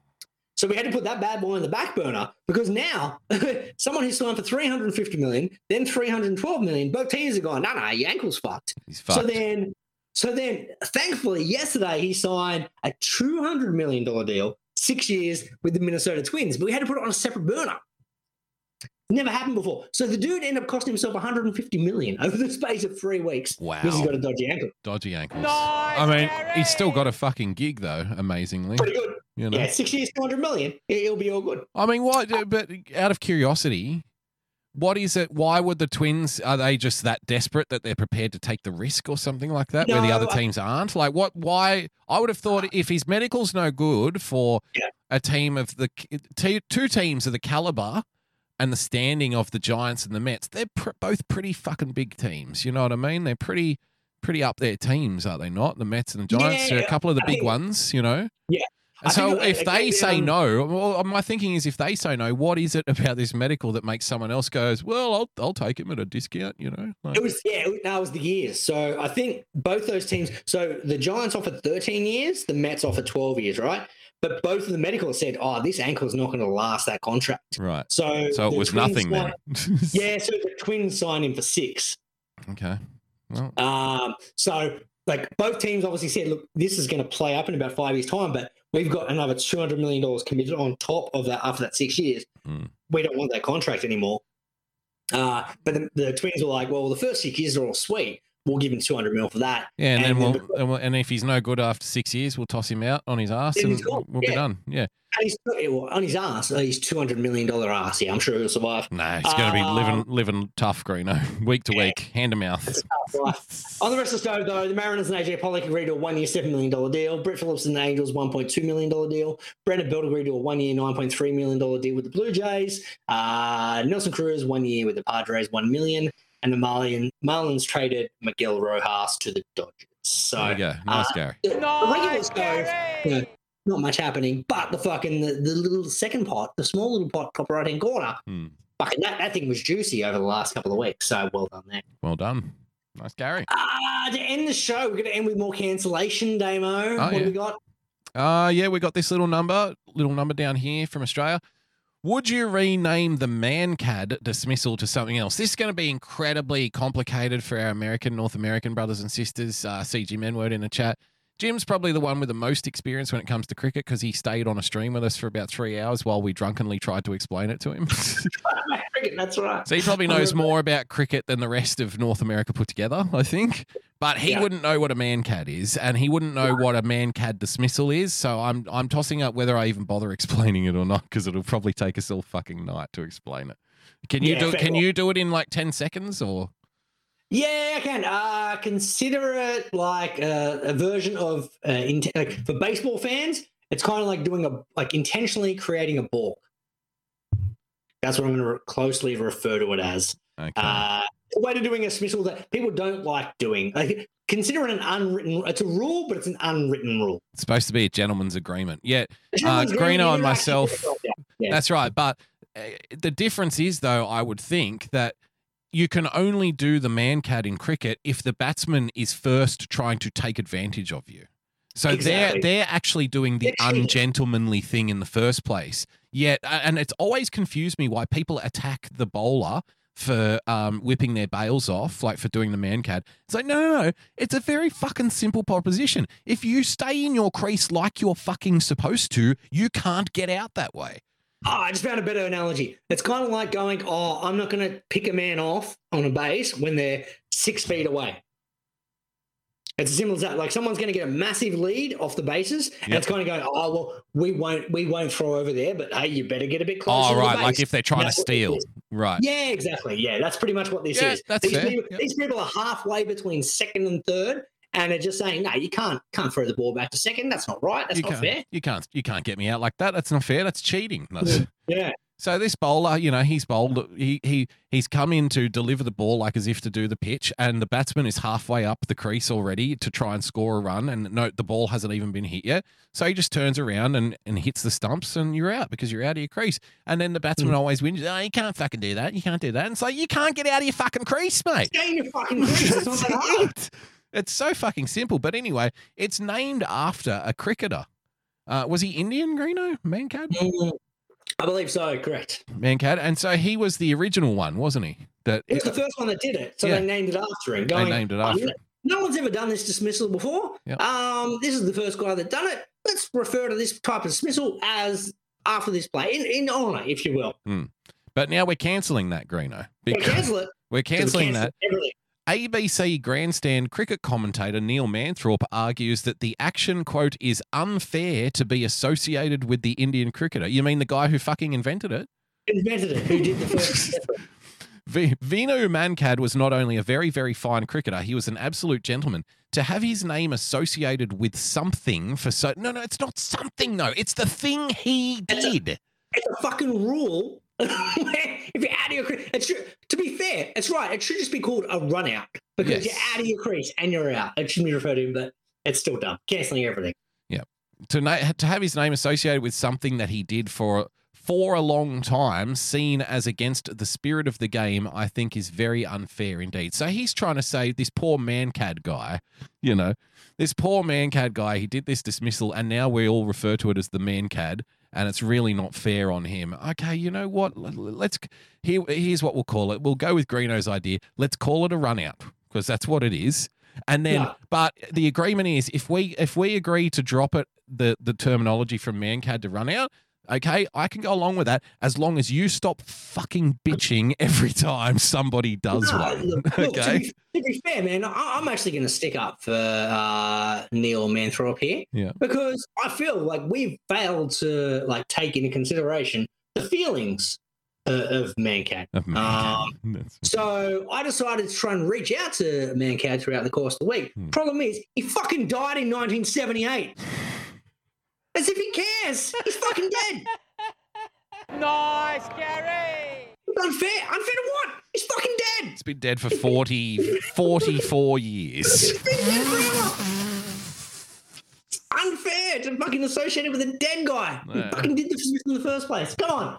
Speaker 2: So we had to put that bad boy on the back burner because now *laughs* someone who signed for 350 million, then 312 million, both teams are going, no, no, your ankle's fucked.
Speaker 3: He's fucked.
Speaker 2: So then, so then, thankfully, yesterday he signed a two hundred million dollar deal, six years with the Minnesota Twins. But we had to put it on a separate burner. Never happened before. So the dude ended up costing himself 150 million over the space of three weeks.
Speaker 3: Wow.
Speaker 2: Because he's got a dodgy ankle.
Speaker 3: Dodgy ankles. I mean, he's still got a fucking gig, though, amazingly.
Speaker 2: Pretty good.
Speaker 3: You know?
Speaker 2: Yeah, six years, 200 million. It- It'll be all good.
Speaker 3: I mean, what? But out of curiosity, what is it? Why would the Twins? Are they just that desperate that they're prepared to take the risk or something like that, where the
Speaker 2: No,
Speaker 3: other
Speaker 2: I-
Speaker 3: teams aren't? Like, what? Why? I would have thought if his medical's no good for
Speaker 2: Yeah.
Speaker 3: a team of the two teams of the caliber and the standing of the Giants and the Mets, they're pr- both pretty fucking big teams. You know what I mean? They're pretty. Pretty up there teams, are they not? The Mets and the Giants. They're a couple of the
Speaker 2: I
Speaker 3: big
Speaker 2: think-
Speaker 3: ones, you know.
Speaker 2: Yeah. I
Speaker 3: so
Speaker 2: think, uh,
Speaker 3: if they say
Speaker 2: um,
Speaker 3: no, well, my thinking is if they say no, what is it about this medical that makes someone else goes, well, I'll I'll take him at a discount, you know? Like,
Speaker 2: It was yeah, no, it was the years. So I think both those teams. So the Giants offered 13 years, the Mets offered 12 years, right? But both of the medicals said, "Oh, this ankle's not going to last that contract."
Speaker 3: right.
Speaker 2: So
Speaker 3: So it was nothing then. *laughs*
Speaker 2: yeah, so the Twins signed him for six.
Speaker 3: okay. Well,
Speaker 2: Um, so like both teams obviously said, "Look, this is going to play up in about five years' time, but we've got another 200 million dollars committed on top of that after that six years.
Speaker 3: Mm.
Speaker 2: We don't want that contract anymore." Uh, but the, the Twins were like, "Well, the first six years are all sweet." We'll give him 200 mil for that.
Speaker 3: yeah, and, then
Speaker 2: and
Speaker 3: we'll,
Speaker 2: then-
Speaker 3: and, we'll and if he's no good after six years, we'll toss him out on his ass and
Speaker 2: gone.
Speaker 3: we'll be
Speaker 2: Yeah.
Speaker 3: done. Yeah.
Speaker 2: And he's well, on his ass. Uh, he's two hundred million dollar ass. Yeah, I'm sure he'll survive.
Speaker 3: No, he's going to be living
Speaker 2: Um,
Speaker 3: living tough, Greeno, *laughs* week to
Speaker 2: yeah.
Speaker 3: week, hand to mouth. *laughs*
Speaker 2: On the rest of the stove, though, the Mariners and AJ Pollock agreed to a one-year, seven million dollar deal. Brett Phillips and the Angels, one point two million dollar deal. Brandon Belt agreed to a one-year, nine point three million dollar deal with the Blue Jays. Uh, Nelson Cruz, one year with the Padres, one million. And the Marlin, Marlins traded Miguel Rojas to the Dodgers. So
Speaker 3: There you go. Nice,
Speaker 2: uh,
Speaker 3: Gary.
Speaker 2: the, the regular stove, you know, not much happening. But the fucking the, the little second pot, the small little pot, top right hand corner,
Speaker 3: Hmm.
Speaker 2: fucking that, that thing was juicy over the last couple of weeks. So well done there.
Speaker 3: Well done. Nice, Gary.
Speaker 2: Ah, to end the show, we're going to end with more cancellation, Damo. what
Speaker 3: yeah.
Speaker 2: do we got?
Speaker 3: Uh yeah, we got this little number, little number down here from Australia. Would you rename the Mankad dismissal to something else? This is going to be incredibly complicated for our American, North American brothers and sisters. Uh, CG Menword in the chat. Jim's probably the one with the most experience when it comes to cricket because he stayed on a stream with us for about three hours while we drunkenly tried to explain it to him. *laughs*
Speaker 2: Cricket, That's right.
Speaker 3: So he probably knows more about cricket than the rest of North America put together, I think. But he
Speaker 2: Yeah.
Speaker 3: wouldn't know what a mankad is, and he wouldn't know what a mankad dismissal is. So I'm I'm tossing up whether I even bother *laughs* explaining it or not because it'll probably take us all fucking night to explain it. Can you
Speaker 2: Yeah,
Speaker 3: do Can
Speaker 2: enough.
Speaker 3: you do it in like ten seconds or?
Speaker 2: Yeah, I can. Uh, consider it like a, a version of uh, in, like for baseball fans. It's kind of like doing a like intentionally creating a balk. That's what I'm going to closely refer to it as.
Speaker 3: Okay.
Speaker 2: Uh, a way to doing a dismissal that people don't like doing. Like consider it an unwritten. It's a rule, but it's an unwritten rule.
Speaker 3: it's supposed to be a gentleman's agreement. Yeah,
Speaker 2: It's
Speaker 3: Uh, Greeno and myself-
Speaker 2: actually put yourself down. Yeah.
Speaker 3: That's right. But uh, the difference is, though, I would think that you can only do the mankad in cricket if the batsman is first trying to take advantage of you. So
Speaker 2: Exactly.
Speaker 3: they're they're actually doing the ungentlemanly thing in the first place. Yet, and it's always confused me why people attack the bowler for um, whipping their bails off, like for doing the mankad. It's like, no, no, no. It's a very fucking simple proposition. If you stay in your crease like you're fucking supposed to, you can't get out that way.
Speaker 2: Oh, I just found a better analogy. It's kind of like going, oh, I'm not going to pick a man off on a base when they're six feet away. It's as simple as that. Like someone's going to get a massive lead off the bases, and it's kind of going, oh well, we won't, we won't throw over there, but hey, you better get a bit oh, closer.
Speaker 3: Oh,
Speaker 2: to the
Speaker 3: right. Like if they're trying to
Speaker 2: That's it
Speaker 3: steal. Right.
Speaker 2: Yeah, exactly. Yeah, that's pretty much what this
Speaker 3: Yeah,
Speaker 2: is.
Speaker 3: that's
Speaker 2: these,
Speaker 3: fair.
Speaker 2: people,
Speaker 3: Yeah.
Speaker 2: these people are halfway between second and third, and they're just saying, "No, you can't can't throw the ball back to second. That's not right. That's
Speaker 3: you
Speaker 2: not fair."
Speaker 3: You can't. You can't get me out like that. That's not fair. That's cheating. *laughs* That's-
Speaker 2: Yeah,
Speaker 3: So this bowler, you know, he's bowled. He he he's come in to deliver the ball like as if to do the pitch, and the batsman is halfway up the crease already to try and score a run. And note the ball hasn't even been hit yet. So he just turns around and, and hits the stumps, and you're out because you're out of your crease. And then the batsman hmm. always wins. Oh, you can't fucking do that. You can't do that. And so like you can't get out of your fucking crease, mate.
Speaker 2: stay in your fucking crease. It's not that *laughs* hard.
Speaker 3: it. It's so fucking simple. But anyway, it's named after a cricketer. Uh, was he Indian, Greeno? Mankad?
Speaker 2: Mm, I believe so. Correct.
Speaker 3: Mankad. And so he was the original one, wasn't he? That
Speaker 2: He was the first one that did it, so
Speaker 3: Yeah.
Speaker 2: they named it after him.
Speaker 3: they named it
Speaker 2: "Oh,
Speaker 3: after.
Speaker 2: no-
Speaker 3: him.
Speaker 2: No one's ever done this dismissal before. Um, this is the first guy that done it. Let's refer to this type of dismissal as after this play, in, in honour, if you will.
Speaker 3: But now we're cancelling that, Greeno.
Speaker 2: We
Speaker 3: Because
Speaker 2: cancel it.
Speaker 3: we're cancelling
Speaker 2: cancel
Speaker 3: that.
Speaker 2: Everything.
Speaker 3: ABC grandstand cricket commentator Neil Manthorpe argues that the action, quote, is unfair to be associated with the Indian cricketer. You mean the guy who fucking invented it?
Speaker 2: Invented it. Who did the first? *laughs*
Speaker 3: V- Vinu Mankad was not only a very, very fine cricketer, he was an absolute gentleman. To have his name associated with something for so no, no, it's not something though. It's the thing he
Speaker 2: It's a-
Speaker 3: did.
Speaker 2: it's a fucking rule. *laughs* if you're out of your crease, it should, to be fair, it's right. It should just be called a run out because
Speaker 3: Yes.
Speaker 2: you're out of your crease and you're out. It shouldn't be referred to, but it's still done. Canceling everything. Yeah.
Speaker 3: To na- to have his name associated with something that he did for for a long time, seen as against the spirit of the game, I think is very unfair indeed. So he's trying to say this poor mankad guy, you know, this poor mankad guy, he did this dismissal, and now we all refer to it as the mankad. And it's really not fair on him. Okay, you know what? Let's here. Here's what we'll call it. We'll go with Greeno's idea. Let's call it a run out because that's what it is. And then,
Speaker 2: Yeah.
Speaker 3: but the agreement is if we if we agree to drop it the the terminology from mankad to run out, okay, I can go along with that as long as you stop fucking bitching every time somebody does
Speaker 2: No,
Speaker 3: one.
Speaker 2: look, look, *laughs* to,
Speaker 3: okay.
Speaker 2: be, to be fair, man, I, I'm actually going to stick up for uh, Neil Manthorpe here.
Speaker 3: Yeah.
Speaker 2: Because I feel like we've failed to like take into consideration the feelings uh, of Mankad.
Speaker 3: Of
Speaker 2: Um, *laughs* So I decided to try and reach out to Mankad throughout the course of the week.
Speaker 3: Hmm.
Speaker 2: Problem is, he fucking died in 1978. As if he cares. He's fucking dead. *laughs*
Speaker 8: Nice, Gary!
Speaker 2: Unfair. Unfair to what? He's fucking dead.
Speaker 3: It's been dead for 40, 44 years.
Speaker 2: He's been dead forever. Unfair to fucking associate it with a dead guy who
Speaker 3: Yeah.
Speaker 2: fucking did this in the first place. Come on.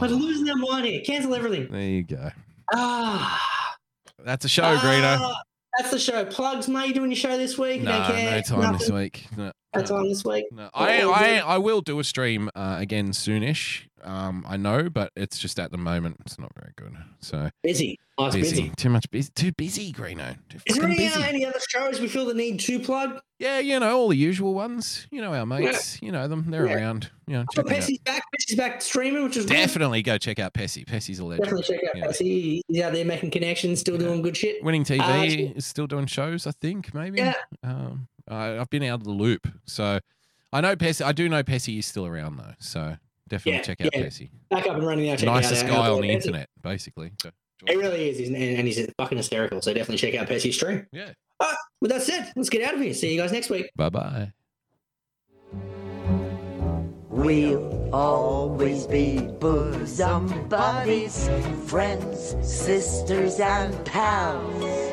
Speaker 2: We're
Speaker 3: Oh,
Speaker 2: losing our mind here. Cancel everything.
Speaker 3: there you go.
Speaker 2: Ah.
Speaker 3: That's a show, Greeno.
Speaker 2: Ah, That's the show. Plugs, mate. You doing your show this week? You
Speaker 3: No,
Speaker 2: don't care?
Speaker 3: no time this week. No,
Speaker 2: No
Speaker 3: no.
Speaker 2: time this week.
Speaker 3: No, I, I. I will do a stream uh, again soonish. Um, I know, but it's just at the moment it's not very good. So
Speaker 2: Busy. Oh,
Speaker 3: busy.
Speaker 2: busy.
Speaker 3: too much busy, too busy, Greeno. Too
Speaker 2: Is there any, uh, any other shows we feel the need to plug?
Speaker 3: yeah, you know all the usual ones. You know our mates. You know them. They're
Speaker 2: Yeah.
Speaker 3: around. You know,
Speaker 2: Oh. Pessy's back. Pessy's back streaming, which is good.
Speaker 3: Definitely go check out Pessy. Pessy's a legend.
Speaker 2: Definitely check out
Speaker 3: Yeah.
Speaker 2: Pessy. He's out there making connections, still doing good shit.
Speaker 3: Winning TV
Speaker 2: Uh,
Speaker 3: is still doing shows. I think maybe.
Speaker 2: Yeah.
Speaker 3: Um, I, I've been out of the loop, so I know Pessy. I do know Pessy is still around though. So definitely
Speaker 2: Yeah,
Speaker 3: check out
Speaker 2: yeah.
Speaker 3: Pessy.
Speaker 2: Back up and running now. Check
Speaker 3: Nicest
Speaker 2: out.
Speaker 3: guy uh, on the
Speaker 2: Pessy.
Speaker 3: internet, basically. So,
Speaker 2: He really is, and, and he's fucking hysterical. So definitely check out Pessy's stream.
Speaker 3: Yeah.
Speaker 2: All right, with that said, let's get out of here. See you guys next week.
Speaker 3: Bye bye.
Speaker 9: We'll always be bosom buddies, friends, sisters, and pals.